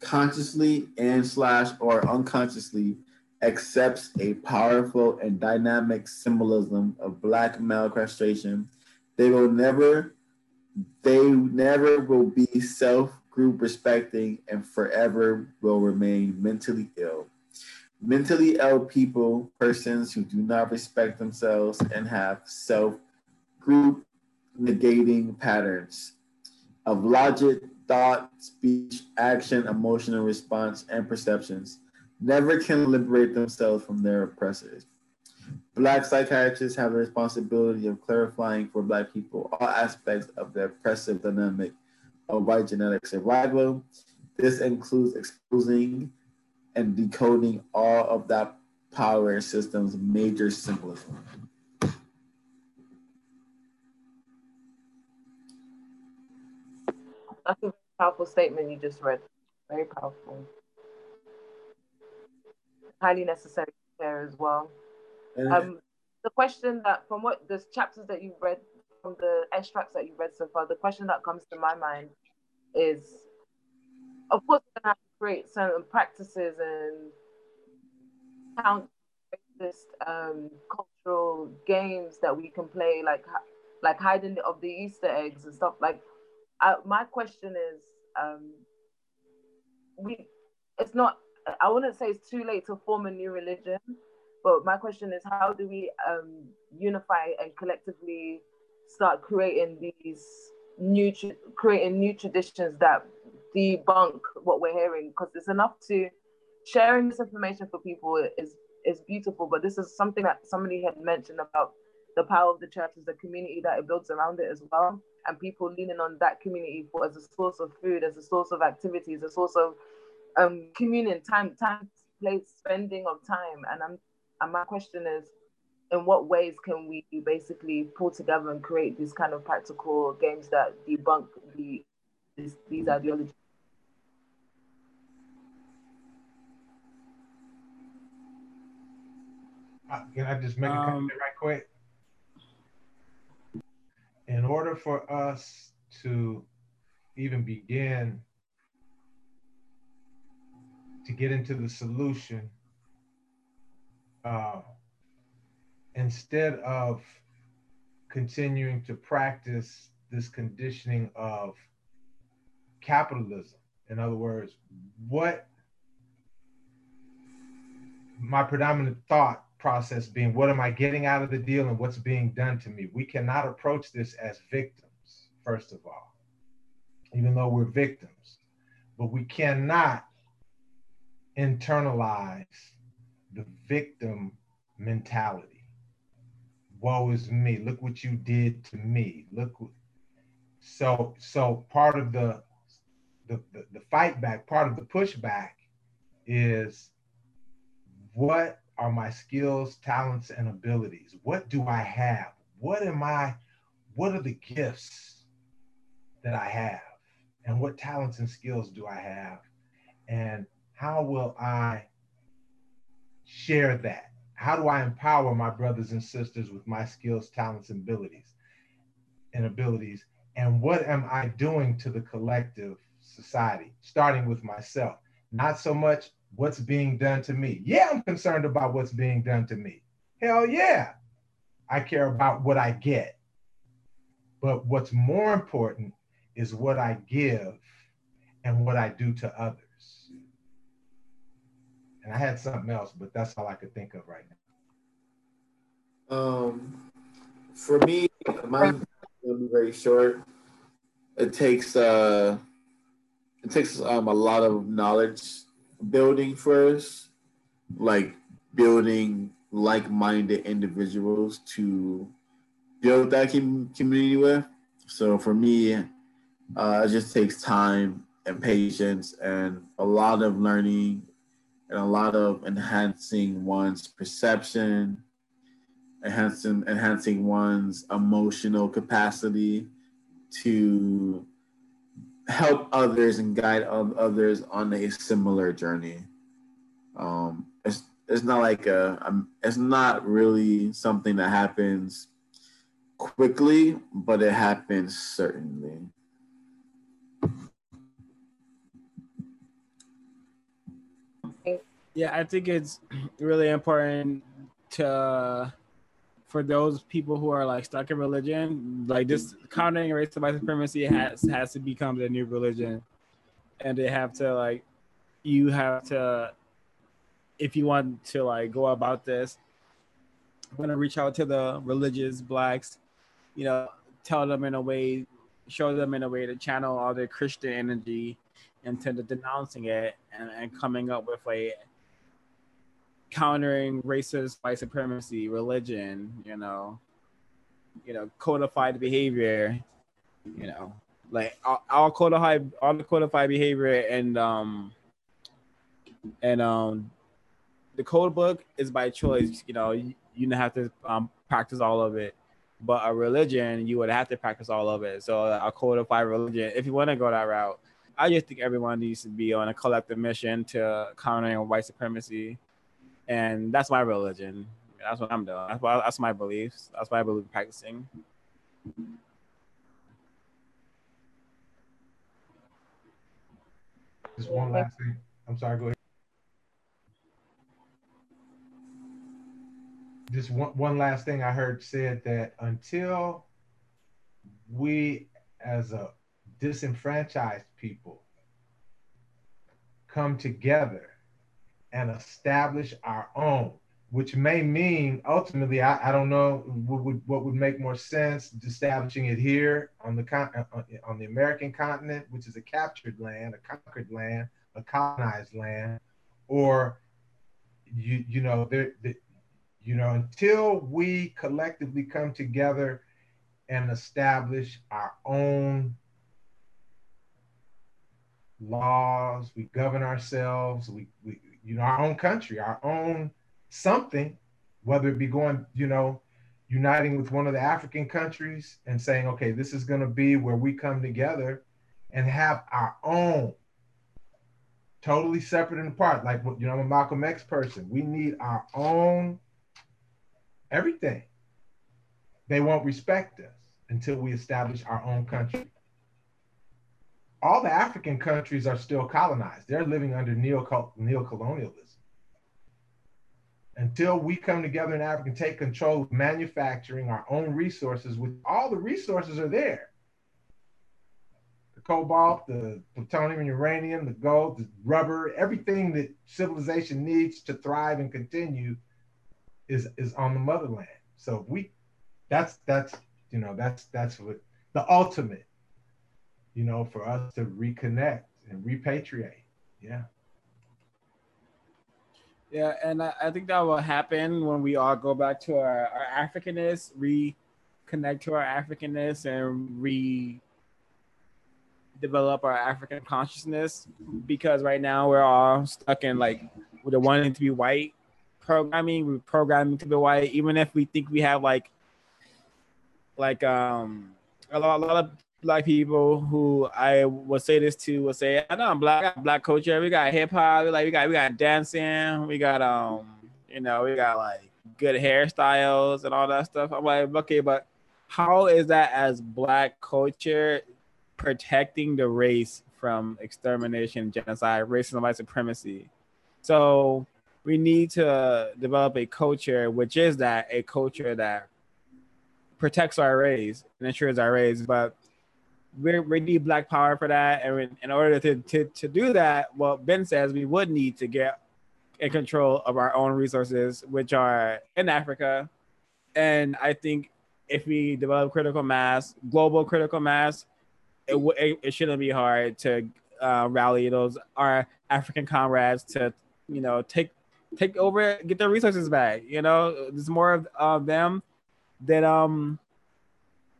consciously and slash or unconsciously accepts a powerful and dynamic symbolism of black male castration, they will never, they never will be self group respecting and forever will remain mentally ill. Mentally ill people, persons who do not respect themselves and have self group negating patterns of logic, thought, speech, action, emotional response, and perceptions never can liberate themselves from their oppressors. Black psychiatrists have a responsibility of clarifying for Black people all aspects of the oppressive dynamic of white genetic survival. This includes exposing and decoding all of that power system's major symbolism. That's a powerful statement you just read. Very powerful highly necessary there as well. Um, the question that from what the chapters that you've read, from the extracts that you've read so far, the question that comes to my mind is, of course, we're gonna have to create certain practices and count racist um, cultural games that we can play, like like hiding of the Easter eggs and stuff. Like, I, my question is, um, we it's not. I wouldn't say it's too late to form a new religion, but my question is, how do we um, unify and collectively start creating these new creating new traditions that debunk what we're hearing? Because it's enough to sharing this information for people is is beautiful, but this is something that somebody had mentioned about the power of the church is the community that it builds around it as well, and people leaning on that community for as a source of food, as a source of activities, a source of um, communion, time, time, place, spending of time. And I'm, and my question is, in what ways can we basically pull together and create these kind of practical games that debunk the these, these ideologies? Uh, can I just make a comment um, right quick? In order for us to even begin to get into the solution, uh, instead of continuing to practice this conditioning of capitalism, in other words, what my predominant thought process being what am I getting out of the deal and what's being done to me. We cannot approach this as victims, first of all, even though we're victims, but we cannot internalize the victim mentality. Woe is me. Look what you did to me. Look. So, so part of the, the, the, the fight back, part of the pushback is what are my skills, talents, and abilities? What do I have? What am I? What are the gifts that I have? And what talents and skills do I have? And how will I share that? How do I empower my brothers and sisters with my skills, talents, and abilities and abilities? And what am I doing to the collective society, starting with myself? Not so much what's being done to me. Yeah, I'm concerned about what's being done to me. Hell yeah. I care about what I get. But what's more important is what I give and what I do to others. And I had something else, but that's all I could think of right now. Um, for me, mine will be very short. It takes uh, it takes um, a lot of knowledge building first, like building like-minded individuals to build that com- community with. So for me, uh, it just takes time and patience and a lot of learning and a lot of enhancing one's perception, enhancing enhancing one's emotional capacity to help others and guide others on a similar journey. Um, it's it's not like a it's not really something that happens quickly, but it happens certainly. Yeah, I think it's really important to for those people who are like stuck in religion, like this countering racial white supremacy has has to become the new religion, and they have to like, you have to, if you want to like go about this, I'm gonna reach out to the religious blacks, you know, tell them in a way, show them in a way to channel all their Christian energy into denouncing it and, and coming up with a countering racist white supremacy, religion, you know, you know, codified behavior, you know, like all, all codified, all the codified behavior and um and um the code book is by choice. You know, you, you don't have to um, practice all of it, but a religion you would have to practice all of it. So a codified religion, if you want to go that route, I just think everyone needs to be on a collective mission to countering white supremacy and that's my religion. That's what I'm doing. That's, why, that's my beliefs. That's why I believe in practicing. Just one last thing. I'm sorry, go ahead. Just one, one last thing I heard said that until we as a disenfranchised people come together and establish our own, which may mean ultimately, I, I don't know what would, what would make more sense, establishing it here on the con- uh, on the American continent, which is a captured land, a conquered land, a colonized land, or you you know there, you know until we collectively come together and establish our own laws, we govern ourselves, we, we you know, our own country, our own something, whether it be going, you know, uniting with one of the African countries and saying, okay, this is going to be where we come together and have our own totally separate and apart. Like, you know, I'm a Malcolm X person. We need our own everything. They won't respect us until we establish our own country all the African countries are still colonized. They're living under neo colonialism. Until we come together in Africa and take control of manufacturing our own resources, with all the resources are there. The cobalt, the plutonium and uranium, the gold, the rubber, everything that civilization needs to thrive and continue is, is on the motherland. So we that's that's you know that's that's what the ultimate you know, for us to reconnect and repatriate. Yeah. Yeah, and I, I think that will happen when we all go back to our, our Africanness, reconnect to our Africanness, and re develop our African consciousness. Because right now we're all stuck in like with the wanting to be white programming, we're programming to be white, even if we think we have like like um a lot, a lot of black people who I would say this to would say, I know I'm black, black culture. We got hip hop, like we got we got dancing, we got um, you know, we got like good hairstyles and all that stuff. I'm like, okay, but how is that as black culture protecting the race from extermination, genocide, racism, white supremacy? So we need to develop a culture, which is that a culture that protects our race and ensures our race, but we we need black power for that. And in order to, to, to do that, well, Ben says, we would need to get in control of our own resources, which are in Africa. And I think if we develop critical mass, global critical mass, it, w- it, it shouldn't be hard to uh, rally those our African comrades to, you know, take take over, get their resources back. You know, there's more of uh, them than um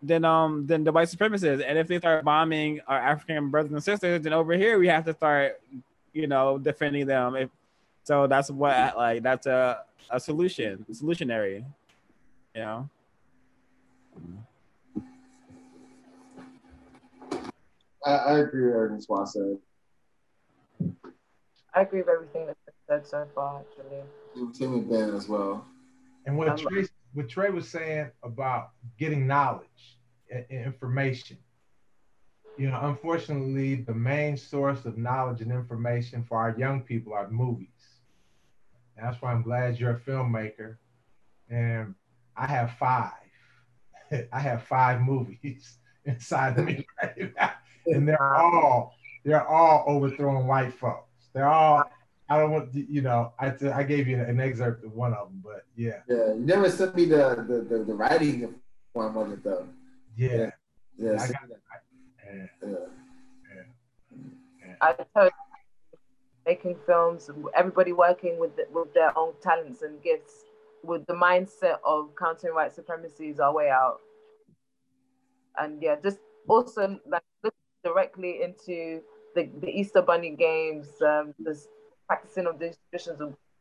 than um than the white supremacists. And if they start bombing our African brothers and sisters, then over here we have to start, you know, defending them. If so, that's what like that's a a solution, solutionary, you know. I, I agree with everything Swa said. I agree with everything that's been said so far, actually. Same with Ben as well. And what um, Trey what Trey was saying about getting knowledge and information. You know, unfortunately, the main source of knowledge and information for our young people are movies. And that's why I'm glad you're a filmmaker. And I have five. I have five movies inside of me right now. And they're all they're all overthrowing white folks. They're all I don't want you know. I, I gave you an excerpt of one of them, but yeah. Yeah, you never sent me the the, the, the writing form of it though. Yeah. Yeah. Yeah. I, so, got, yeah. yeah. yeah. I totally making films, everybody working with the, with their own talents and gifts, with the mindset of countering white supremacy is our way out. And yeah, just also like look directly into the, the Easter Bunny games, um, this practicing of these.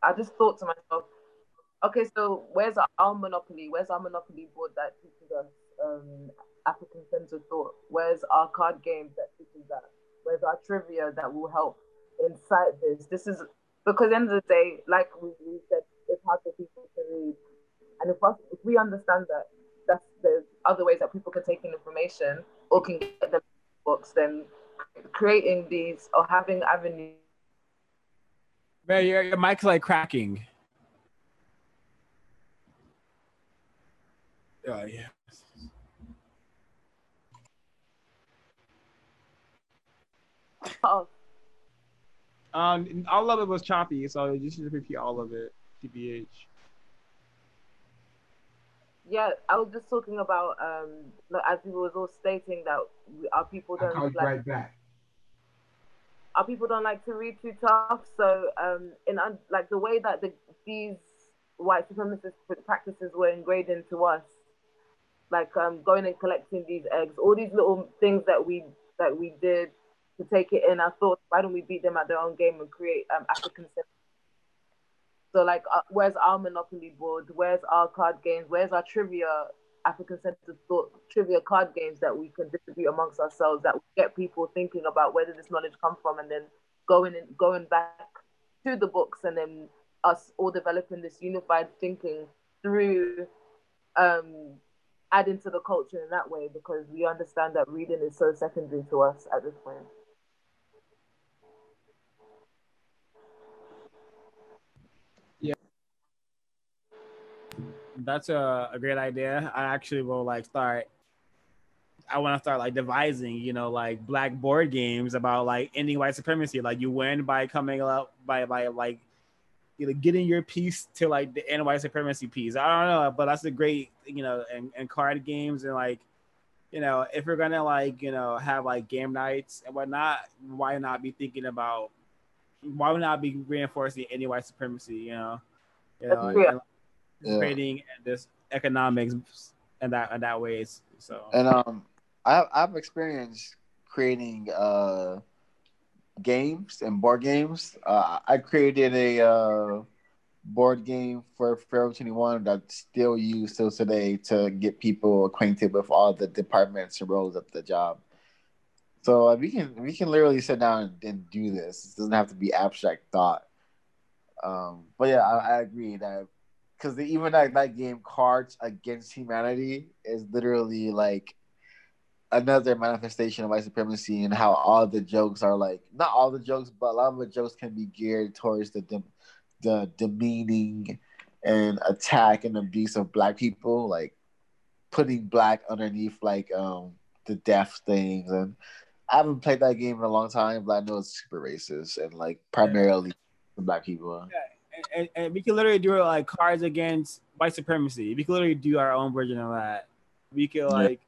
I just thought to myself, okay, so where's our monopoly? Where's our monopoly board that teaches us um, African centered thought? Where's our card game that teaches that? Where's our trivia that will help incite this? This is because the end of the day, like we, we said, it's hard for people to read. And if us, if we understand that that's there's other ways that people can take in information or can get them books, then creating these or having avenues Man, your, your mic's like cracking. Oh yeah. Oh, Um, all of it was choppy, so you should repeat all of it. TBH. yeah, I was just talking about um, like, as people was all stating that we, our people don't call you like right back. Our people don't like to read too tough. So, um, in like the way that the, these white supremacist practices were ingrained into us, like um, going and collecting these eggs, all these little things that we that we did to take it in. I thought, why don't we beat them at their own game and create um, African? So, like, uh, where's our Monopoly board? Where's our card games? Where's our trivia? African centered thought trivia card games that we can distribute amongst ourselves that get people thinking about where did this knowledge come from and then going and going back to the books and then us all developing this unified thinking through um adding to the culture in that way because we understand that reading is so secondary to us at this point. That's a, a great idea. I actually will like start. I want to start like devising, you know, like black board games about like ending white supremacy. Like you win by coming up by by like you know getting your piece to like the end white supremacy piece. I don't know, but that's a great you know and, and card games and like you know if we're gonna like you know have like game nights and whatnot, why not be thinking about why would not be reinforcing any white supremacy? You know, you know, Yeah. and, Yeah. creating this economics and that in that ways. So And um, I I've experienced creating uh games and board games. Uh, I created a uh board game for Pharaoh Twenty One that's still used till today to get people acquainted with all the departments and roles of the job. So uh, we can we can literally sit down and, and do this. It doesn't have to be abstract thought. Um, but yeah, I, I agree that because even like that game cards against humanity is literally like another manifestation of white supremacy and how all the jokes are like not all the jokes but a lot of the jokes can be geared towards the the demeaning and attack and abuse of black people like putting black underneath like um the death things and I haven't played that game in a long time but I know it's super racist and like primarily for black people. And, and we can literally do it like cards against white supremacy. We can literally do our own version of that. We could like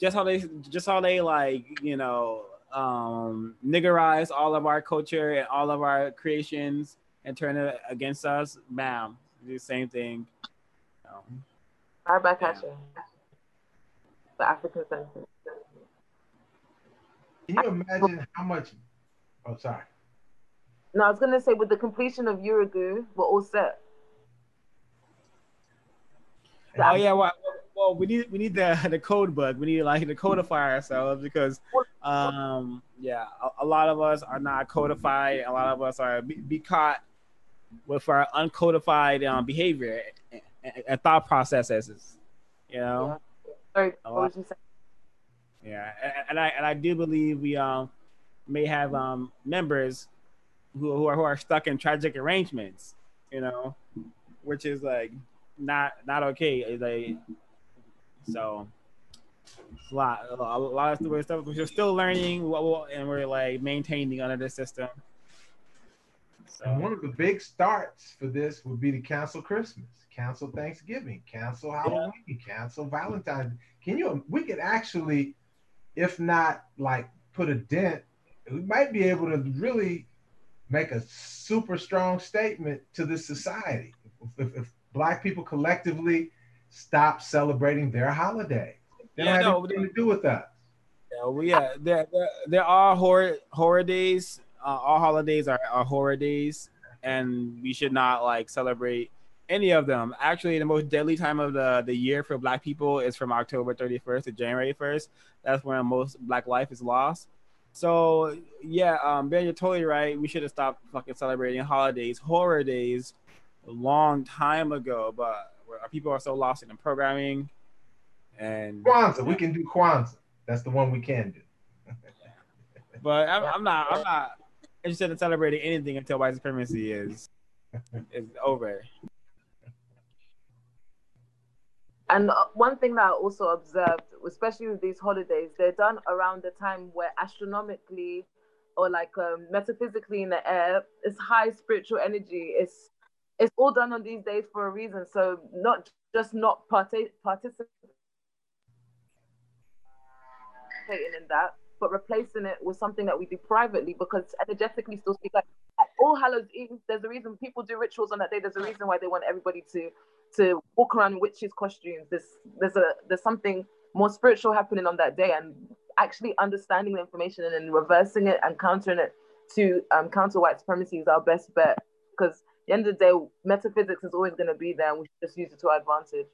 just how they just how they like you know um niggerize all of our culture and all of our creations and turn it against us. Bam, do the same thing. Um, Right back at. The African sentiment. Can you imagine how much? Oh, sorry. No, I was gonna say with the completion of Yurugu, we're all set. Oh yeah, well, well, we need we need the the code book. We need like to codify ourselves because, um, yeah, a, a lot of us are not codified. A lot of us are be, be caught with our uncodified um, behavior and, and, and thought processes. You know, Sorry, what was you saying? yeah, and, and I and I do believe we um may have um members who who are who are stuck in tragic arrangements. You know, which is like not not okay. Like so. A lot, a lot of stupid stuff. We're still learning, what we'll- and we're like maintaining under the system. And one of the big starts for this would be to cancel Christmas, cancel Thanksgiving, cancel Halloween, cancel Valentine's. Can you? We could actually, if not like put a dent, we might be able to really make a super strong statement to this society. If, if, if Black people collectively stop celebrating their holiday, they Yeah, don't have no, anything to do with us. Yeah, well, yeah, there, there, there are horror horror days. Uh, all holidays are, are horror days, and we should not like celebrate any of them. Actually, the most deadly time of the, the year for Black people is from October 31st to January 1st. That's when most Black life is lost. So yeah, um, Ben, you're totally right. We should have stopped fucking celebrating holidays, horror days, a long time ago. But our people are so lost in the programming, and Kwanzaa, we can do Kwanzaa. That's the one we can do. but I'm, I'm not. I'm not. interested in celebrating anything until white supremacy is is over. And uh, one thing that I also observed, especially with these holidays, they're done around the time where astronomically or like um, metaphysically in the air, it's high spiritual energy. It's it's all done on these days for a reason. So not just not partake participating in that, but replacing it with something that we do privately because energetically still speak like all Hallows Eve. There's a reason people do rituals on that day. There's a reason why they want everybody to to walk around in witches costumes. There's there's a there's something more spiritual happening on that day, and actually understanding the information and then reversing it and countering it to um, counter white supremacy is our best bet because the end of the day, metaphysics is always going to be there, and we should just use it to our advantage.